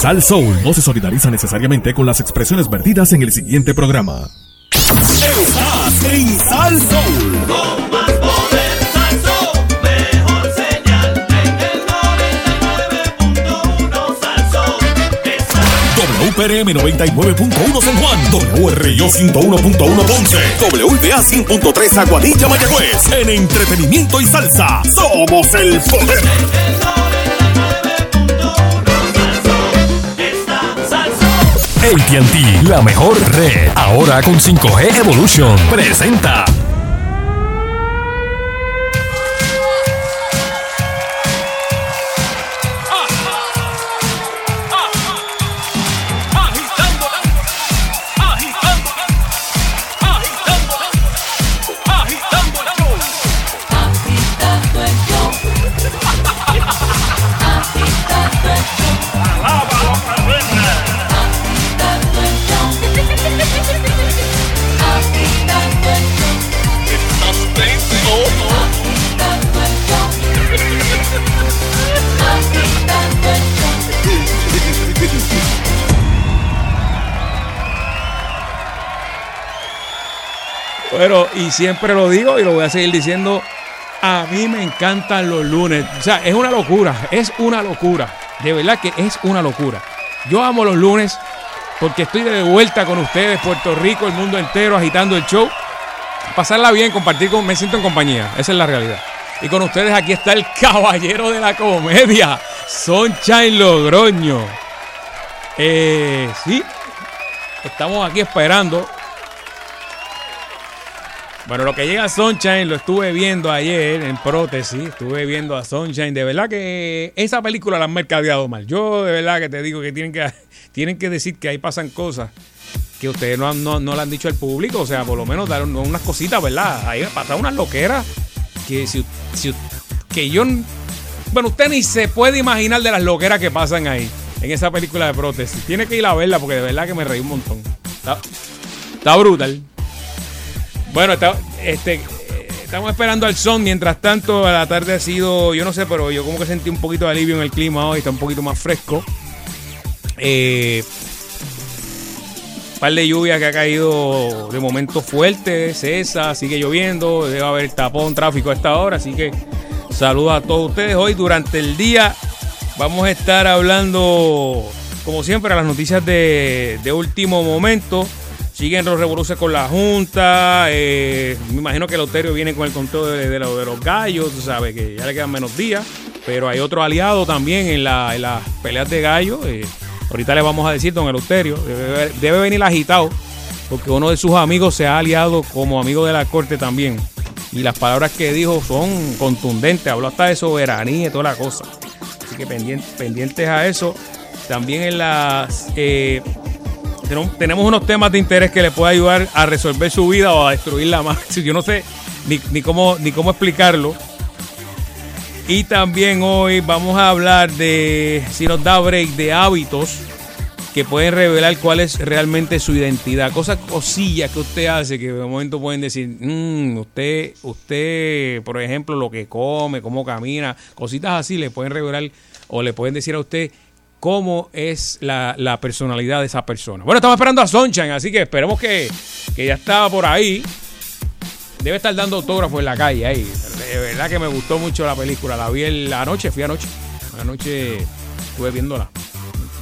Sal Soul no se solidariza necesariamente con las expresiones vertidas en el siguiente programa. Estás en Sal Soul. Con más poder, Salsón, mejor señal en el 99.1 Salsón. Está WPRM 99.1 San Juan, WRIO 101.1 Ponce, WBA 100.3 Aguadilla Mayagüez. En entretenimiento y salsa, somos el poder. ATT, la mejor red. Ahora con 5G Evolution. Presenta. Y siempre lo digo y lo voy a seguir diciendo. A mí me encantan los lunes. O sea, es una locura. Es una locura. De verdad que es una locura. Yo amo los lunes porque estoy de vuelta con ustedes, Puerto Rico, el mundo entero, agitando el show. Pasarla bien, compartir con. Me siento en compañía. Esa es la realidad. Y con ustedes aquí está el caballero de la comedia, Sunshine Logroño. Eh, sí, estamos aquí esperando bueno, lo que llega a Sunshine lo estuve viendo ayer en prótesis. Estuve viendo a Sunshine. De verdad que esa película la han mercadeado mal. Yo de verdad que te digo que tienen que, tienen que decir que ahí pasan cosas que ustedes no, no, no le han dicho al público. O sea, por lo menos dar un- unas cositas, ¿verdad? Ahí pasan unas loqueras que si, si- que yo... Bueno, usted ni se puede imaginar de las loqueras que pasan ahí en esa película de prótesis. Tiene que ir a verla porque de verdad que me reí un montón. Está, está brutal. Bueno, este, estamos esperando al son. Mientras tanto, la tarde ha sido, yo no sé, pero yo como que sentí un poquito de alivio en el clima hoy. Está un poquito más fresco. Eh, par de lluvia que ha caído de momento fuerte, cesa, sigue lloviendo, debe haber tapón, tráfico a esta hora, así que saludos a todos ustedes. Hoy durante el día vamos a estar hablando, como siempre, las noticias de último momento. Siguen los revoluciones con la Junta. eh, me imagino que el Loterio viene con el conteo de, de lo- de los gallos, sabes, que ya le quedan menos días. Pero hay otro aliado también en, la- en las peleas de gallos. eh, ahorita le vamos a decir, don Eleuterio, debe, debe venir agitado, porque uno de sus amigos se ha aliado como amigo de la corte también. Y las palabras que dijo son contundentes. Habló hasta de soberanía y toda la cosa. Así que pendientes, pendientes a eso. También en las. eh, tenemos- unos temas de interés que le puede ayudar a resolver su vida o a destruirla más. Yo no sé ni, ni cómo, ni cómo explicarlo. Y también hoy vamos a hablar de, si nos da break, de hábitos que pueden revelar cuál es realmente su identidad. Cosas, cosillas que usted hace que de momento pueden decir, "Mm, usted, usted, por ejemplo, lo que come, cómo camina, cositas así le pueden revelar o le pueden decir a usted cómo es la, la personalidad de esa persona. Bueno, estamos esperando a Sunshine, así que esperemos que, que ya estaba por ahí. Debe estar dando autógrafos en la calle ahí. De verdad que me gustó mucho la película. La vi el- anoche, fui anoche. Anoche estuve viéndola.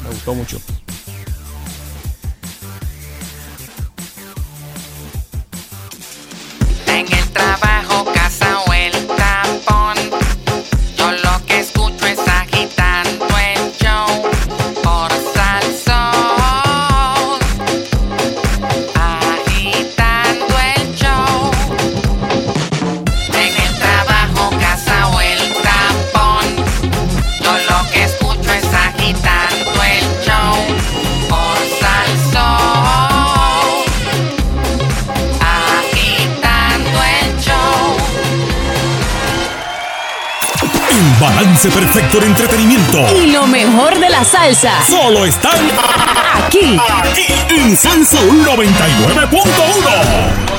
Me gustó mucho. Balance perfecto de entretenimiento. Y lo mejor de la salsa. Solo están Aquí. aquí en Salsa 99.1.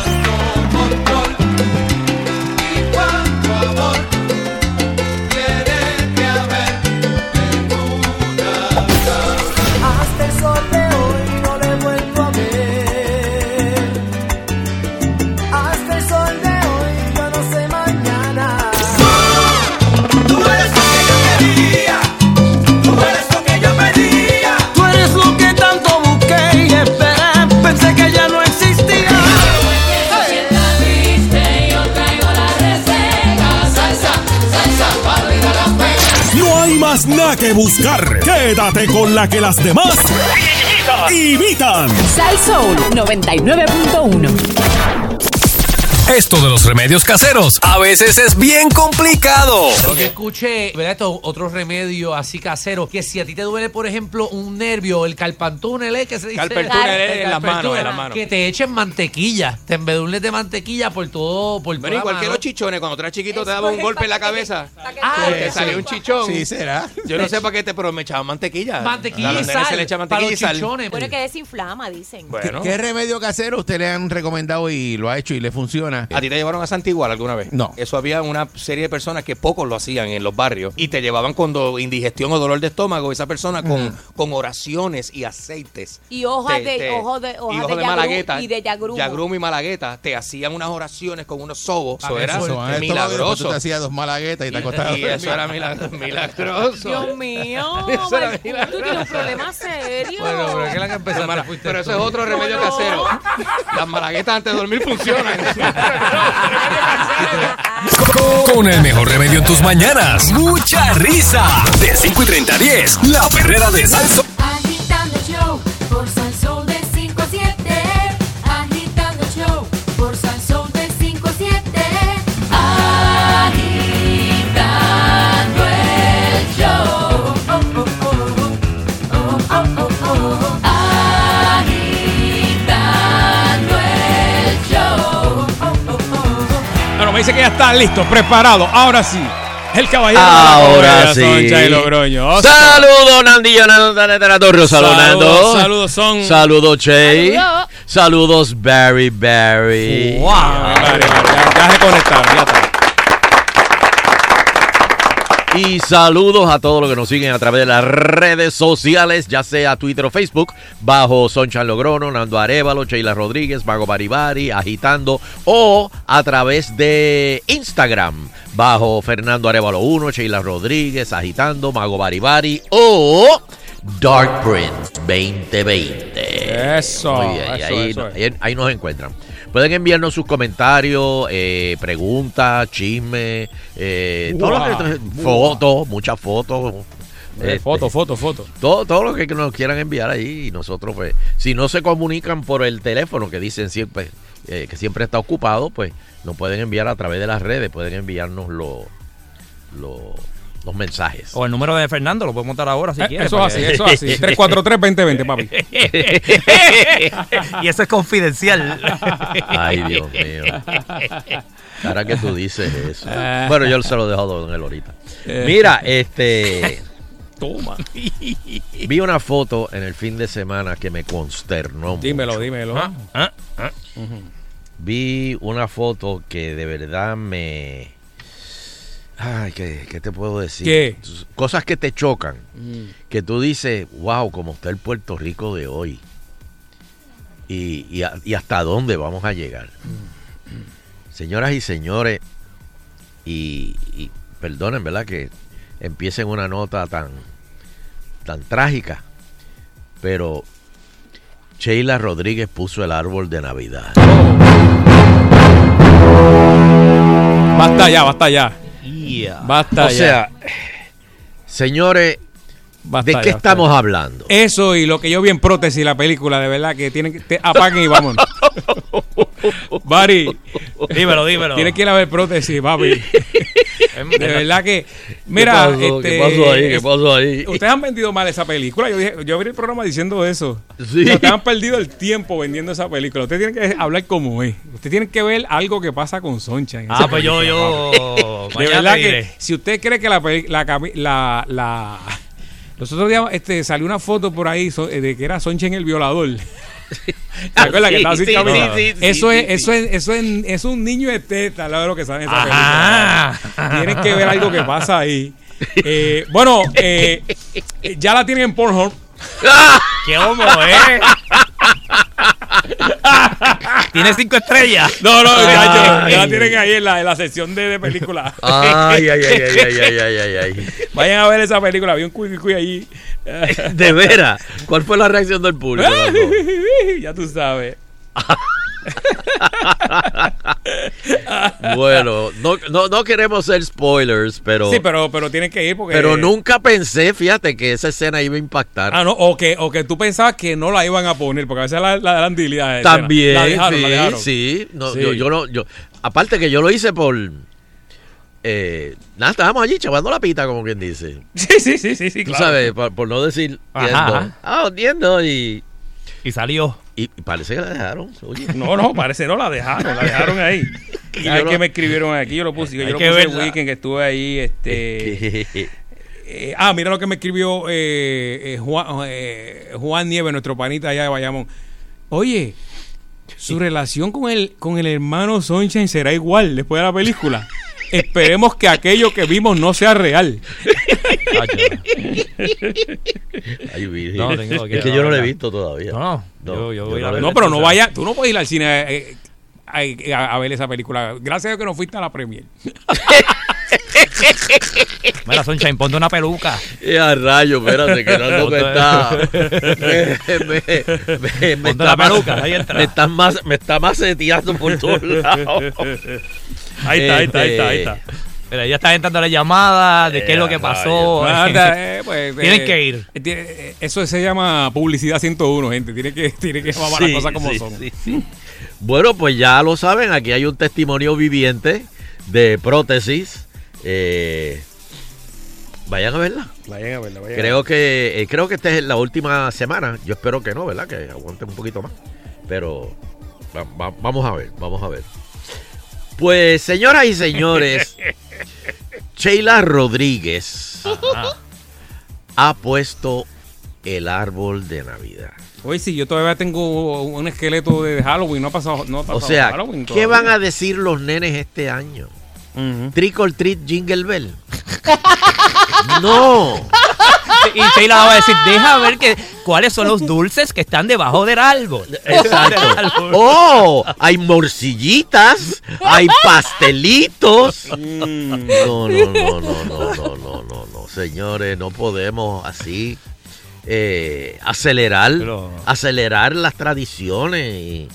nada que buscar. Quédate con la que las demás imitan. Sal Soul 99.1. Esto de los remedios caseros a veces es bien complicado. Lo que escuché, ¿verdad? Esto, otro remedio así casero, que si a ti te duele, por ejemplo, un nervio, el calpantúnel, que se dice. Calpantúnel El en las manos, en las manos. Que te echen mantequilla, te embedurnes de mantequilla por todo, por toda igual que mano. los chichones, cuando tú eras chiquito te daban un golpe en la cabeza. Ah, Te salió un chichón. Sí, será. Yo no sé para qué te, pero me echaban mantequilla. Mantequilla A y sal. se le echa para mantequilla y los sal. chichones. Bueno, que desinflama, dicen. Bueno. ¿Qué remedio casero usted le han recomendado y lo ha hecho y le funciona? ¿A ti te llevaron a Santigual alguna vez? No. Eso había una serie de personas que pocos lo hacían en los barrios y te llevaban con do- indigestión o dolor de estómago. Esa persona con, con oraciones y aceites. Y hojas Te- de, te- de, y hojas ojos de, de malagueta. y de yagrumo. Yagrumo y malagueta. Te hacían unas oraciones con unos sobos. Eso Ah, era eso, Eso, después Tú milagroso. te hacías dos malaguetas y te Y, acostabas. y eso era milag- milagroso. Dios mío, Eso era milagroso. tú tienes un problema serio. Bueno, pero es que la que empezaste pero tú. eso es otro remedio No, no. casero. Las malaguetas antes de dormir funcionan. Con el mejor remedio en tus mañanas. Mucha risa. De 5 y 30 a 10. La perrera de Salso. Me dice que ya está listo, preparado. Ahora sí. El caballero Ahora de la sí. Soncha y Logroño. Saludos, Nandillo, Nando de la Torre, saludando. Saludos, saludos, son. Saludos, Che. Saludos. Saludos, Barry Barry. Wow. Ya, ya se conectaron, ya está. Y saludos a todos los que nos siguen a través de las redes sociales, ya sea Twitter o Facebook, bajo Sonchan Logrono, Nando Arevalo, Sheila Rodríguez, Mago Baribari, Agitando, o a través de Instagram, bajo Fernando Arevalo 1, Sheila Rodríguez, Agitando, Mago Baribari, o Dark Prince 2020. Eso, Muy bien, eso, ahí- ahí nos encuentran. Pueden enviarnos sus comentarios, eh, preguntas, chismes, eh, todo lo que- fotos, muchas fotos. Eh, este, foto, foto, foto. Todo, todo lo que nos quieran enviar ahí y nosotros, pues, si no se comunican por el teléfono que dicen siempre eh, que siempre está ocupado, pues nos pueden enviar a través de las redes, pueden enviarnos lo- lo- los mensajes. O el número de Fernando, lo podemos dar ahora si Eh, quieres. eso es así, eso es así. 343-2020, papi. y eso es confidencial. Ay, Dios mío. Ahora que tú dices eso. Bueno, yo se lo dejo a Don él ahorita. Eh. Mira, este. Toma. Vi una foto en el fin de semana que me consternó. Dímelo, mucho. dímelo. Ah, ah, ah. Vi una foto que de verdad me. Ay, ¿qué, qué te puedo decir? ¿Qué? Cosas que te chocan. Mm. Que tú dices, wow, como está el Puerto Rico de hoy. Y, y hasta dónde vamos a llegar. Señoras y señores, y, y perdonen, ¿verdad? Que empiecen una nota tan, tan trágica. Pero Sheila Rodríguez puso el árbol de Navidad. Basta ya, basta ya. Basta O ya. sea, señores, Basta ¿de qué ya, estamos hablando? Eso y lo que yo vi en prótesis, la película, de verdad, que tienen que. te- apaguen y vámonos. Bari, Dímelo, dímelo. tienes que ir a ver prótesis, papi. De verdad que. Mira, pasó? ¿Qué este, pasó ahí? ¿Qué pasó ahí? Ustedes han vendido mal esa película. Yo dije, yo abrí el programa diciendo eso. Sí. Ustedes han perdido el tiempo vendiendo esa película. Ustedes tienen que hablar como es. Ustedes tienen que ver algo que pasa con Soncha. Ah, pues yo, yo. De verdad que si usted cree que la la, la, la- los otros días este, salió una foto por ahí eh, de que era Soncha en el violador. Eso es, eso es, eso es, es un niño de teta de lo que sale en esa película. Tienen que ver algo que pasa ahí. Eh, bueno, eh, ya la tienen en Pornhub. ¡Qué homo, eh! Tiene cinco estrellas. No, no, ya, ya, la tienen ahí en la, en la sección de, de película. Ay, ay, ay, ay, ay, ay, ay, ay, Vayan a ver esa película. Vi un cuy cuy allí De veras, ¿cuál fue la reacción del público? Ya tú sabes. bueno, no, no, no queremos ser spoilers, pero. Sí, pero, pero tienes que ir porque. pero nunca pensé, fíjate, que esa escena iba a impactar. Ah, no, o que, o que tú pensabas que no la iban a poner, porque a veces la, la dan. También, La dejaron, sí, la dejaron. sí. No, Sí. Yo, yo no, yo, aparte que yo lo hice por. Eh, nada, estábamos allí chavando la pita, como quien dice. Sí, sí, sí, sí, sí, Tú claro. sabes, por, por no decir ajá. Ah, yendo y. Y salió. Y, y parece que la dejaron. Oye. No, no, parece no la dejaron, la dejaron ahí. Y yo que me escribieron aquí, yo lo puse, yo lo puse el weekend que estuve ahí, este. eh, ah, mira lo que me escribió eh, eh, Juan, eh, Juan Nieves, nuestro panita allá de Bayamón. Oye, su relación con el, con el hermano Sunshine será igual después de la película. Esperemos que aquello que vimos no sea real. Ay, Virgen. No, tengo que es que yo no la he visto todavía. No, no. Yo- yo voy a no pero no vaya, tú no puedes ir al cine eh, eh, a, a ver esa película. Gracias a Dios que no fuiste a la premier. Mira, Sunshine, ponte una peluca. Y a rayo, espérate, que no me está. Me, me, me, me Ponte está la más- peluca, ahí entra. Me está más, me está maceteando por todos lados. Ahí está, ahí está, ahí está, ahí está. Mira, ya está entrando la llamada de qué es lo que pasó. Nada, eh, pues, Tienen eh, que ir. eh, eh, Eso se llama publicidad 101, gente. Tiene que, tiene que llamar las cosas como sí, son. sí, sí. Bueno, pues ya lo saben, aquí hay un testimonio viviente de prótesis. Eh, vayan a verla. Vayan a verla, vayan a Creo que eh, creo que esta es la última semana. Yo espero que no, ¿verdad? Que aguante un poquito más. Pero va- va- vamos a ver, vamos a ver. Pues, señoras y señores, Sheila Rodríguez ha puesto el árbol de Navidad. Oye, sí, yo todavía tengo un esqueleto de Halloween. No ha pasado, no ha O pasado sea, Halloween ¿qué van a decir los nenes este año? Trick or treat Jingle Bell. no. Y Sheila va a decir, deja ver que, cuáles son los dulces que están debajo del árbol. Exacto. Oh, hay morcillitas, hay pastelitos. Mm. No, no, no, no, no, no, no, no, no, señores, no podemos así eh, acelerar, acelerar las tradiciones y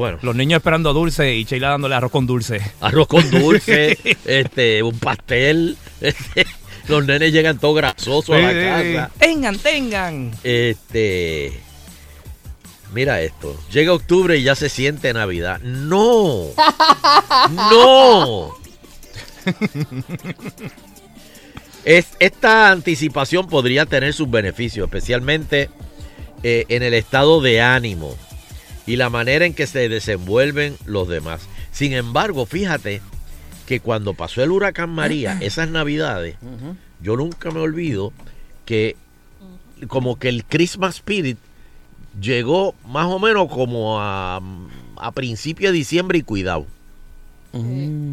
bueno, Los niños esperando dulce y Sheila dándole arroz con dulce. arroz con dulce, este, un pastel, este, los nenes llegan todos grasosos a la casa. Tengan, tengan. Este. Mira esto. Llega octubre y ya se siente Navidad. ¡No! ¡No! Es, esta anticipación podría tener sus beneficios, especialmente eh, en el estado de ánimo y la manera en que se desenvuelven los demás. Sin embargo, fíjate que cuando pasó el huracán María, esas navidades, yo nunca me olvido que como que el Christmas Spirit llegó más o menos como a, a principios de diciembre y cuidado.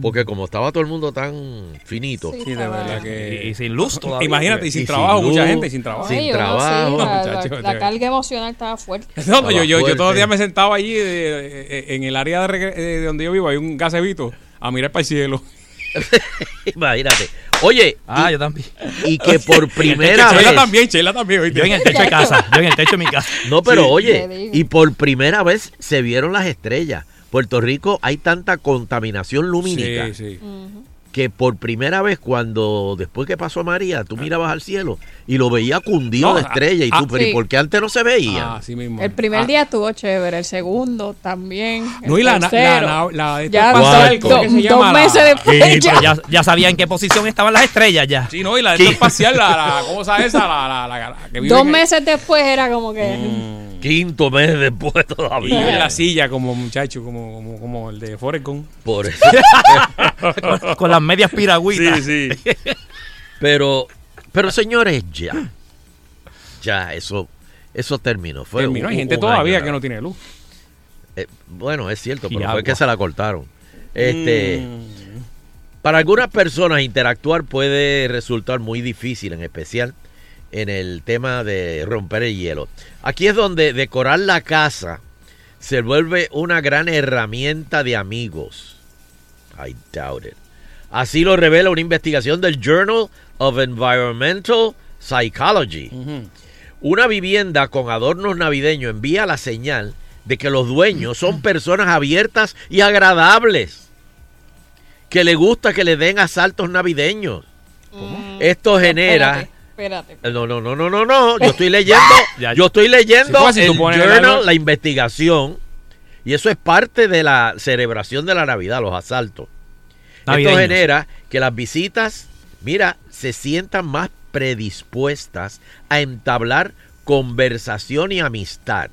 Porque como estaba todo el mundo tan finito. Sí, de verdad que. Y, y sin luz todavía. Imagínate, y sin Y sin trabajo, mucha gente y sin trabajo. sin trabajo. sí, la, Muchacho, carga emocional estaba fuerte. No, no, yo, yo, yo todos los días me sentaba allí en el área de, eh, de donde yo vivo, hay un gasebito a mirar para el cielo. Imagínate. Oye, Ah, y, yo también. y que por primera vez. también, Sheila también. ¿oíste? Yo en el techo de casa. Yo en el techo de mi casa. No, pero oye, y por primera vez se vieron las estrellas. Puerto Rico hay tanta contaminación lumínica Sí, sí. Que por primera vez cuando después que pasó María, tú mirabas al cielo y lo veías cundido No, de estrella y ah, tú, pero ¿y por qué antes no se veía? Ah, mismo. El primer Ah, día estuvo chévere, el segundo también. el No, y la, la, tercero. la, la, esta ya espacial, dos- ¿cómo que se dos llama? La- meses después Sí, ya. pero ya, ya sabía en qué posición estaban las estrellas ya. Sí, no, y la espacial, la, la, ¿cómo se llama esa? La, la, la, la que vive Dos meses después era como que... Mm. Quinto mes después Y vive en todavía. la silla como muchacho, como, como, como el de Forrest Gump. Por eso. con, con las medias piragüitas. sí. Pero, pero señores, ya. Ya, eso, eso terminó. Fue Terminó. un- Hay gente un todavía año que no tiene luz. Eh, bueno, es cierto, Y pero fue agua. que se la cortaron. Este, Mm. Para algunas personas interactuar puede resultar muy difícil, en especial en el tema de romper el hielo. Aquí es donde decorar la casa se vuelve una gran herramienta de amigos. I doubt it. Así lo revela una investigación del Journal of Environmental Psychology. Una vivienda con adornos navideños envía la señal de que los dueños son personas abiertas y agradables, que le gusta que le den asaltos navideños. Esto genera... Espérate. No, no, no, no, no, no. Yo estoy leyendo, yo estoy leyendo Sí, pues, el journal, la investigación, y eso es parte de la celebración de la Navidad, los asaltos. Esto genera que las visitas, mira, se sientan más predispuestas a entablar conversación y amistad,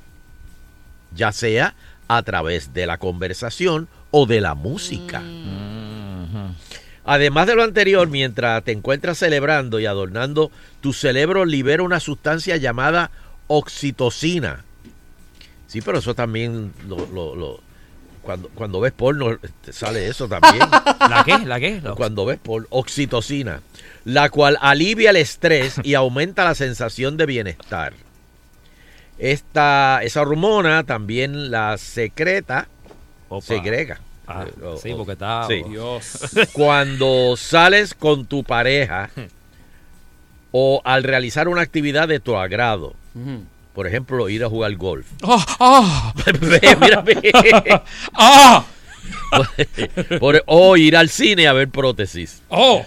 ya sea a través de la conversación o de la música. Además de lo anterior, mientras te encuentras celebrando y adornando, tu cerebro libera una sustancia llamada oxitocina. Sí, pero eso también lo, lo- lo- cuando, cuando ves porno te sale eso también. ¿La qué? ¿La qué? La- Cuando ves porno, oxitocina, la cual alivia el estrés y aumenta la sensación de bienestar. Esta, esa hormona también la secreta, Opa. segrega. Ah, Eh, o- sí, porque está... sí. Dios. Cuando sales con tu pareja o al realizar una actividad de tu agrado. Ujú. Por ejemplo, ir a jugar golf. ¡Ah! ¡Ah! Mira, ve. ¡Ah! Por- o ir al cine a ver prótesis. ¡Oh!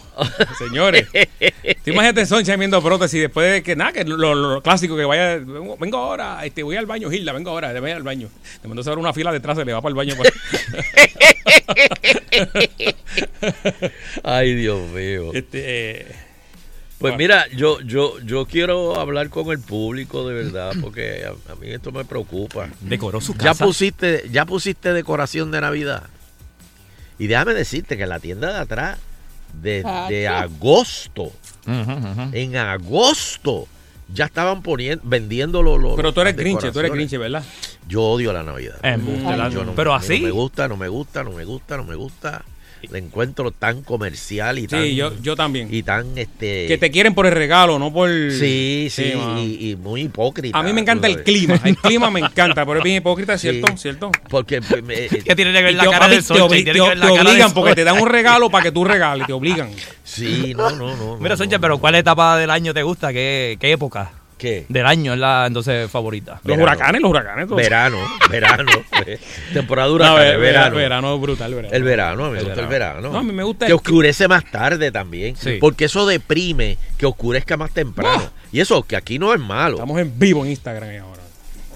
Señores. ¿Te imagínate Soncha viendo prótesis después de que nada, que lo, lo clásico que vaya, vengo, ahora, este, voy al baño, Gilda, vengo ahora, te voy al baño. Momento se abre una fila detrás, se le va para el baño. Ay, Dios mío. este, eh, Pues bueno. mira, yo, yo, yo quiero hablar con el público de verdad, porque a, a mí esto me preocupa. Decoró su Ya casa. pusiste, ya pusiste decoración de Navidad. Y déjame decirte que en la tienda de atrás, desde Chacho. agosto, en agosto, ya estaban poniendo, vendiendo los. pero tú eres grinche, tú eres grinche, ¿verdad? Yo odio la Navidad. Embuste, la- Yo no- pero así. No me gusta, no me gusta, no me gusta, no me gusta. La encuentro tan comercial y tan. Sí, yo, yo también. Y tan este. que te quieren por el regalo, no por... Sí, sí, y, y muy hipócrita. A mí me encanta el clima, el clima me encanta, pero es bien hipócrita, Sí. ¿cierto? ¿Cierto? Porque me- eh, ¿Qué tiene que ver la cara del sol? te, obli- Tiene te- que ver la te cara del obligan porque te dan un regalo para que tú regales, te obligan. sí, no, no, no. Mira, no, Soncha, no. pero ¿cuál etapa del año te gusta? ¿Qué, qué época ¿Qué? del año es la entonces favorita? Los huracanes, los huracanes. todos. Verano, verano. eh, Temporada dura, ver- ver- verano. verano brutal, verano. El verano, a mí me El gusta el verano. No, a mí me gusta Que el- oscurece más tarde también. Sí. Porque eso deprime que oscurezca más temprano. No. Y eso, que aquí no es malo. Estamos en vivo en Instagram ahora.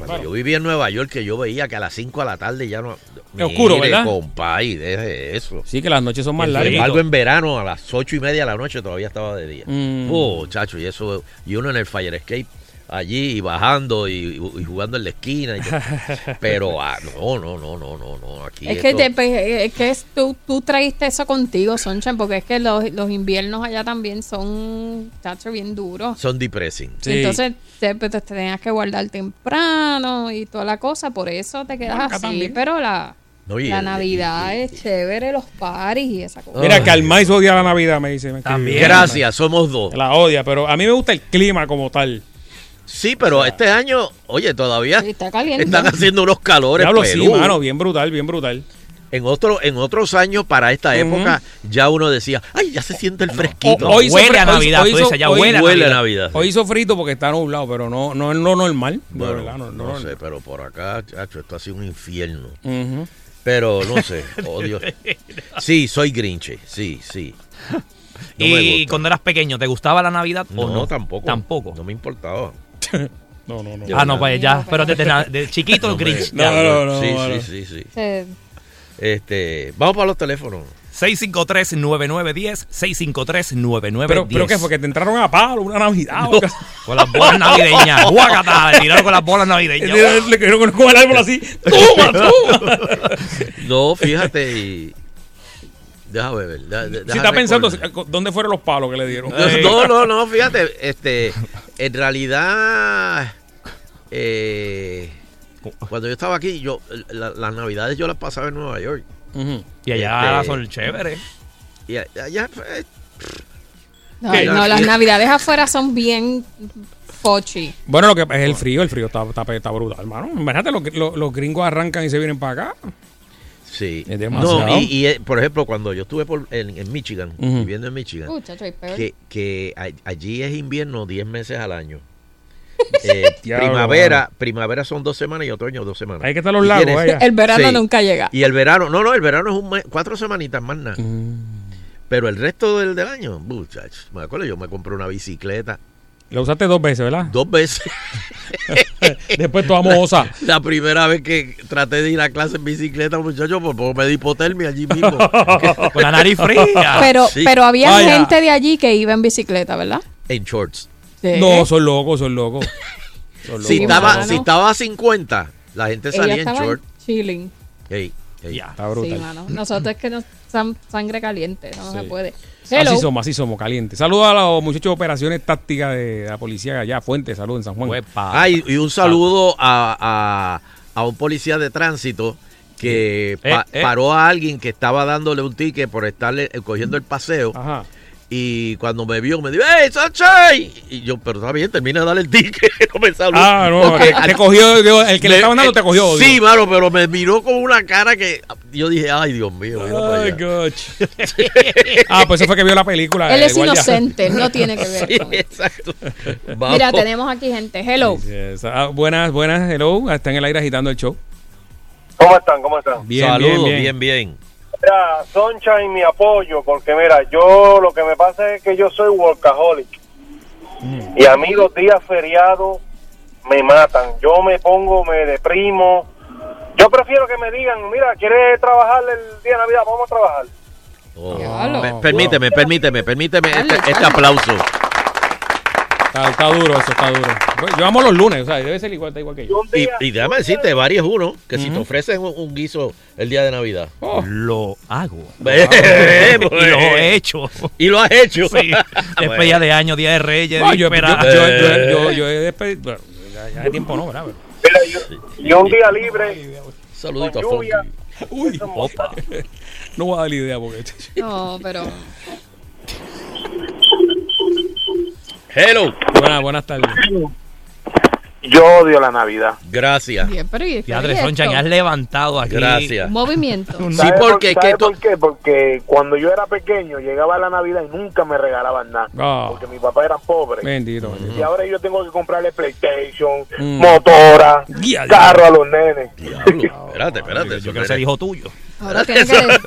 Cuando yo vivía en Nueva York, que yo veía que a las 5 de la tarde ya no. Es oscuro, ¿verdad? Compay, deje eso. Sí, que las noches son más Sin largas. embargo, en verano, a las ocho y media de la noche, todavía estaba de día. Mm. Oh, chacho, y eso, y uno en el fire escape allí, y bajando, y, y jugando en la esquina. y. Pero, ah, no, no, no, no, no, no, aquí Es que, te, pe- es que es- tú, tú traíste eso contigo, Sonchan, porque es que los, los inviernos allá también son, chacho, bien duros. son depressing. Sí. Entonces te, pues, te tenías que guardar temprano y toda la cosa, por eso te quedas Acá así. también. Pero la, No, y la el- Navidad y- y- es chévere, los paris y esa cosa. Mira, que al maíz odia la Navidad, me dice. me. También. Gracias, somos dos. La odia, pero a mí me gusta el clima como tal. Sí, pero este año, oye, todavía Sí, está caliente. están haciendo unos calores. Diablo, sí, mano, bien brutal, bien brutal. En, otro, en otros años, para esta época, ya uno decía, ay, ya se siente el fresquito. O- hoy Huele a Navidad, hoy tú hizo- dices, ya huele a Navidad. Hoy hizo frito porque está nublado, pero no, no es lo normal. Bueno, verdad, no, no, no- sé, pero por acá, chacho, esto ha sido un infierno. Pero no sé, odio. Sí, soy grinche, sí, sí. No y cuando eras pequeño, ¿te gustaba la Navidad No, o no? tampoco. Tampoco. No me importaba. No, no, no. Ah, no, pues ya. Pero desde na- de chiquito No me- Grinch. No, ya. no, no, sí, no. sí, sí, sí. Este, vamos para los teléfonos. 653-9910, 653-9910. Pero, pero ¿qué fue? Que te entraron a palo una Navidad. o qué? Con las bolas navideñas. Guacata, le tiraron con las bolas navideñas. Le le cogieron con- con el árbol así. ¡Toma, toma! No, fíjate y. Déjame ver. da- da- Si deja está pensando, recordar. ¿dónde fueron los palos que le dieron? No, no, no, fíjate, este, en realidad, eh, cuando yo estaba aquí, yo, la- las navidades yo las pasaba en Nueva York. Y allá Este- son chéveres. Y allá, pues, no, las navidades afuera son bien pochi. Bueno, lo que es el frío, el frío está, está, está brutal, hermano. Imagínate, los, los, los gringos arrancan y se vienen para acá. Sí. Es demasiado. No, y, y, eh, por ejemplo, cuando yo estuve por- en, en Michigan, viviendo en Michigan, Uh, que, que a- allí es invierno 10 meses al año. Eh, primavera, primavera son dos semanas y otoño dos semanas. Hay que estar los lagos. El verano Sí. nunca llega. Y el verano, no, no, el verano es un mes, cuatro semanitas más nada. Mm. Pero el resto del, del año, muchachos, me acuerdo, yo me compré una bicicleta Lo usaste dos veces, ¿verdad? dos veces. Después toda mohosa. La primera vez que traté de ir a clase en bicicleta, muchachos, por poco me di hipotermia allí mismo. Con la nariz fría. Pero, Sí. pero había Vaya. gente de allí que iba en bicicleta, ¿verdad? En shorts. Sí. No, son locos, son locos. Son locos. Si estaba, si estaba a 50, la gente Ella salía en estaba short. chilling. Ey, ey. Ya. Está brutal. Sí, mano. Nosotros es que nos sangre caliente, no Sí. se puede. Hello. Así somos, así somos, calientes. Saludos a los muchachos de operaciones tácticas de la policía allá, Fuente, saludos en San Juan. Huepa. Ah, y, y un saludo a, a- a un policía de tránsito que pa- Eh, eh. paró a alguien que estaba dándole un ticket por estarle eh, cogiendo el paseo. Ajá. Y cuando me vio, me dijo, ¡Hey, Sunshine! Y yo, pero está bien, termina de darle el ticket. no me saludó. Ah, no, Porque te, te cogió, el que le estaban dando te cogió. Sí, mano, pero me miró con una cara que yo dije, ay, Dios mío. Ay, allá". gosh. ah, pues eso fue que vio la película. Él eh, es inocente, no tiene que ver Sí, con exacto. Mira, tenemos aquí gente. Hello. Ah, buenas, buenas, hello. Está en el aire agitando el show. ¿Cómo están? ¿Cómo están? Bien, Saludos, bien, bien, bien. bien. Mira, Sunshine, mi apoyo, porque mira, yo lo que me pasa es que yo soy workaholic. Y a mí los días feriados me matan. Yo me pongo, me deprimo. Yo prefiero que me digan, mira, ¿quieres trabajar el día de Navidad? Vamos a trabajar. Oh. Permíteme, permíteme, permíteme Dale, este, este aplauso. Está, está duro eso, está duro. Bueno, Yo amo los lunes, o sea, debe ser igual, está igual que yo. Y Y, y déjame decirte, varios uno, que si te ofrecen un, un guiso el día de Navidad. Oh, Lo hago. Eh, y pues. lo he hecho. Y lo has hecho. Sí. Despedida de año, día de Reyes, no, yo, yo, yo, yo, yo, yo he despedido. Bueno, ya, ya de tiempo no, ¿verdad? mira, yo, y un día libre, Saludito a lluvia. Uy, Opa. no voy a dar la idea porque. No, pero. Hello. Buenas, buenas tardes. Yo odio la Navidad. Gracias. Bien, pero ¿y Ya, qué Andrés es Soncha, esto? has levantado aquí. Gracias. Un movimiento. Sí, ¿Sabe por- porque ¿sabe que por qué? Porque cuando yo era pequeño llegaba la Navidad y nunca me regalaban nada. Ah. Porque mi papá era pobre. Bendito, bendito. Y ahora yo tengo que comprarle PlayStation, Mm. motora, Guía, carro a los nenes. Diablo. Espérate, espérate. Yo eso quiero no ser es- hijo tuyo. Ahora tiene que.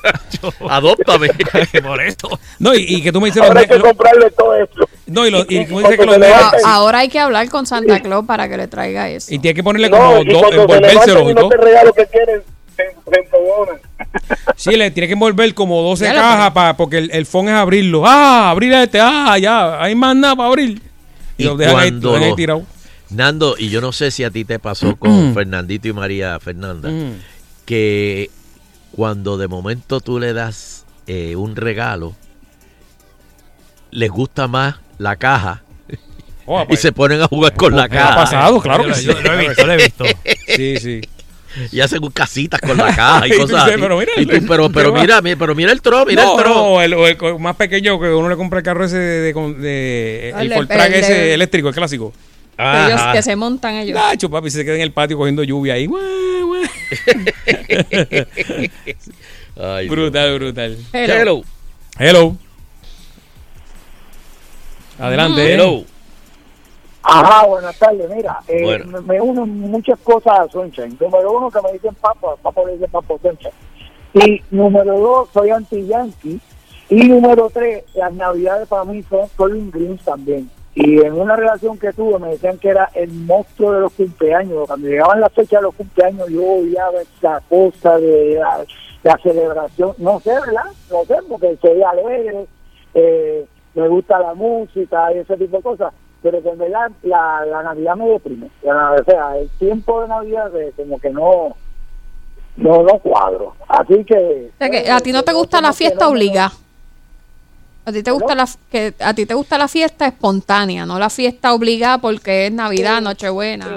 Adóptame. Por eso. No, y, y que tú me dices Ahora hay que lo- comprarle todo esto. No, y, lo- y Y tú me dices que los A- Ahora hay que hablar con Santa Claus para que le traiga eso. Y tiene que ponerle No, como y envolvérselos levantan y no te regalo que quieren. Sí, le tiene que envolver como 12 Ya lo cajas para, porque el, el phone es abrirlo. Ah, abrir este, ah, ya, hay más nada para abrir. Y, Y lo dejan ahí, cuando lo dejan ahí tirado. Nando, y yo no sé si a ti te pasó con Fernandito y María Fernanda, Mm. que cuando de momento tú le das eh, un regalo, les gusta más la caja Oh, y pues, se ponen a jugar con la me ha caja. pasado, claro Yo que lo- sí. yo lo he visto, lo he visto. Sí, sí. Y hacen casitas con la caja y Y tú cosas dices, así. pero mira, Y tú, pero, pero mira, mi- pero mira el tro, mira no, el tro. no, el, el más pequeño que uno le compra el carro ese de, de, de- el el- ese el- eléctrico, el clásico. Que, ellos- que se montan ellos. Nacho, papi, se queda en el patio cogiendo lluvia ahí. Guau, guau. Ay, brutal, brutal. Hello. Hello. Hello. Adelante. Hello. Ajá, buenas tardes. Mira, eh, Bueno. me, me unen muchas cosas a Sunshine. Número uno, que me dicen papo, papo le dice papo Sunshine. Y número dos, soy anti-yankee. Y número tres, las navidades para mí son Colin Greens también. Y en una relación que tuve me decían que era el monstruo de los cumpleaños. Cuando llegaban las fechas de los cumpleaños yo odiaba esa cosa de la, celebración. No sé, ¿verdad? No sé, porque soy alegre, eh, me gusta la música y ese tipo de cosas. Pero que en verdad la, Navidad me deprime. La- o sea, el tiempo de Navidad de- como que no no no cuadro. Así que... A ti no te gusta la fiesta obligada. A ti te gusta la que a ti te gusta la fiesta espontánea, no la fiesta obligada porque es Navidad, Nochebuena.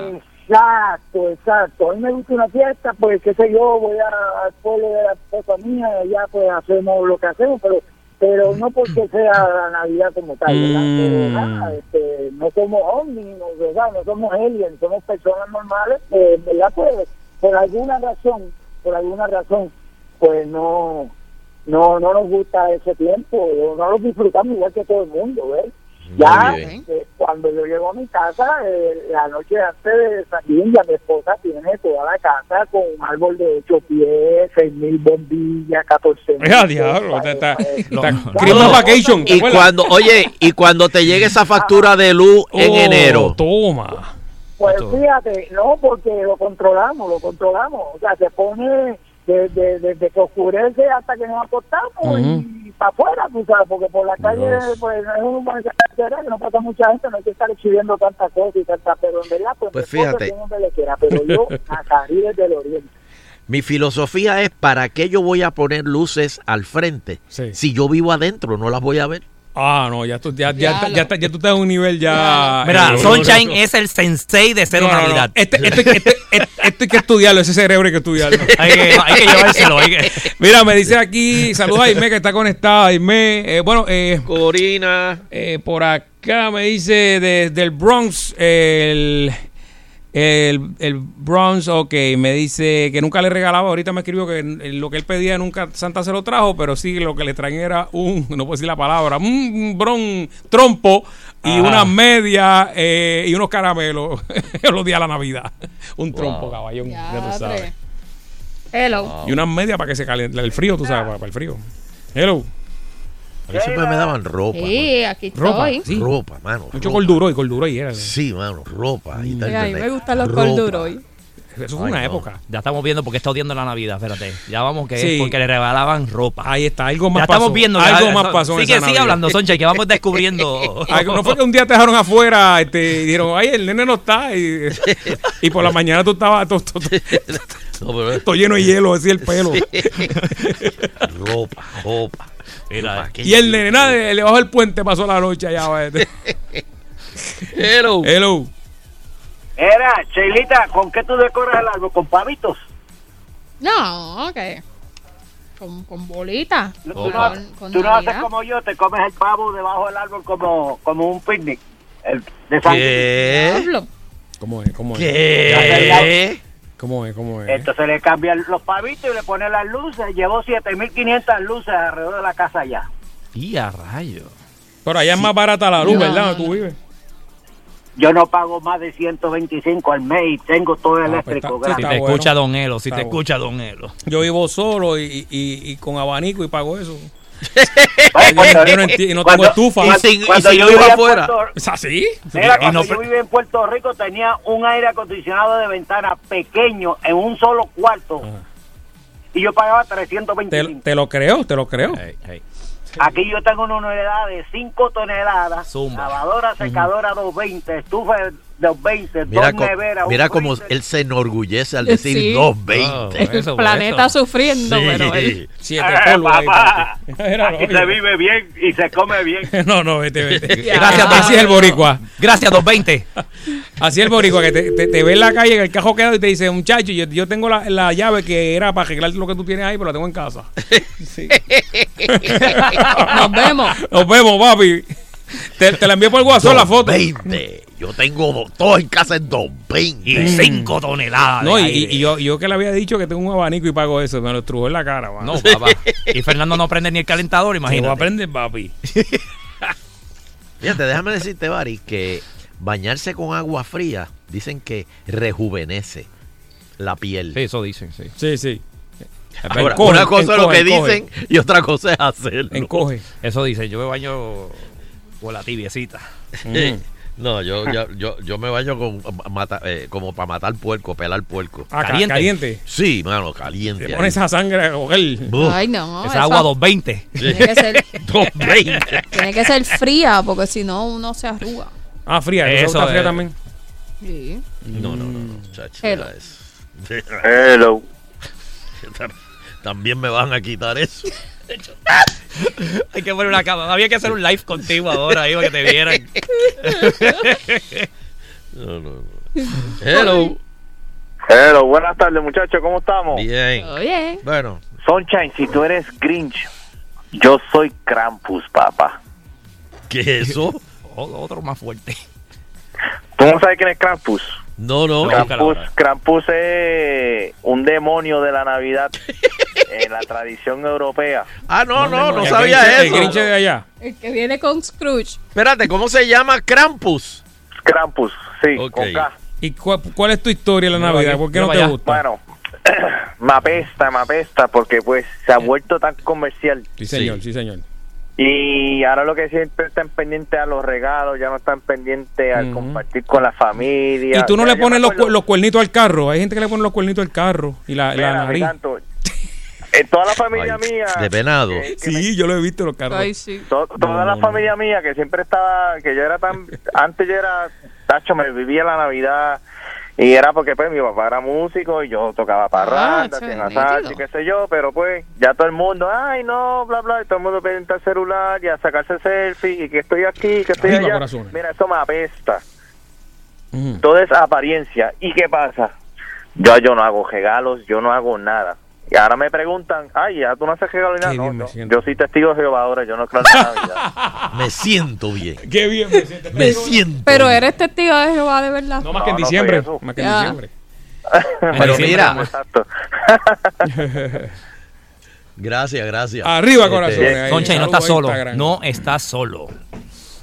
Exacto, exacto. A mí me gusta una fiesta, pues qué sé yo, voy a- al pueblo de la esposa mía, ya pues hacemos lo que hacemos, pero pero no porque sea la Navidad como tal, ¿verdad? Pero, nada, este, no somos no, ¿verdad? no somos aliens, somos personas normales, eh, ¿verdad? Pues por alguna razón, por alguna razón, pues no no no nos gusta ese tiempo, no lo disfrutamos igual que todo el mundo, ¿ves? Ya, Muy bien. eh, cuando yo llego a mi casa, eh, la noche antes de salir, ya mi esposa tiene toda la casa con un árbol de 8 pies, 6 mil bombillas, 14 mil. Diablo, Vacation. ¿te Y cuando, oye, y cuando te llegue esa factura de luz en Oh, enero. Toma. Pues fíjate, no, porque lo controlamos, lo controlamos. O sea, se pone desde, desde que oscurece hasta que nos acostamos y para afuera, tú sabes, porque por la calle, pues no es un buen carretera, que no pasa mucha gente, no hay que estar exhibiendo tantas cosas y tantas, pero en verdad, pues, Pues fíjate. donde le quiera, pero yo a Caribe del Oriente. Mi filosofía es, ¿para qué yo voy a poner luces al frente? Sí. Si yo vivo adentro, no las voy a ver. Ah, no, ya tú, ya, ya, ya, ya, ya tú estás en un nivel ya. Mira, eh, Sunshine no, no, es el sensei de no, cero no, no. Navidad. Este, este, este, este, este hay que estudiarlo, ese cerebro hay que estudiarlo. Hay que, hay que llevárselo. hay que- Mira, me dice aquí, saludos a Aime que está conectada. Aime, eh, bueno, eh, Corina. eh, por acá me dice desde el Bronx, el, el, el Bronx, ok, me dice que nunca le regalaba. Ahorita me escribió que lo que él pedía nunca Santa se lo trajo, pero sí lo que le traen era un, no puedo decir la palabra, un bron trompo y Ajá. unas medias eh, y unos caramelos los días de la Navidad. Un trompo, Wow. caballón, ya tú Diatre. sabes. Hello. Y unas medias para que se caliente el frío, tú sabes, para, para el frío. Hello. A mí siempre me daban ropa. Sí, aquí Ropa, estoy. sí. Ropa, mano. Mucho ropa. corduroy, corduroy era. Sí, mano, ropa. Y tal, Mira, a mí me gustan los ropa. corduroy. Eso fue Ay, una no. época. Ya estamos viendo por qué está odiando la Navidad. Espérate. Ya vamos que Sí. es porque le regalaban ropa. Ahí está, algo más ya pasó. estamos viendo. Algo ya- más pasó. en Sigue, esa sigue Navidad. hablando, Soncha, que vamos descubriendo. Algo- no fue que un día te dejaron afuera este, y dijeron, ay, el nene no está. Y, y por la mañana tú estabas todo, todo- No, pero- todo lleno de hielo, decía el pelo. ropa, ropa. Mira, Y el nene, nada, de- le bajó el puente, pasó la noche allá. este. Hello. Hello. Era, Cheilita, ¿con qué tú decoras el árbol? ¿Con pavitos? No, ok. Con, con bolitas. Tú, Con, no, con tú no haces como yo, te comes el pavo debajo del árbol como, como un picnic. El, de San ¿Qué? Diablo. ¿Cómo es? ¿Cómo es? ¿Qué? ¿Cómo es? ¿Cómo es? Entonces le cambian los pavitos y le ponen las luces. Llevó 7.500 luces alrededor de la casa ya. Y a rayo. Pero allá es más barata la luz, No, ¿verdad? no, Donde tú no. vives. Yo no pago más de 125 al mes y tengo todo pues eléctrico. está- gratis. Si te bueno. escucha Don Elo, si Está te bueno. escucha Don Elo. Yo vivo solo y, y, y con abanico y pago eso. Oye, cuando- Yo no enti- y no tengo cuando- estufa. Y sin, y Cuando sin yo luz vivía afuera. Puerto- ¿Es así? Mira, Y cuando no- yo vivía en Puerto Rico tenía un aire acondicionado de ventana pequeño en un solo cuarto Ajá. y yo pagaba te, 325. te lo creo, te lo creo. Hey, hey. Aquí yo tengo una unidad de 5 toneladas, Zumba. lavadora, secadora 220, estufa 220, Mira, dos neveras, un mira cómo él se enorgullece al Sí. decir 220. Oh, El planeta eso. sufriendo, pero él. Sí. Siete Eh, papá. Era, Aquí se vive bien y se come bien. No, no, vete, vete. Gracias, Así es el boricua. Gracias, 220. Así es el boricua, que te, te- te ve en la calle, en el cajo quedado y te dice, muchacho, yo, yo tengo la, la llave que era para arreglar lo que tú tienes ahí, pero la tengo en casa. Sí. Nos vemos. Nos vemos, papi. Te, te la envié por WhatsApp la foto. 220. Yo tengo do- todo en casa en 220. Y 5 toneladas. No, de y, aire. y yo, yo que le había dicho que tengo un abanico y pago eso, me lo estrujó en la cara, mano. No, papá. Y Fernando no prende ni el calentador, imagínate. aprender, papi. Fíjate, déjame decirte, Bari, que bañarse con agua fría dicen que rejuvenece la piel. Sí, eso dicen, sí. Sí, sí. Ahora, Encoge, una cosa es lo que encoge. dicen y otra cosa es hacerlo. Encoge. Eso dicen. Yo me baño con la tibiecita. Mm. No, yo, yo, yo, yo me baño con, mata- eh, como para matar puerco, pelar puerco. Ah, ca- Caliente. caliente. Sí, mano, caliente. Te pones esa sangre. Buf. Ay, no. Esa eso agua 220. Tiene que ser, 220. tiene que ser fría, porque si no, uno se arruga. Ah, fría. Eso Eso está fría es. también. Sí. No, no, no, no, chacho, Hello. ya es- Hello. También me van a quitar eso. Hay que poner una cámara. Había que hacer un live contigo ahora ahí para que te vieran. No, no, no. Hello. Hello, buenas tardes muchachos, ¿cómo estamos? Bien. Oye. Bueno, Sunshine, si tú eres Grinch, yo soy Krampus, papá. ¿qué es eso? O- Otro más fuerte. ¿Tú no sabes quién es Krampus? No, no. No. Krampus, Krampus es un demonio de la Navidad en la tradición europea. Ah, no, no, no sabía El eso. Grinch de allá. El que viene con Scrooge. Espérate, ¿cómo se llama? Krampus. Krampus, sí, Ok. con K. ¿Y cuál, cuál es tu historia de la Navidad? ¿Por qué mira no te gusta? Bueno, me apesta, me apesta, porque pues se ha vuelto tan comercial. Sí, señor, sí, señor. Y ahora lo que siempre están pendientes a los regalos, ya no están pendientes al Ujú. compartir con la familia. Y tú no Ya, le pones los, acuerdo- cu- los cuernitos al carro. Hay gente que le pone los cuernitos al carro y la, la Mira, mi nariz. canto, en toda la familia Ay, mía. de venado. que- que Sí, yo lo he visto los carros. Ay, sí. To- toda la familia mía que siempre estaba, que yo era tan, antes yo era, tacho, me vivía la Navidad y era porque pues mi papá era músico y yo tocaba Ah, chévere, salsa y qué sé yo, pero pues ya todo el mundo, ay no, bla bla, y todo el mundo pendiente al celular y a sacarse selfie y que estoy aquí, que estoy Arriba, allá. corazones. Mira, eso me apesta. Todo es apariencia. ¿Y qué pasa? Yo, yo no hago regalos, yo no hago nada. Y ahora me preguntan, ay, ya tú no haces regalos ni No, yo, yo soy testigo de Jehová ahora, yo no creo en la Navidad. Me siento bien. Qué bien me siento. Me siento Pero bien. eres testigo de Jehová de verdad. No más que en No, diciembre. más que en diciembre. Pero mira, gracias, gracias. Arriba, Este, corazones. ahí. Soncha, y no estás solo. Instagram. No estás solo.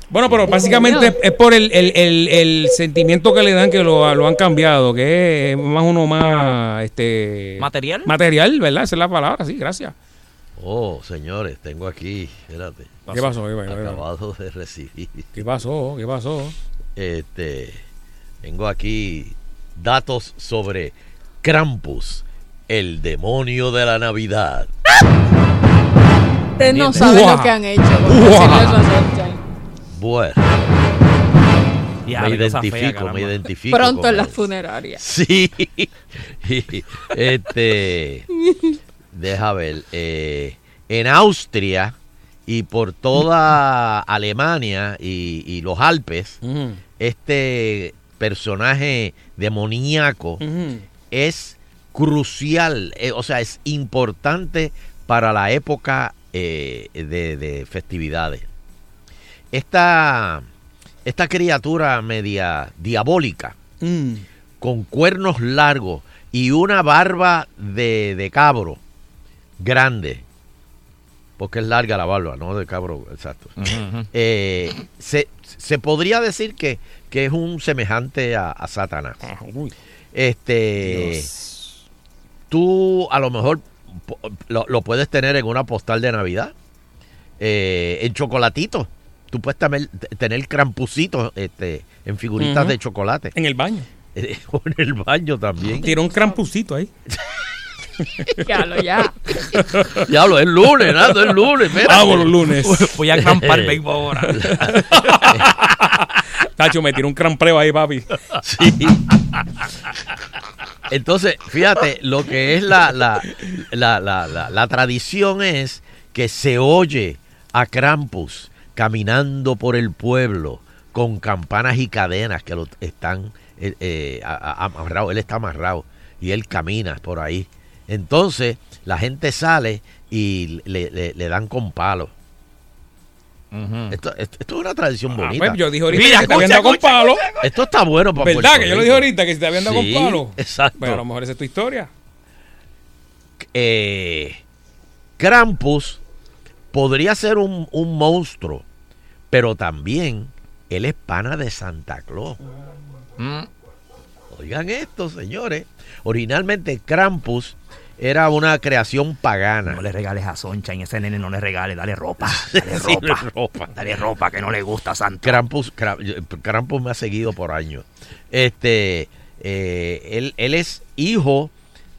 Bueno, pero básicamente es, por el, el, el, el sentimiento que le dan que lo, lo han cambiado, que es más uno más este ¿Material? Material, ¿verdad? Esa es la palabra, sí, gracias. Oh, señores, tengo aquí, espérate. ¿Qué pasó? ¿Qué pasó? Acabado de recibir. ¿Qué pasó? ¿Qué pasó? Este, tengo aquí datos sobre Krampus, el demonio de la Navidad. Ustedes no saben lo que han hecho. Bueno, Ya, me fea, identifico, me identifico. Pronto en la él. funeraria. Sí. este. Deja ver. eh, en Austria y por toda Alemania y, y los Alpes, este personaje demoníaco es crucial, eh, o sea, es importante para la época eh, de, de festividades. Esta, esta criatura media diabólica, Mm. con cuernos largos y una barba de, de cabro grande, porque es larga la barba, no de cabro, exacto. Eh, se, se podría decir que, que es un semejante a, a Satanás. Ah. Este, tú a lo mejor lo, lo puedes tener en una postal de Navidad, eh, en chocolatito. Tú puedes tener, tener crampusitos este, en figuritas de chocolate. En el baño. Eh, o en el baño también. Tiró un crampucito ahí. Ya lo, ya. Diablo, es lunes, Nando, es lunes. espérate. Hago los lunes. Voy a crampar el béisbol ahora. Tacho, me tiró un crampreo ahí, papi. Sí. Entonces, fíjate, lo que es la, la, la, la, la- la tradición es que se oye a Krampus caminando por el pueblo con campanas y cadenas que lo están eh, eh, amarrado. Él está amarrado y él camina por ahí. Entonces, la gente sale y le, le- le dan con palos. Esto, esto- esto es una tradición Ah, bonita. pues, yo dije ahorita Mira, que te habían dado con escucha, palo. Esto está bueno para ¿Verdad? Puerto Que yo lo dije ahorita que si te habían dado Sí, con palo. exacto. Pues a lo mejor esa es tu historia. eh, Krampus podría ser un, un monstruo, pero también él es pana de Santa Claus. Mm. Oigan esto, señores. Originalmente Krampus era una creación pagana. No le regales a Soncha en ese nene, no le regales, dale ropa. Dale Sí, ropa. ropa. Dale ropa que no le gusta a Santa. Krampus, Kra- Krampus me ha seguido por años. Este, eh, él, él es hijo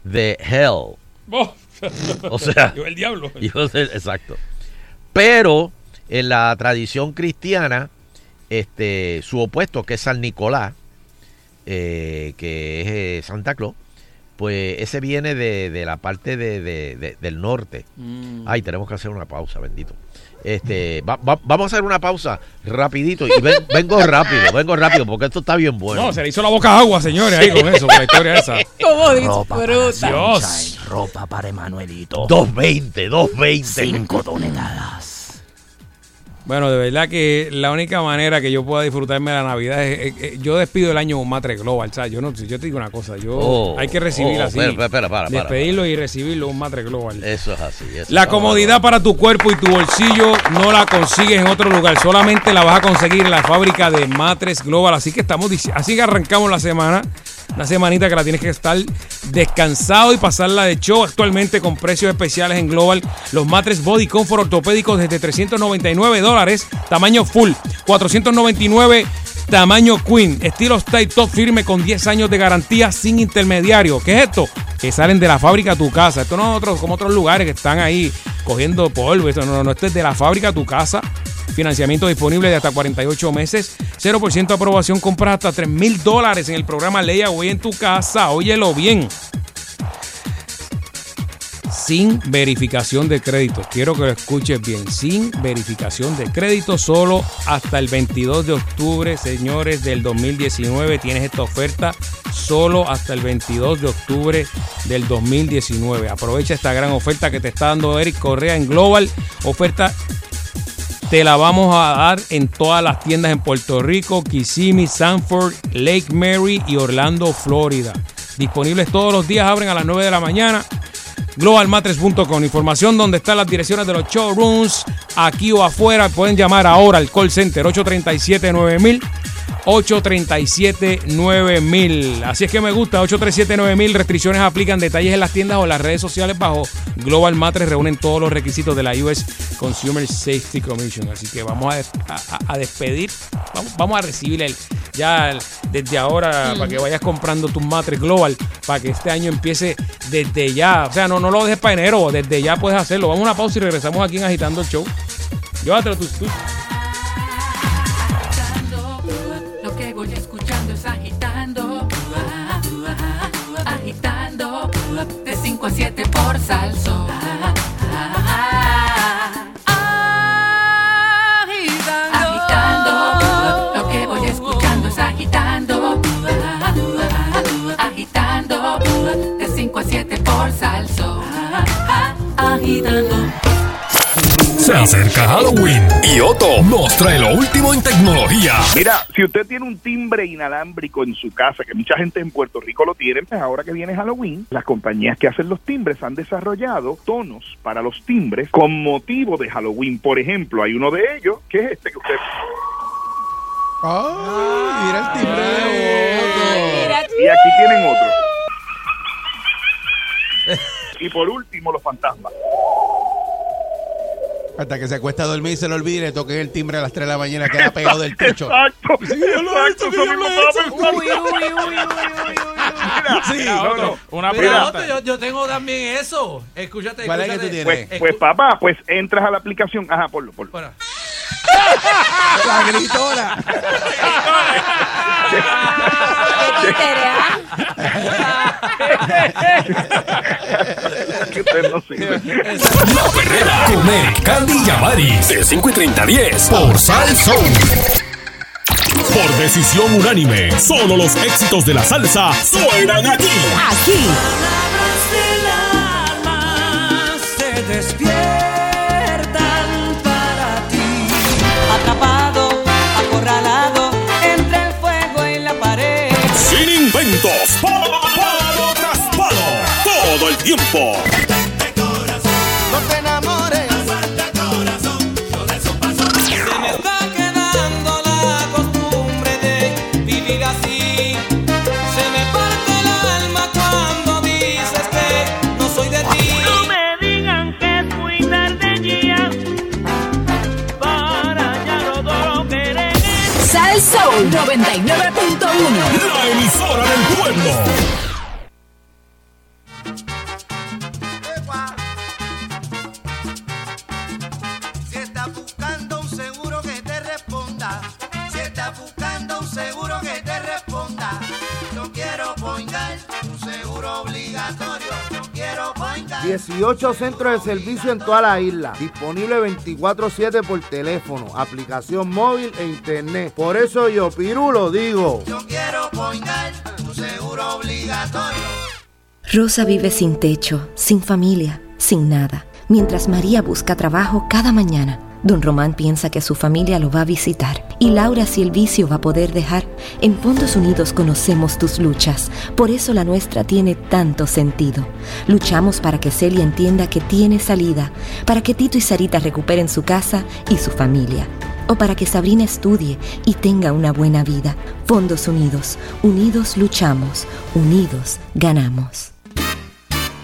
de Hell. Oh. O sea, Yo el diablo. Hijo de- exacto. Pero en la tradición cristiana, este, su opuesto, que es San Nicolás, eh, que es eh, Santa Claus, pues ese viene de, de la parte de- de- de- del norte. Mm. Ay, tenemos que hacer una pausa, bendito. Este, va- va- vamos a hacer una pausa rapidito y ven- vengo rápido, vengo rápido porque esto está bien bueno. No, se le hizo la boca agua, señores, ahí con eso, con la historia esa. ¿Cómo Ropa para disfruta? Dios. Sunshine, Ropa para Emanuelito. 220, 220. Cinco toneladas. Bueno, de verdad que la única manera que yo pueda disfrutarme de la Navidad es, es- es- yo despido el año con Matre Global, ¿sabes? Yo no, yo te digo una cosa, yo Oh, hay que recibir oh, así, espera, espera, para, para, despedirlo y recibirlo un Matre Global. Eso es así. eso La comodidad para tu cuerpo y tu bolsillo no la consigues en otro lugar, solamente la vas a conseguir en la fábrica de Matres Global. Así que estamos así que arrancamos la semana, una semanita que la tienes que estar descansado y pasarla de show actualmente con precios especiales en Global. Los Matres Body Comfort ortopédicos desde 399 dólares, tamaño full, 499 Tamaño Queen, estilo style top firme con 10 años de garantía sin intermediario. ¿Qué es esto? Que salen de la fábrica a tu casa. Esto no es como otros lugares que están ahí cogiendo polvo. Esto no, no, no, esto es de la fábrica a tu casa. Financiamiento disponible de hasta 48 meses. 0% aprobación. Compras hasta 3 mil dólares en el programa Layaway en tu casa. Óyelo bien sin verificación de crédito. Quiero que lo escuches bien. Sin verificación de crédito, solo hasta el 22 de octubre, señores, del 2019. Tienes esta oferta solo hasta el 22 de octubre del 2019. Aprovecha esta gran oferta que te está dando Eric Correa en Global. Oferta te la vamos a dar en todas las tiendas en Puerto Rico, Kissimmee, Sanford, Lake Mary y Orlando, Florida. Disponibles todos los días, abren a las 9 de la mañana. Globalmatres.com, información donde están las direcciones de los showrooms, aquí o afuera. Pueden llamar ahora al call center 837-9000. 837-9000. Así es que me gusta, 837-9000. Restricciones aplican, detalles en las tiendas o en las redes sociales bajo Global Matres. Reúnen todos los requisitos de la US Consumer Safety Commission. Así que vamos a, despedir, vamos a recibir el, ya desde ahora para que vayas comprando tus matres Global para que este año empiece desde ya. O sea, no, no lo dejes para enero, desde ya puedes hacerlo. Vamos a una pausa y regresamos aquí en Agitando el Show. Llévatelo tus, tus- Lo que voy escuchando es agitando, agitando, de 5 a 7 por salso. 105.7 por Salso. Se acerca Halloween y Otto nos trae lo último en tecnología. Mira, si usted tiene un timbre inalámbrico en su casa, que mucha gente en Puerto Rico lo tiene, pues ahora que viene Halloween, las compañías que hacen los timbres han desarrollado tonos para los timbres con motivo de Halloween. Por ejemplo, hay uno de ellos que es este que usted. ¡Ay! Mira el timbre de ah, Otto. Y aquí tienen otro. Y por último, los fantasmas. Hasta que se acuesta a dormir y se le olvide y le toquen el timbre a las 3 de la mañana, queda pegado del techo. Exacto. Sí, yo lo he hecho, que yo lo he hecho. pensando. Uy, uy, uy, Mira, Sí, mira, no, no. Una Mira, pregunta. Yo, yo tengo también eso. Escúchate, ¿Cuál es que escúchate. tú tienes? Pues, pues papá, pues entras a la aplicación. Ajá, ponlo, ponlo. La gritona. La Perrera con Eric, Candy y Amaris de 5 y 30 a 10 por Sal Soul. Por decisión unánime, solo los éxitos de la salsa suenan aquí. Aquí. se despiertan no lo querer. Sal Soul 99.1. La emisora del pueblo. 18 centros de servicio en toda la isla. Disponible 24-7 por teléfono, aplicación móvil e internet. Por eso yo, Piru, lo digo. Yo quiero poingar un seguro obligatorio. Rosa vive sin techo, sin familia, sin nada, mientras María busca trabajo cada mañana. Don Román piensa que su familia lo va a visitar y Laura si el vicio va a poder dejar. En Fondos Unidos conocemos tus luchas, por eso la nuestra tiene tanto sentido. Luchamos para que Celia entienda que tiene salida, para que Tito y Sarita recuperen su casa y su familia, o para que Sabrina estudie y tenga una buena vida. Fondos Unidos, unidos luchamos, unidos ganamos.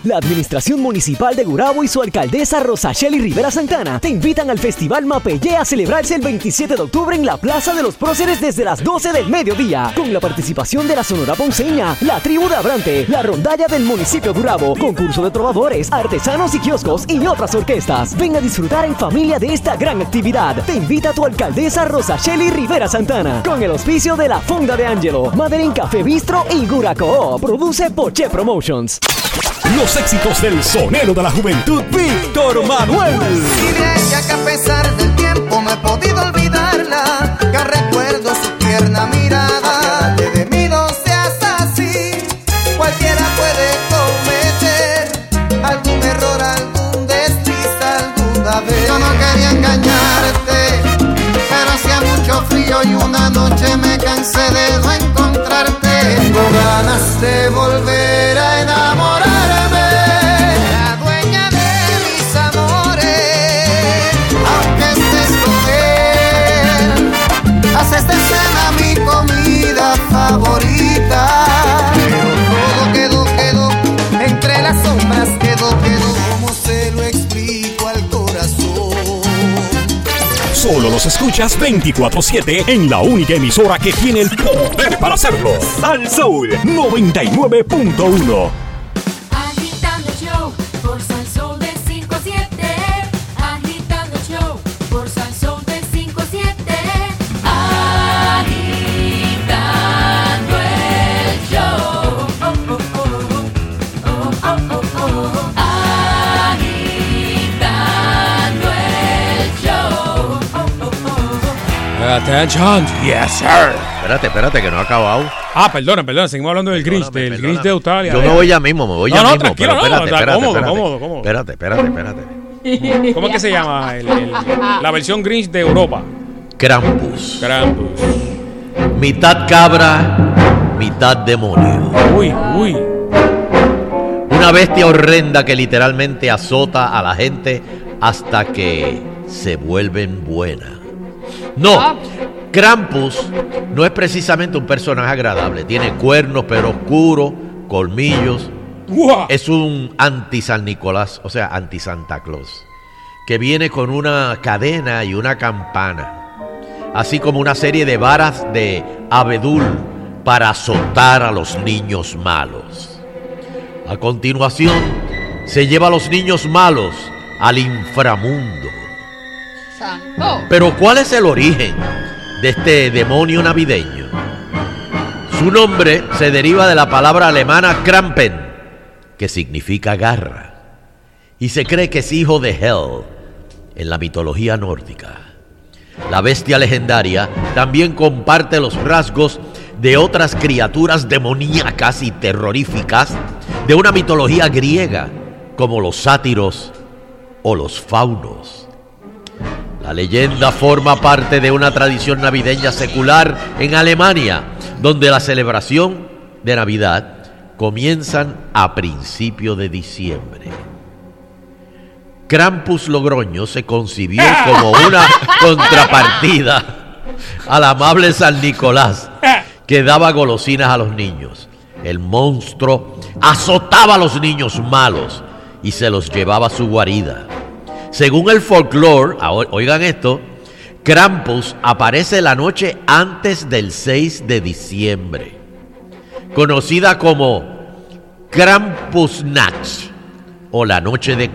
La Administración Municipal de Gurabo y su alcaldesa Rosacheli Rivera Santana te invitan al Festival Mapellé a celebrarse el 27 de octubre en la Plaza de los Próceres desde las 12 del mediodía, con la participación de la Sonora Ponceña, la Tribu de Abrante, la Rondalla del municipio de Gurabo, concurso de trovadores, artesanos y kioscos y otras orquestas. Ven a disfrutar en familia de esta gran actividad. Te invita tu alcaldesa Rosacheli Rivera Santana, con el auspicio de la Fonda de Angelo, Madeline Café Bistro y Guraco. Produce Poche Promotions. Éxitos del sonero de la juventud, Víctor Manuel. Y de ella que a pesar del tiempo no he podido olvidarla, que recuerdo su tierna mirada, que de mí no seas así, cualquiera puede cometer algún error, algún desliz, alguna vez. Yo no quería engañarte, pero hacía mucho frío y una noche me cansé de no encontrarte. Tengo ganas de volver a Solo los escuchas 24-7 en la única emisora que tiene el poder para hacerlo. Sal Soul 99.1. Attention. Yes, sir. Espérate, espérate, que no ha acabado. Ah, perdona, perdona. Seguimos hablando del Grinch, del Grinch de Australia. Yo me voy ya mismo, me voy No, ya no, mismo. tranquilo, pero no, espérate, espérate, cómodo, espérate. cómodo, cómodo. Espérate, espérate, espérate. ¿Cómo es que se llama el- el- la versión Grinch de Europa? Krampus. Krampus. Mitad cabra, mitad demonio. Uy, uy. Una bestia horrenda que literalmente azota a la gente hasta que se vuelven buenas. No, Krampus no es precisamente un personaje agradable. Tiene cuernos, pero oscuros, colmillos. Es un anti-San Nicolás, o sea, anti-Santa Claus, que viene con una cadena y una campana, así como una serie de varas de abedul para azotar a los niños malos. A continuación, se lleva a los niños malos al inframundo. Pero ¿cuál es el origen de este demonio navideño? Su nombre se deriva de la palabra alemana Krampen, que significa garra, y se cree que es hijo de Hel en la mitología nórdica. La bestia legendaria también comparte los rasgos de otras criaturas demoníacas y terroríficas de una mitología griega, como los sátiros o los faunos. La leyenda forma parte de una tradición navideña secular en Alemania, donde la celebración de Navidad comienzan a principio de diciembre. Krampus Logroño se concibió como una contrapartida al amable San Nicolás, que daba golosinas a los niños. El monstruo azotaba a los niños malos y se los llevaba a su guarida. Según el folclore, oigan esto, Krampus aparece la noche antes del 6 de diciembre, conocida como Krampusnacht o la noche de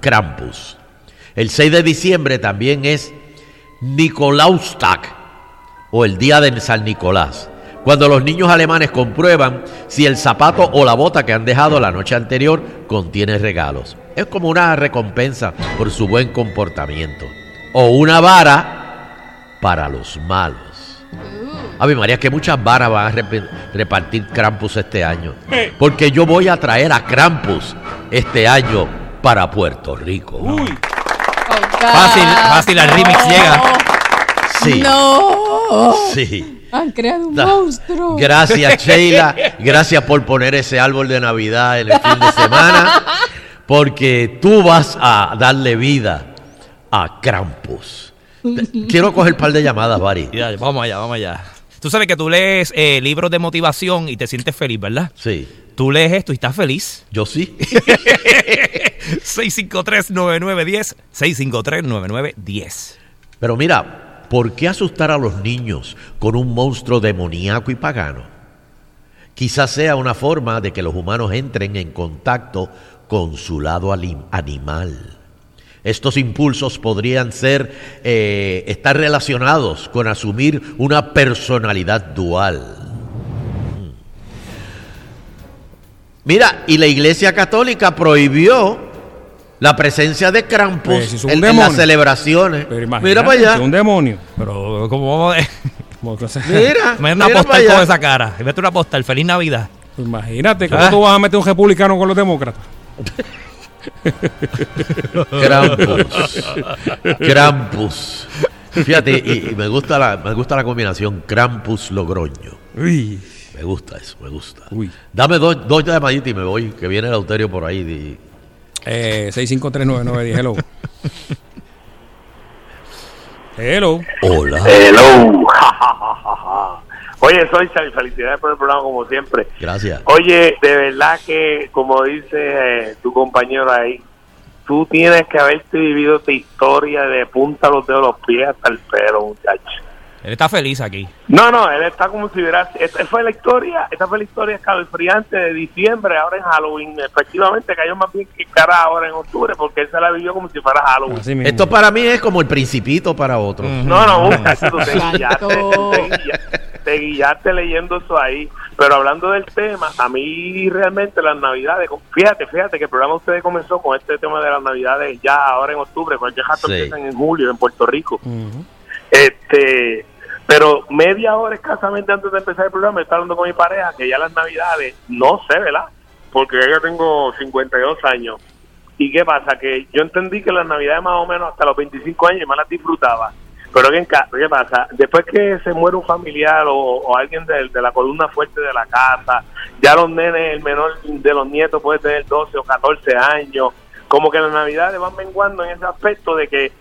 Krampus. El 6 de diciembre también es Nikolaustag o el día de San Nicolás, cuando los niños alemanes comprueban si el zapato o la bota que han dejado la noche anterior contiene regalos. Es como una recompensa por su buen comportamiento. O una vara para los malos. Ave María, que muchas varas van a repartir Krampus este año. Porque yo voy a traer a Krampus este año para Puerto Rico. Fácil, fácil, al remix llega. Sí. No. Sí. Han creado un Da- monstruo. Gracias, Sheila. Gracias por poner ese árbol de Navidad en el fin de semana. Porque tú vas a darle vida a Krampus. Quiero coger un par de llamadas, Bari. Ya, vamos allá, vamos allá. Tú sabes que tú lees eh, libros de motivación y te sientes feliz, ¿verdad? Sí. Tú lees esto y estás feliz. Yo sí. 653-9910. 653-9910. Pero mira, ¿por qué asustar a los niños con un monstruo demoníaco y pagano? Quizás sea una forma de que los humanos entren en contacto con su lado animal. Estos impulsos podrían ser eh, estar relacionados con asumir una personalidad dual. Mm. Mira, y la Iglesia Católica prohibió la presencia de Krampus Pues, si un en, en las celebraciones. Pero Mira para allá. si es un demonio. Pero, ¿cómo vamos a.? Mira, Me una mira postal con esa cara. Y Vete una postal. Feliz Navidad. Imagínate, ¿cómo Ah. tú vas a meter un republicano con los demócratas? Krampus. Krampus. Fíjate, y, y me gusta la, me gusta la combinación Krampus Logroño. Uy. Me gusta eso, me gusta. Dame dos, dos llamaditas y me voy, que viene el autorio por ahí. de- Eh, 6539910, hello. hello. Hola. Hello. Oye, soy Xavi, felicidades por el programa como siempre. Gracias. Oye, de verdad que, como dice eh, tu compañero ahí, tú tienes que haberte vivido esta historia de punta a los dedos de los pies hasta el pelo, muchacho. Él está feliz aquí. No, no, él está como si hubiera... Esta fue la historia, esta fue la historia escalofriante de diciembre, ahora en Halloween. Efectivamente, cayó más bien que cara ahora en octubre, porque él se la vivió como si fuera Halloween. Esto para mí es como el principito para otros. No, no, muchacho, te guillaste, te guillaste- te guillaste leyendo eso ahí. Pero hablando del tema, a mí realmente las navidades, fíjate, fíjate que el programa de ustedes comenzó con este tema de las navidades ya ahora en octubre, cualquier rato Sí. empiezan en julio en Puerto Rico. Este, pero media hora escasamente antes de empezar el programa, estaba hablando con mi pareja que ya las navidades, no sé, ¿verdad? Porque yo tengo 52 años. ¿Y qué pasa? Que yo entendí que las navidades más o menos hasta los 25 años más las disfrutaba. Pero ¿qué, ca- ¿qué pasa? Después que se muere un familiar o, alguien de, de la columna fuerte de la casa, ya los nenes, el menor de los nietos puede tener 12 o 14 años. Como que las navidades van menguando en ese aspecto de que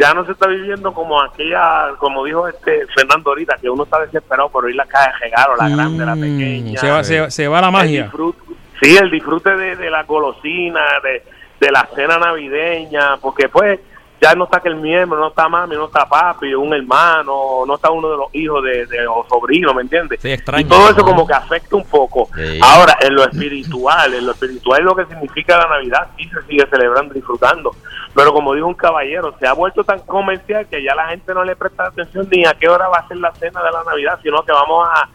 ya no se está viviendo como aquella, como dijo este Fernando ahorita, que uno está desesperado por ir la caja de regalo, la grande, la pequeña. Mm, Se va, se, se va la El magia. disfrute- sí, el disfrute de, de la golosina, de, de la cena navideña, porque pues ya no está aquel miembro, no está mami, no está papi, un hermano, no está uno de los hijos de, de o sobrinos, ¿me entiendes? Sí, extraño. Y todo eso como que afecta un poco. Sí. Ahora, en lo espiritual, en lo espiritual lo que significa la Navidad, sí se sigue celebrando, disfrutando. Pero como dijo un caballero, se ha vuelto tan comercial que ya la gente no le presta atención ni a qué hora va a ser la cena de la Navidad, sino que vamos a,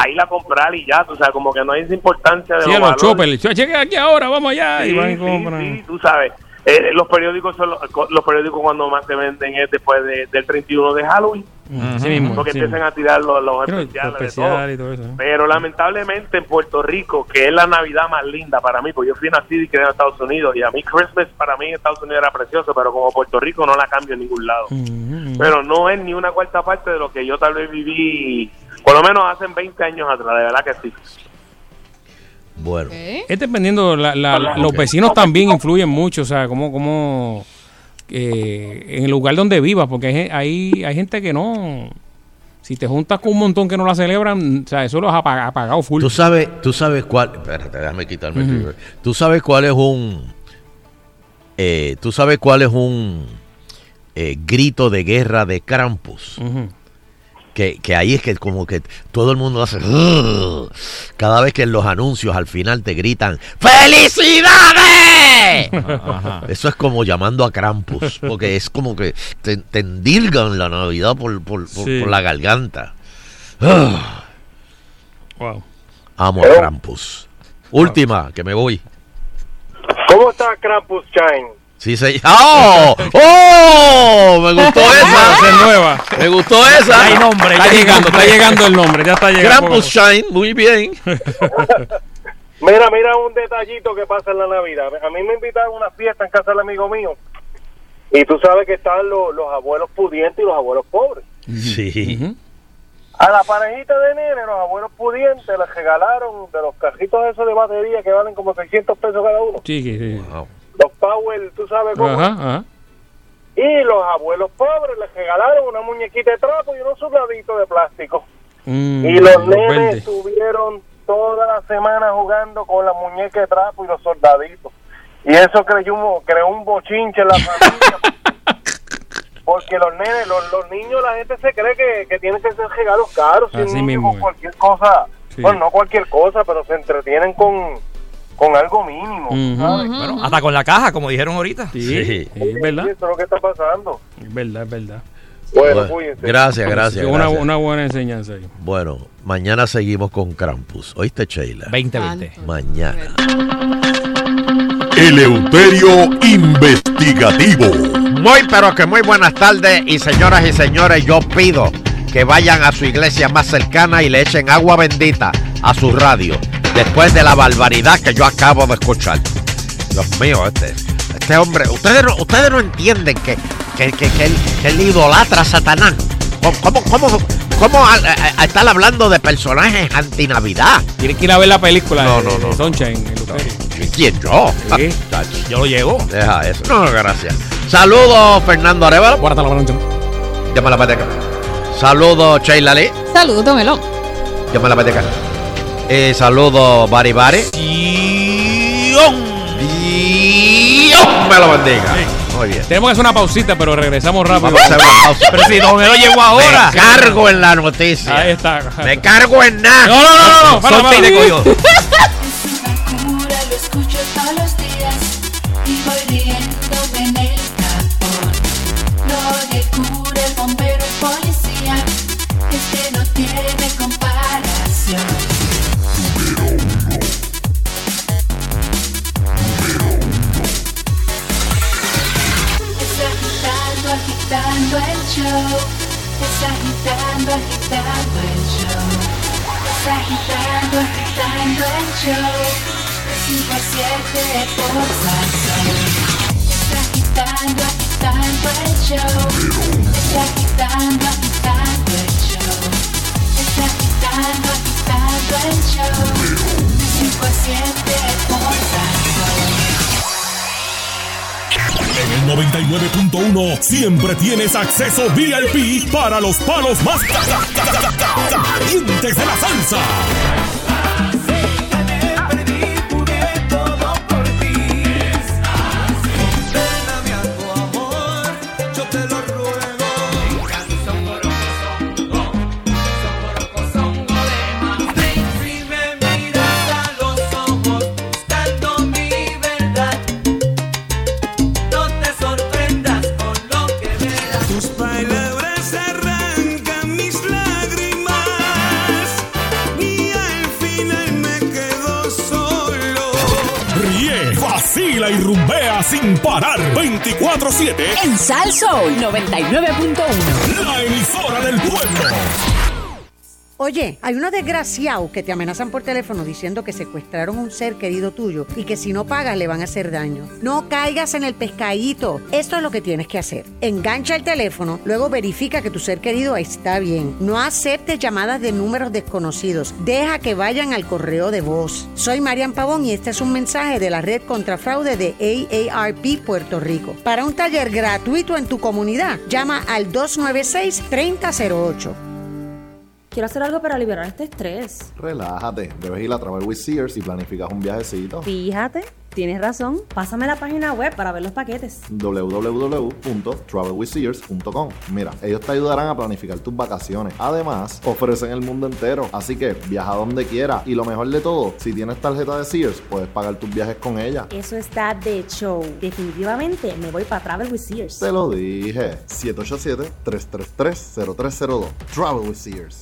a ir a comprar y ya, o sea, como que no hay esa importancia de Sí, los los choppers. Aquí ahora, vamos allá. y van y sí, compran. sí, tú sabes. Eh, los periódicos son los, los periódicos cuando más se venden es después de- del 31 de Halloween. Así mismo, Porque sí. empiezan a tirar los, los especiales. de todo. y todo eso. Pero lamentablemente en Puerto Rico, que es la Navidad más linda para mí, porque yo fui nacido y criado en Estados Unidos, y a mí Christmas para mí en Estados Unidos era precioso, pero como Puerto Rico no la cambio en ningún lado. Pero no es ni una cuarta parte de lo que yo tal vez viví, por lo menos hace 20 años atrás, de verdad que sí. Bueno. Es dependiendo, la- la- la- los vecinos también influyen mucho, o sea, como, como eh, en el lugar donde vivas, porque hay, hay, hay gente que no, si te juntas con un montón que no la celebran, o sea, eso lo has apag- apagado full. Tú sabes, tú sabes cuál. Espérate, déjame quitarme el Ujú. reverb. Tú sabes cuál es un. eh, tú sabes cuál es un eh, grito de guerra de Krampus. Que, que ahí es que como que todo el mundo hace. Cada vez que en los anuncios al final te gritan ¡Felicidades! Eso es como llamando a Krampus. Porque es como que te, te endilgan la Navidad por, por- por- Sí. por la garganta. Wow. Amo a Krampus. Última, que me voy. ¿Cómo está Krampus Shine? Sí, se... ¡Oh! ¡Oh! Me gustó esa. Esa es nueva. Me gustó esa. Hay nombre, Está llegando, está llegando el nombre, ya está llegando. Krampus Shine, muy bien. Mira, mira un detallito que pasa en la Navidad. A mí me invitaron a una fiesta en casa del amigo mío. Y tú sabes que están los, los abuelos pudientes y los abuelos pobres. Sí. A la parejita de nene, los abuelos pudientes les regalaron de los cajitos esos de batería que valen como 600 pesos cada uno. Sí, sí, sí. Power, tú sabes cómo. Ajá, ajá. Y los abuelos pobres les regalaron una muñequita de trapo y unos soldaditos de plástico. Mm, Y los nenes estuvieron toda la semana jugando con la muñeca de trapo y los soldaditos. Y eso creó un, creó un bochinche en la familia. Porque los nenes, los, los niños, la gente se cree que, que tienen que ser regalos caros. Así niño mismo cualquier cosa, Sí. bueno, no cualquier cosa, pero se entretienen con, con algo mínimo. ¿sabes? Bueno, hasta con la caja, como dijeron ahorita. Sí, es verdad. Sí, eso es lo que está pasando. Es verdad, es verdad. Bueno, Bueno, gracias, gracias. Una, gracias. una buena enseñanza ahí. Bueno, mañana seguimos con Krampus. ¿Oíste, Sheila? 2020. Mañana. Eleuterio Investigativo. Muy, pero que muy buenas tardes y señoras y señores, yo pido que vayan a su iglesia más cercana y le echen agua bendita a su radio después de la barbaridad que yo acabo de escuchar. Dios mío, este, este hombre, ustedes no, ustedes no entienden que, que, que, que él, que él idolatra a Satanás. ¿Cómo, cómo, cómo, cómo a- a- a estar hablando de personajes antinavidad? Tienes que ir a ver la película No, de, no, no. Sunshine. ¿Quién yo? Sí. Yo lo llevo. Deja eso. No, gracias. Saludos, Fernando Arevalo. Guárdate la baloncha. Llama la pateca. Saludos, Sheila Lee. Saludos, Don Elón. Llama la pateca. Eh, saludos, Bari Bari. Dios me lo bendiga. Muy bien. Tenemos que hacer una pausita, pero regresamos rápido. Vamos a hacer una pausa. Pero si Don Elo llegó ahora. Me cargo en la noticia. Ahí está. Me cargo en nada. No, no, no, no, no. Para, para. Agitando, agitando el show. Está agitando, agitando el show. Está agitando, agitando el show. De 5 a 7 por Salsón. Está agitando, agitando el show. Está agitando, agitando el show. Está agitando, agitando el show. De 5 a 7 por Salsón. En el 99.1 siempre tienes acceso VIP para los palos más ca- ca- ca- ca- ca- calientes de la salsa. Parar 24-7. En Sal Soul 99.1. La emisora del pueblo. Oye, hay unos desgraciados que te amenazan por teléfono diciendo que secuestraron un ser querido tuyo y que si no pagas le van a hacer daño. No caigas en el pescadito. Esto es lo que tienes que hacer. Engancha el teléfono, luego verifica que tu ser querido está bien. No aceptes llamadas de números desconocidos. Deja que vayan al correo de voz. Soy Marian Pavón y este es un mensaje de la red contra fraude de AARP Puerto Rico. Para un taller gratuito en tu comunidad, llama al 296-3008. Quiero hacer algo para liberar este estrés. Relájate, debes ir a Travel with Sears y planificas un viajecito. Fíjate, tienes razón. Pásame la página web para ver los paquetes. www.travelwithsears.com Mira, ellos te ayudarán a planificar tus vacaciones. Además, ofrecen el mundo entero. Así que viaja donde quiera. Y lo mejor de todo, si tienes tarjeta de Sears, puedes pagar tus viajes con ella. Eso está de show. Definitivamente me voy para Travel with Sears. Te lo dije. 787-333-0302. Travel with Sears.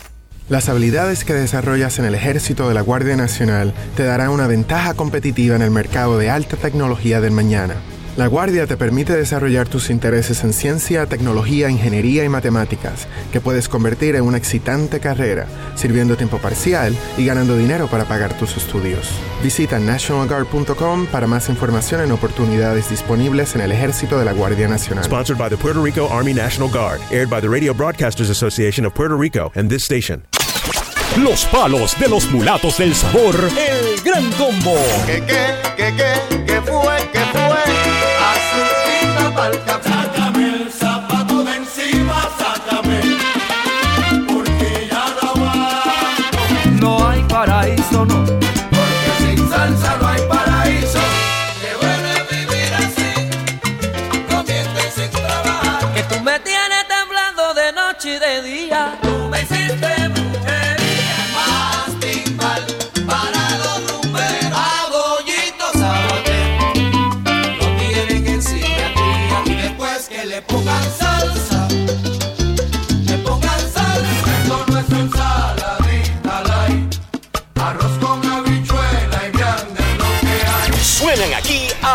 Las habilidades que desarrollas en el ejército de la Guardia Nacional te darán una ventaja competitiva en el mercado de alta tecnología del mañana. La Guardia te permite desarrollar tus intereses en ciencia, tecnología, ingeniería y matemáticas, que puedes convertir en una excitante carrera, sirviendo tiempo parcial y ganando dinero para pagar tus estudios. Visita nationalguard.com para más información en oportunidades disponibles en el ejército de la Guardia Nacional. Sponsored by the Puerto Rico Army National Guard. Aired by the Radio Broadcasters Association of Puerto Rico and this station. Los palos de los mulatos del sabor. El gran combo. ¿Qué, qué, qué, qué, qué fue, qué fue? Azulita pa'l café. Sácame el zapato de encima, sácame. Porque ya no aguanto. No hay paraíso, no. Porque sin salsa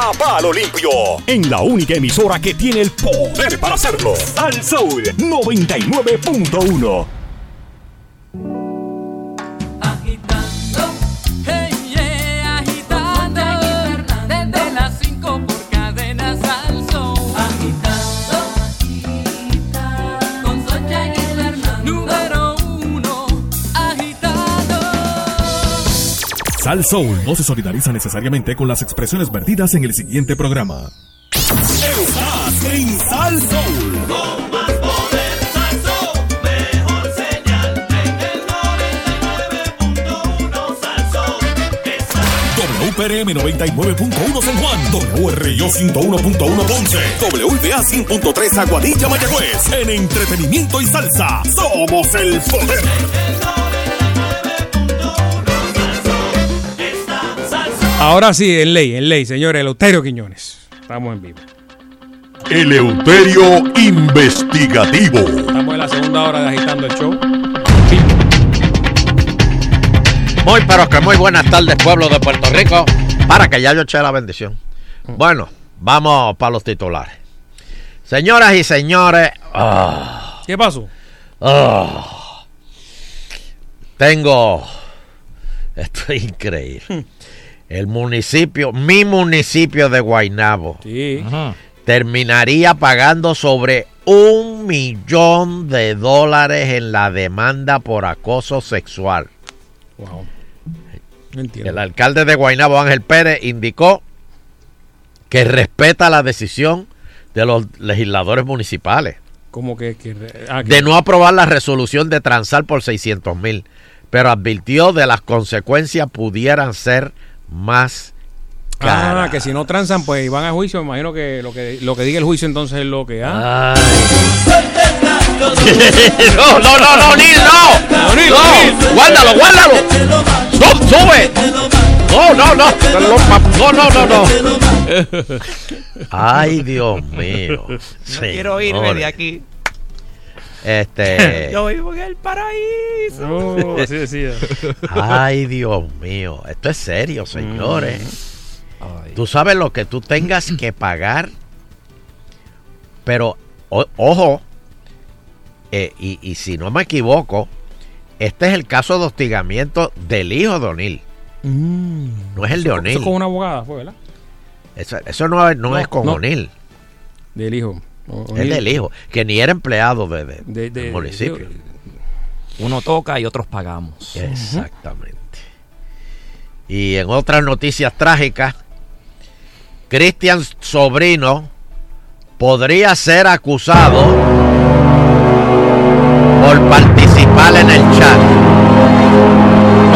a palo limpio. En la única emisora que tiene el poder para hacerlo. Al Soul 99.1. Sal Soul no se solidariza necesariamente con las expresiones vertidas en el siguiente programa. Estás en Sal Soul. Con más poder salso, mejor señal en el 99.1 salso. WPRM 99.1 San Juan, WRIO 101.1 Ponce, WBA 100.3 Aguadilla Mayagüez. En entretenimiento y salsa, somos el poder. Ahora sí, en ley, en ley, señores. Eleuterio Quiñones. Estamos en vivo. Eleuterio Investigativo. Estamos en la segunda hora de Agitando el Show. Muy, pero que muy buenas tardes, pueblo de Puerto Rico. Para que ya yo eché la bendición. Bueno, vamos para los titulares. Señoras y señores. ah, ¿Qué pasó? ah, tengo. Esto es increíble. El municipio, mi municipio de Guaynabo, terminaría pagando sobre un millón de dólares en la demanda por acoso sexual. Wow. Entiendo. El alcalde de Guaynabo, Ángel Pérez, indicó que respeta la decisión de los legisladores municipales Como que. que- ah, que- de no aprobar la resolución de transar por 600 mil, pero advirtió de las consecuencias pudieran ser más Ah, que si no transan, pues van a juicio. Me imagino que lo que lo que diga el juicio entonces es lo que. Ah. no, no, no, no, Nil, no. No, guárdalo, guárdalo. No, sube. No, no, no. No, no, no, no. Ay, Dios mío. No quiero irme de aquí. Este. Yo vivo en el paraíso. Oh, así decía. Ay, Dios mío. Esto es serio, señores. Tú sabes lo que tú tengas que pagar. Pero, o- ojo, eh, y, y si no me equivoco, este es el caso de hostigamiento del hijo de O'Neill. No es el de Eso O'Neill. con una abogada fue, ¿verdad? Eso, eso no, es- no No, es con no. O'Neill. Del hijo. O- Es del hijo, que ni era empleado de, de- De- de- del municipio. Uno toca y otros pagamos. Exactamente. Y en otras noticias trágicas, Cristian Sobrino podría ser acusado por participar en el chat.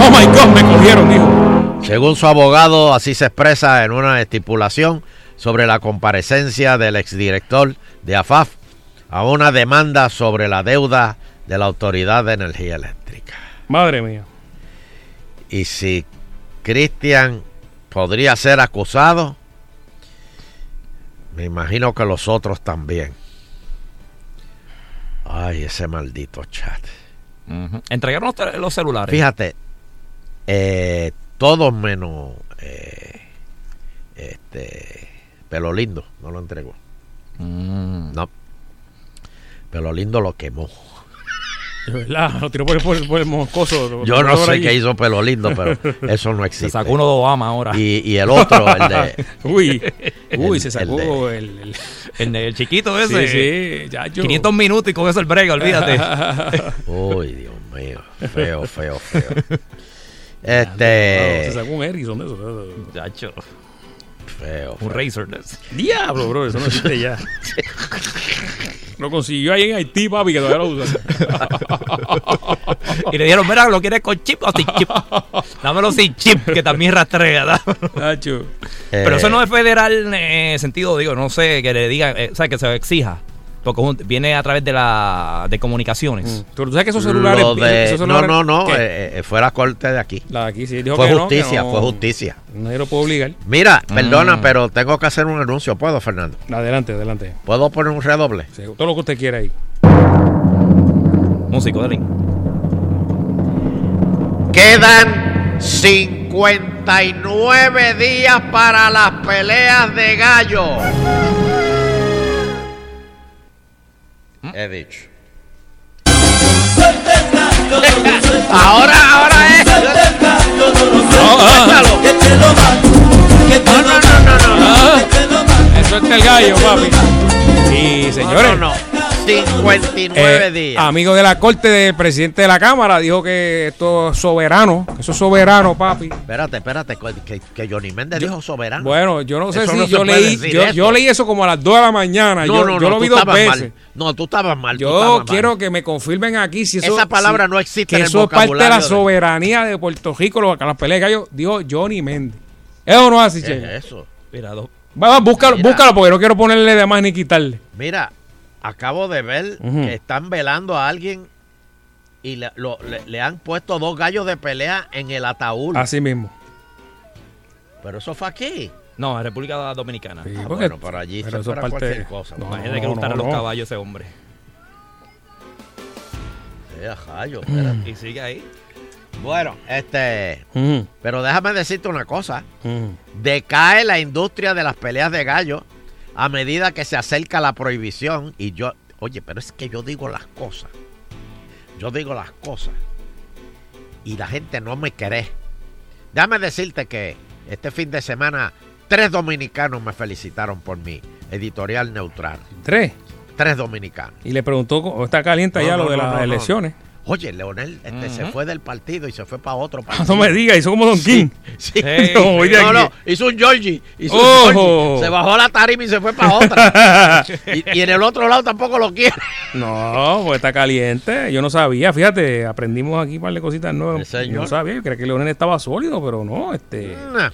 Oh my God, me cogieron, dijo. Según su abogado, así se expresa en una estipulación sobre la comparecencia del exdirector de AFAF a una demanda sobre la deuda de la Autoridad de Energía Eléctrica. Madre mía. Y si Cristian podría ser acusado, me imagino que los otros también. Ay, ese maldito chat. Entregaron los, tel- los celulares. Fíjate, eh, todos menos eh, este Pelo lindo, no lo entregó. Mm. No. Pelo lindo lo quemó. De verdad, lo tiró por, el- por, por el moscoso. Yo no sé qué hizo pelo lindo, pero eso no existe. Se sacó uno de Obama ahora. Y, y el otro, el de. Uy, uy, el- se el sacó de- el, el- El, de- el chiquito ese. Sí, sí, ya yo. 500 minutos y con eso el brega, olvídate. Uy, Dios mío. Feo, feo, feo. No, Este. se sacó un Harrison de eso. Chacho. Feo. Un feo. Ese. Diablo, bro, eso no existe ya. Lo consiguió ahí en Haití, papi, que todavía lo usan. Y le dijeron, mira, ¿lo quieres con chip o sin chip? Dámelo sin chip, que también rastrea. Nacho. Pero Eh, eso no es federal en sentido, digo, no sé, que le digan, eh, o sea, que se exija. Porque viene a través de la de comunicaciones. Pero tú sabes que esos celulares. de- esos no, celulares- no, no. Eh, eh, fue la corte de aquí. La de aquí sí dijo Fue que no, que justicia, no- fue justicia. Nadie lo puede obligar. Mira, perdona, Mm. pero tengo que hacer un anuncio. ¿Puedo, Fernando? Adelante, adelante. ¿Puedo poner un redoble? Sí, todo lo que usted quiera ahí. Músico, dale. Quedan 59 días para las peleas de gallo. He dicho. Ahora, ahora es. Suéltalo. No, no, no, no, no. no. Eso es el gallo, papi. Y señores. No, no, no. 59 eh, días. amigo de la corte del presidente de la Cámara dijo que esto es soberano, que eso es soberano, papi. Espérate, espérate, que, que Johnny Méndez dijo soberano. Bueno, yo no sé Eso si no yo leí, yo, eso. yo leí eso como a las 2 de la mañana. No, yo no, yo no, lo vi dos veces. mal. No, tú estabas mal. tú Yo estabas mal. quiero que me confirmen aquí si eso Esa palabra si- no existe que en el eso es parte de la soberanía de Puerto Rico, lo que las peleas de gallo dijo Johnny Méndez. ¿Eso no es así, ¿Qué Che? es eso? Mira, dos. Vamos, búscalo, Mira. búscalo porque no quiero ponerle de más ni quitarle. Mira, acabo de ver que están velando a alguien y le, lo- le- le han puesto dos gallos de pelea en el ataúd. Así mismo. Pero eso fue aquí. No, en República Dominicana. Ah, porque- bueno, pero allí pero se eso parte- cualquier cosa. No, Imagínate que no, le gustaran no, los caballos ese hombre. Eh, rayo, espérate. Y sigue ahí. Bueno, este. Pero déjame decirte una cosa. Decae la industria de las peleas de gallo a medida que se acerca la prohibición. Y yo, oye, pero es que yo digo las cosas. Yo digo las cosas. Y la gente no me cree. Déjame decirte que este fin de semana tres dominicanos me felicitaron por mi editorial neutral. Tres. Tres dominicanos. Y le preguntó, ¿cómo está caliente ya No, lo de no, las elecciones? Oye, Leonel este, se fue del partido y se fue para otro partido. No me digas, hizo como Don King. Sí. Hey, No, no, aquí. no, hizo un Georgie. Hizo un Georgie. Se bajó la tarima y se fue para otra. y, y en el otro lado tampoco lo quiere. No, pues está caliente. Yo no sabía, fíjate, aprendimos aquí un par de cositas nuevas. Sí. Yo no sabía, yo creía que Leonel estaba sólido, pero no, este. Nah.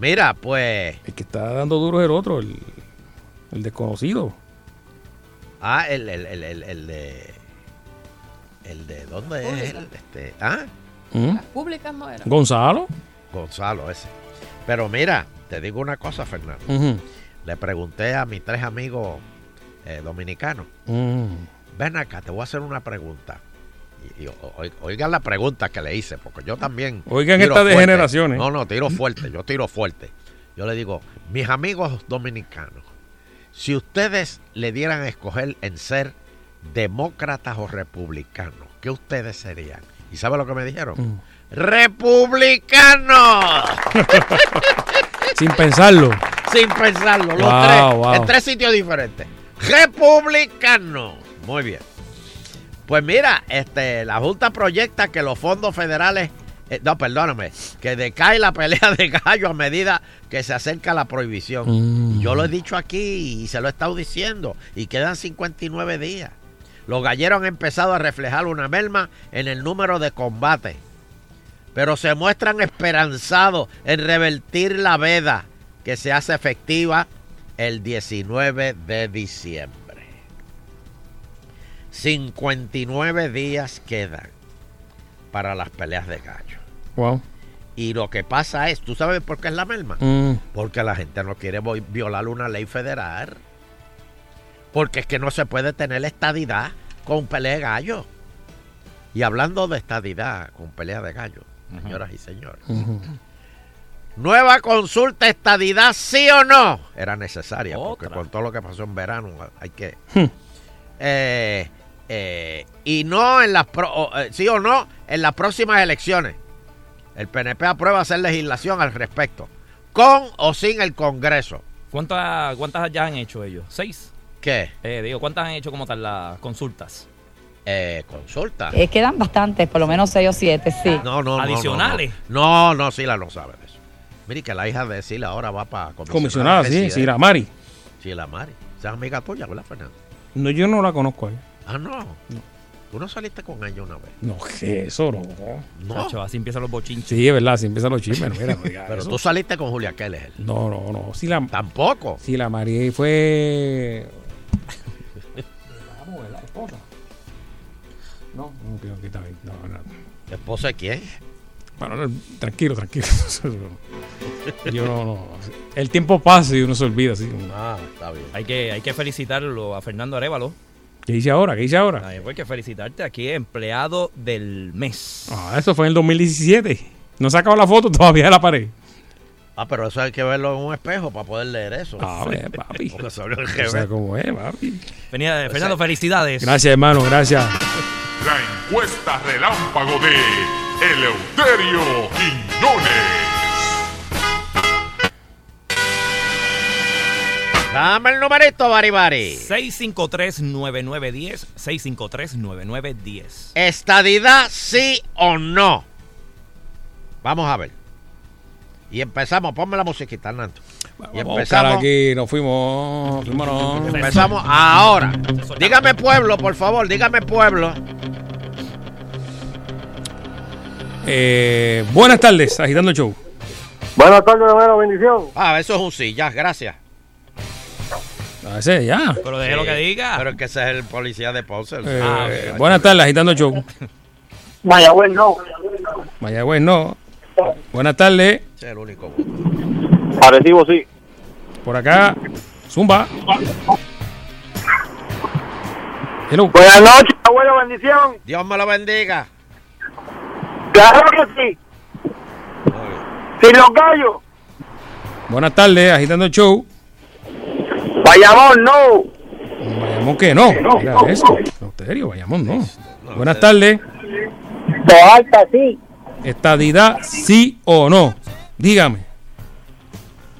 Mira, pues. El que está dando duro es el otro, el, el desconocido. Ah, el, el, el, el de. El de. ¿Dónde es él? Este, ah, ¿Mm? Públicas no era. Gonzalo. Gonzalo ese. Pero mira, te digo una cosa, Fernando. Ujú. Le pregunté a mis tres amigos eh, dominicanos. Mm. Ven acá, te voy a hacer una pregunta. Y, y o- o- oigan la pregunta que le hice, porque yo también. Oigan tiro estas fuerte. degeneraciones. No, no, tiro fuerte, yo tiro fuerte. Yo le digo, mis amigos dominicanos, si ustedes le dieran a escoger en ser demócratas o republicanos, ¿qué ustedes serían? ¿Y sabe lo que me dijeron? Mm. ¡Republicanos! Sin pensarlo. Sin pensarlo, los Wow, tres, wow. en tres sitios diferentes. Republicano. Muy bien. Pues mira, este, la Junta proyecta que los fondos federales, eh, no, perdóname, que decae la pelea de gallo a medida que se acerca la prohibición. Mm. Yo lo he dicho aquí y se lo he estado diciendo, y quedan 59 días. Los galleros han empezado a reflejar una merma en el número de combates, pero se muestran esperanzados en revertir la veda que se hace efectiva el 19 de diciembre. 59 días quedan para las peleas de gallo. Wow. Y lo que pasa es, ¿tú sabes por qué es la merma? Mm. Porque la gente no quiere violar una ley federal. Porque es que no se puede tener estadidad con pelea de gallo. Y hablando de estadidad con pelea de gallo, señoras y señores. Nueva consulta, estadidad, sí o no. Era necesaria, porque con todo lo que pasó en verano hay que... Hmm. Eh, eh, y no en las... pro- eh, sí o no en las próximas elecciones. El PNP aprueba hacer legislación al respecto. Con o sin el Congreso. ¿Cuántas, ¿Cuántas ya han hecho ellos? ¿Seis? ¿Qué? Eh, digo, ¿cuántas han hecho como tal las consultas? Eh, consulta. Eh, quedan bastantes, por lo menos seis o siete, sí. No, no, no, Adicionales. No, no, no, Sila no sabe de eso. Mire que la hija de Sila ahora va para Comisionada, sí, sí, la Mari. Sí, la Mari. Esa es amiga tuya, ¿verdad, Fernando? No, yo no la conozco a ella. Ah, no. Tú no saliste con ella una vez. No, que eso no. No. Chacho, así empiezan los bochinches. Sí, es verdad, si empiezan los chismes. no, mira, no Pero eso. tú saliste con Julia Keller. No, no, no. Si la, Tampoco. Si la Mari fue. Esposa. No, no, creo que está bien. No, no. ¿Esposa de quién? Bueno, no, tranquilo, tranquilo. Yo no, no. El tiempo pasa y uno se olvida. Así. Ah, está bien. Hay que, hay que felicitarlo a Fernando Arevalo. ¿Qué hice ahora? ¿Qué hice ahora? Hay que felicitarte aquí, empleado del mes. Ah, eso fue en el 2017. No he sacado la foto todavía de la pared. Ah, pero eso hay que verlo en un espejo para poder leer eso. Ah, ve, papi. Porque abrió el O sea, como es, papi. Venía, Fernando, felicidades. Gracias, hermano, gracias. La encuesta relámpago de Eleuterio Quiñones. Dame el numerito, Bari Bari. 653-9910. 653-9910. ¿Estadidad sí o no? Vamos a ver. Y empezamos, ponme la musiquita, Hernando. Y Vamos a buscar empezamos, aquí, nos fuimos. fuimos no. empezamos ahora. Dígame pueblo, por favor, dígame pueblo. Eh, buenas tardes, agitando el show. Buenas tardes, hermano, bendición. Ah, eso es un sí, ya, gracias. A ese, ya. Pero deje lo que diga. Pero es que ese es el policía de Ponce. Eh, Ah, buenas tardes, agitando el show. Mayagüez, no. Mayagüez, no. Buenas tardes. Es el único. Arecibo, sí. Por acá, Zumba. Hello. Buenas noches, abuelo, bendición. Dios me lo bendiga. Claro que sí. Sin los gallos. Buenas tardes, agitando el show. Bayamón, no. Vayamos que no. Mira eso. En serio, vayamos no. Buenas tardes. sí. Estadidad, sí o no. Dígame.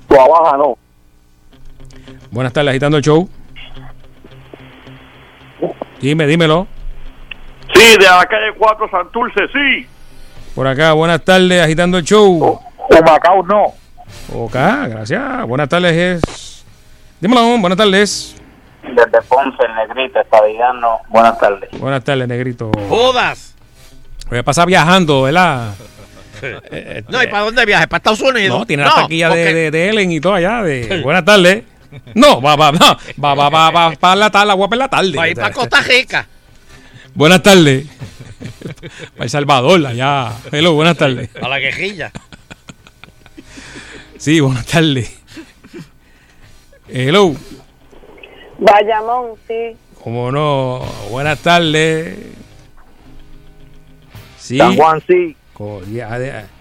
Baja, no. Buenas tardes, agitando el show. Dime, dímelo. Sí, de la calle 4 Santurce, sí. Por acá, buenas tardes, agitando el show. Humacao, no. Ok, gracias. Buenas tardes, es. Dímelo, buenas tardes. Desde Ponce, el negrito, estadidad, no. Buenas tardes. Buenas tardes, negrito. Judas. Voy a pasar viajando, ¿verdad? Eh, No, ¿y para dónde viaje? ¿Para Estados Unidos? No, tiene la taquilla de, de, de Ellen y todo allá. De, buenas tardes. No, va, va, va, va, va, va, va, para la tarde, guapa en la tarde. Va para Costa Rica. Buenas tardes. Para El Salvador, allá. Hello, buenas tardes. A la quejilla. Sí, buenas tardes. Hello. Bayamón, sí. Como no, buenas tardes. Sí. San Juan, sí.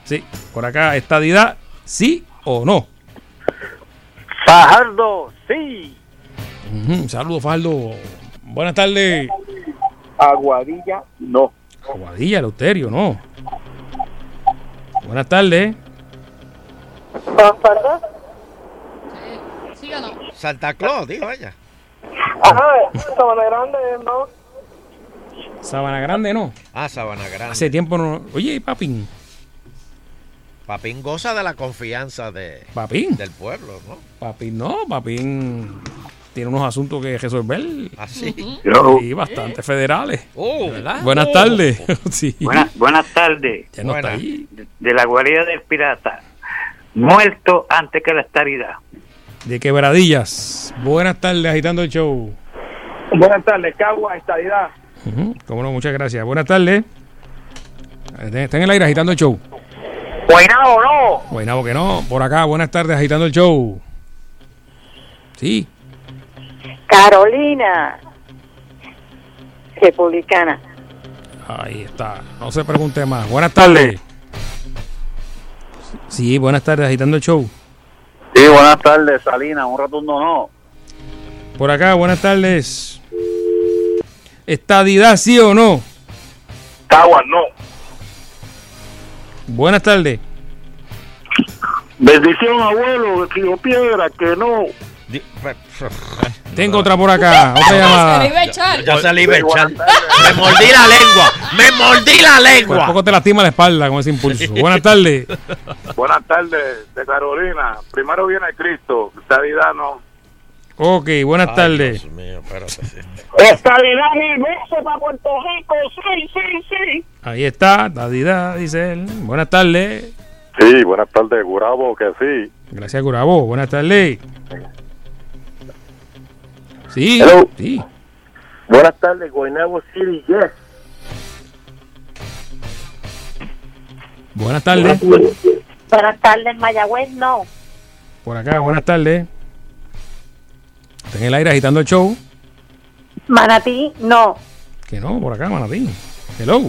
Sí, por acá, estadidad, sí o no. Fajardo, sí. Ujú, Saludos, Faldo. Buenas tardes. Aguadilla, no. Aguadilla, Eleuterio, no. Buenas tardes. ¿Perdón? ¿Sí o no? Santa Claus, dijo ella. Ajá, Sabana Grande, no. Sabana Grande, no. Ah, Sabana Grande. Hace tiempo no. Oye, papín. Papín goza de la confianza de, Papín. del pueblo, ¿no? Papín, no, papín tiene unos asuntos que resolver. Así. Y bastante federales. Oh, ¿Verdad? Buenas tardes. sí. Buenas, buenas tardes. Ya no está ahí. De la guarida del pirata. Muerto antes que la estabilidad. De quebradillas. Buenas tardes, agitando el show. Buenas tardes, Cagua, estadidad. Cómo no, muchas gracias. Buenas tardes. Está en el aire agitando el show. Guaynabo, no. Guaynabo que no. Por acá, buenas tardes, agitando el show. Sí. Carolina. Republicana. Ahí está. No se pregunte más. Buenas tardes. Sí, buenas tardes, agitando el show. Sí, buenas tardes, Salina, un rotundo no. Por acá, buenas tardes. ¿Estadidad sí o no? Caguas, no. Buenas tardes. Bendición, abuelo, de Río Piedra, que no. Tengo otra por acá, otra llamada. Ya salí a echar. Me mordí la lengua. Me mordí la Por lengua. poco te lastima la espalda con ese impulso. Buenas tardes. Buenas tardes, de Carolina. Primero viene Cristo, estadidad no. Ok, buenas Ay, tardes. Dios mío, espérate. Estabilidad mil veces para Puerto Rico, sí, sí, sí. Ahí está, Dadida, dice él. Buenas tardes. Sí, buenas tardes, Gurabo, que sí. Gracias, Curabo. Buenas tardes. Sí, Hello. sí. Buenas tardes, Guaynabo City, yes. Buenas tardes. Buenas tardes, Mayagüez, no. Por acá, buenas tardes. Está en el aire agitando el show. Manatí, no. Que no, por acá, Manatí. Hello.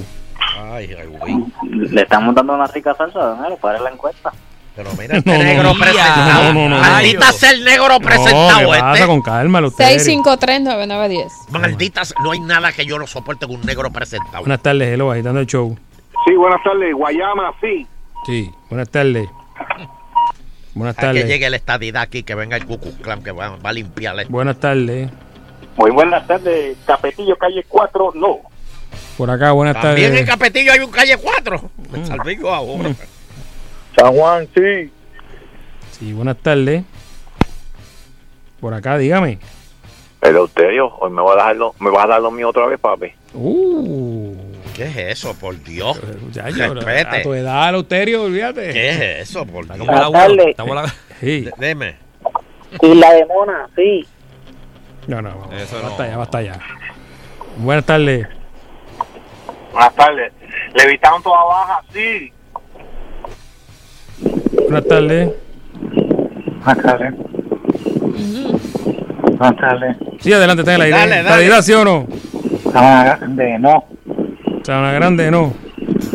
Ay, ay, güey. Le estamos dando una rica salsa, don para la encuesta. Pero mira, este No, negro no. presentado. No, no. Maldita sea el negro presentado no, ¿qué pasa? este. Con calma, usted. 6539910. Maldita sea- no hay nada que yo no soporte con un negro presentado. Buenas tardes, hello, agitando el show. Sí, buenas tardes, Guayama, sí. Sí, buenas tardes. Buenas Hay que tardes. llegue la estadidad aquí, que venga el Cucu Clan, que va, va a limpiarle. Buenas tardes. Muy buenas tardes, Capetillo, calle 4, no. Por acá, buenas También en tardes. Capetillo hay un calle 4. Me salpico ahora. San Juan, sí. Sí, buenas tardes. Por acá, dígame. Eleuterio, hoy me vas a dar lo, me vas a dar lo mío otra vez, papi. Uh, ¿Qué es eso, por Dios? ya, yo, Respete. a tu edad, Lauterio, olvídate. ¿Qué es eso, por Dios? abuelo, tardes. está como la- Sí. Deme. Y la de Mona, sí. No, no, vamos, Eso basta no. ya, basta ya. Buenas tardes. Buenas tardes. Levitaron toda baja, sí. Buenas tardes. Buenas tardes. Buenas tardes. Sí, adelante, está en el aire. Dale, dale. ¿Estadidad, sí o no? Estamos de no. Sabana Grande, no.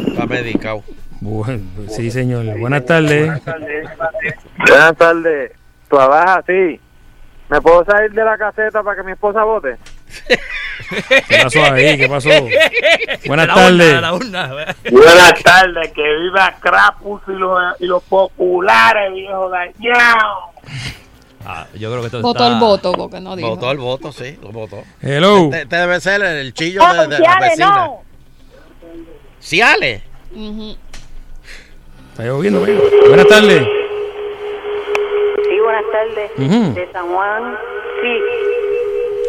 Está medicado. Bueno, sí, señor. Buenas tardes. Buenas tardes. Trabaja, sí. ¿Me puedo salir de la caseta para que mi esposa vote? ¿Qué pasó ahí? ¿Qué pasó? Buenas La tardes. urna, la urna. Buenas tardes, que viva Crapus y los, y los populares, viejo dañado. Ah, yo creo que esto Votó está- el voto, porque no dijo. Votó el voto, sí, lo votó. Hello. Este, este debe ser el, el chillo No, de, de la vecina. no. Ciales. Ujú. Está lloviendo, venga. Buenas tardes. Sí, buenas tardes. De San Juan, sí.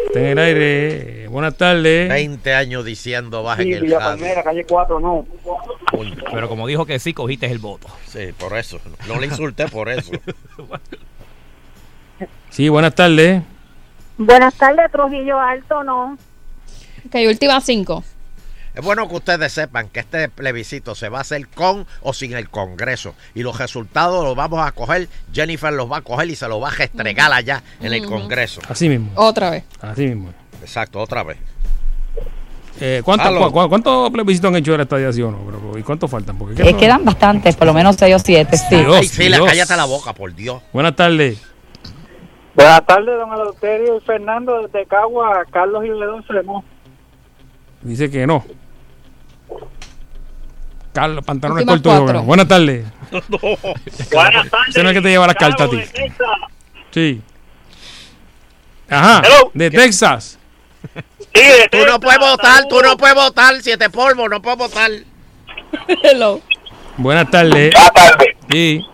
Está en el aire. Buenas tardes. 20 años diciendo bajen Sí, el Villa radio. Palmera, calle 4, no. Pero como dijo que sí, cogiste el voto. Sí, por eso. No le insulté por eso. Sí, buenas tardes. Buenas tardes, Trujillo Alto, no. Ok, última cinco. Es bueno que ustedes sepan que este plebiscito se va a hacer con o sin el Congreso. Y los resultados los vamos a coger. Jennifer los va a coger y se los va a restregar allá en el. Congreso. Así mismo. Otra vez. Así mismo. Exacto, otra vez. Eh, ¿cuánto- Aló. cu- cu- ¿Cuántos plebiscitos han hecho de la estadía, sí o no? Pero, ¿Y cuántos faltan? Porque, ¿qué Eh, quedan bastantes, por lo menos seis o siete, sí. Dios, Ay, sí, Dios. cállate la boca, por Dios. Buenas tardes. Buenas tardes, don Eleuterio y Fernando, desde Cagua, Carlos y Ledón no. Dice que no. Carlos, pantalones cortos. bueno. Buenas tardes. Buenas tardes. Ese no es que te lleva las cartas a ti. Sí. Ajá. Hello. De Texas. Sí, de Tú no Texas, puedes votar, tú no puedes votar, siete polvo, no puedes votar. Hello. Buenas tardes. Buenas tardes. Sí.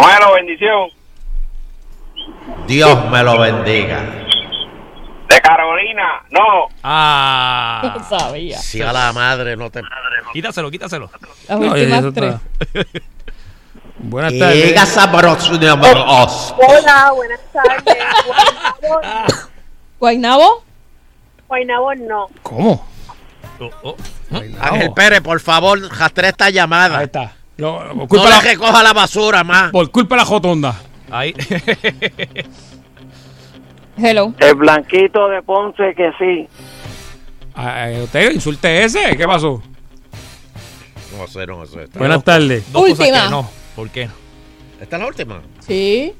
Bueno, bendición. Dios me lo bendiga. De Carolina, no. Ah. Sabía. Si a la madre no te. Quítaselo, quítaselo. Las No, últimas tres. está- Buenas tardes. Llega sabroso de amoroso. Hola, buenas tardes. Guaynabo. Guaynabo, no. ¿Cómo? Oh, oh. Ángel Pérez, por favor, rastre esta llamada. Ahí está. Lo- por, No culpa le la, recoja la basura más. por culpa de la jotonda. Ahí. Hello. El blanquito de Ponce, que sí. Usted insulte ese. ¿Qué pasó? No sé, no sé. Está- Buenas tardes. Dos cosas Última. que no. ¿Por qué? ¿Esta es la última? Sí.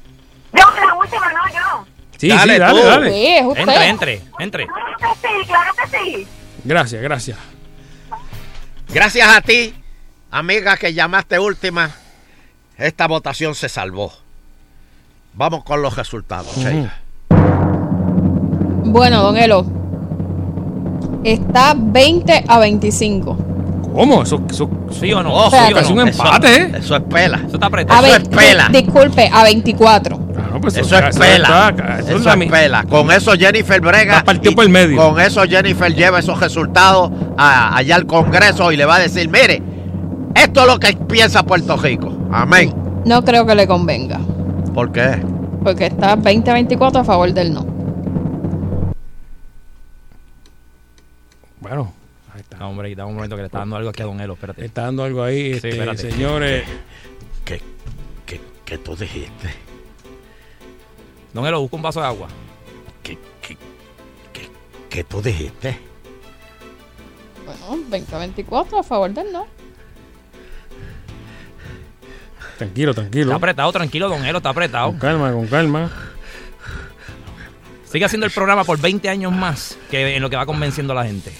Yo, la última, no, yo. Sí, Dale sí, dale, tú. dale. Sí, es usted. Entre, entre, entre. Claro que sí, claro que sí. Gracias, gracias. Gracias a ti, amiga que llamaste última, esta votación se salvó. Vamos con los resultados, Sheila. Bueno, don Elo. Está 20 a 25. ¿Cómo? Eso, eso, ¿Sí o no? Ojo, ¿Sí o Oh, casi no? un Eso- empate, ¿eh? Eso es pela. Eso está apretado. A Eso es pela. di- disculpe, a 24. Ah, no, pues Eso es pela. está- eso Eso es la es mi- pela. Con eso Jennifer Brega. La partió y por el medio. Con eso Jennifer lleva esos resultados a- allá al Congreso y le va a decir, mire, esto es lo que piensa Puerto Rico. Amén. No creo que le convenga. ¿Por qué? Porque está 20 a 24 a favor del no. Bueno, ahí está. No, hombre, dame un momento que le está dando algo aquí a Don Elo. Espérate. Le está dando algo ahí, este, espérate. señores. ¿Qué, qué, qué tú dijiste? Don Elo, busca un vaso de agua. ¿Qué, qué, qué, qué tú dijiste? Bueno, 20 a 24 a favor del no. Tranquilo, Está tranquilo. apretado, tranquilo, Don Elo, está apretado. Con calma, con calma. Sigue haciendo el programa por 20 años más que en lo que va convenciendo a la gente.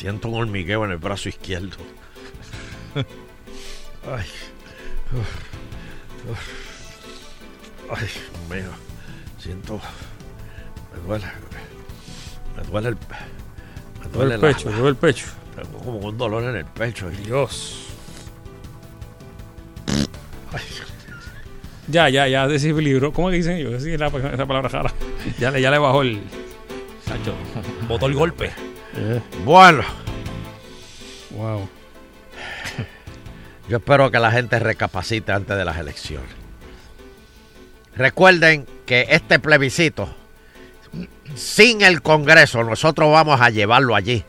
Siento un hormigueo en el brazo izquierdo. Ay. Uf. Uf. Ay, mío. Siento. Me duele. Me duele el. Me Duele el pecho, duele el pecho. Tengo como un dolor en el pecho. Dios. Ya, ya, ya desequilibró. ¿Cómo que dicen ellos? Sí, la, esa palabra rara. Ya, le- ya le bajó el. Chacho, botó el golpe. Eh, Bueno, wow. yo espero que la gente recapacite antes de las elecciones. Recuerden que este plebiscito, sin el Congreso, nosotros vamos a llevarlo allí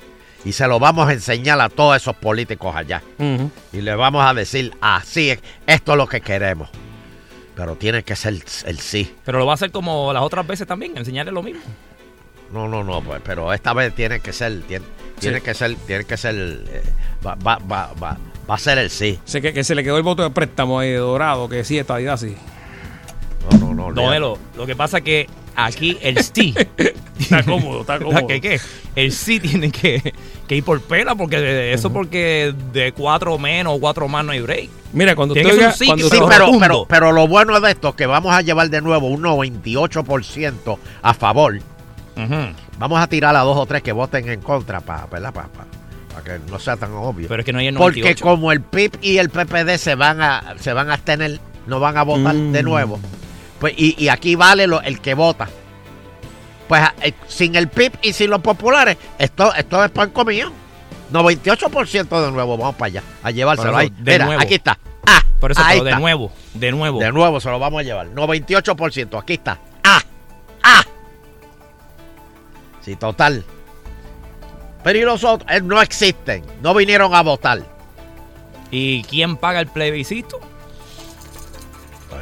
y se lo vamos a enseñar a todos esos políticos allá. Y le vamos a decir, así es, esto es lo que queremos. Pero tiene que ser el sí. Pero lo va a hacer como las otras veces también, enseñarle lo mismo. No, no, no, pues, pero esta vez tiene que ser, tiene, tiene que ser, tiene que ser, eh, va, va, va, va, va a ser el sí. Sé que, que se le quedó el voto de préstamo ahí de dorado, que sí, estadidad sí. No, no, no. Don olvídate. Elo, lo que pasa es que aquí el sí. Está cómodo, está cómodo. ¿Qué, qué? El sí tiene que, que ir por pela, porque de- eso porque de cuatro menos o cuatro más no hay break. Mira, cuando usted oiga, sí, cuando Sí, Pero pero, pero lo bueno de esto es que vamos a llevar de nuevo un 98% a favor. Vamos a tirar a dos o tres que voten en contra para que no sea tan obvio. Pero es que no hay el Porque 98. como el PIB y el PPD se van a se van a abstener, no van a votar Mm. de nuevo. Pues y, y aquí vale lo, el que vota. Pues eh, sin el PIB y sin los populares, esto, esto es pan comido. 98% de nuevo, vamos para allá, a llevárselo ahí. de Mira, nuevo. aquí está. Ah, Por eso, ahí pero de está. nuevo, de nuevo. De nuevo se lo vamos a llevar. 98%, aquí está. Ah, ah. Sí, total. Pero y los otros, Eh, no existen, no vinieron a votar. ¿Y quién paga el plebiscito?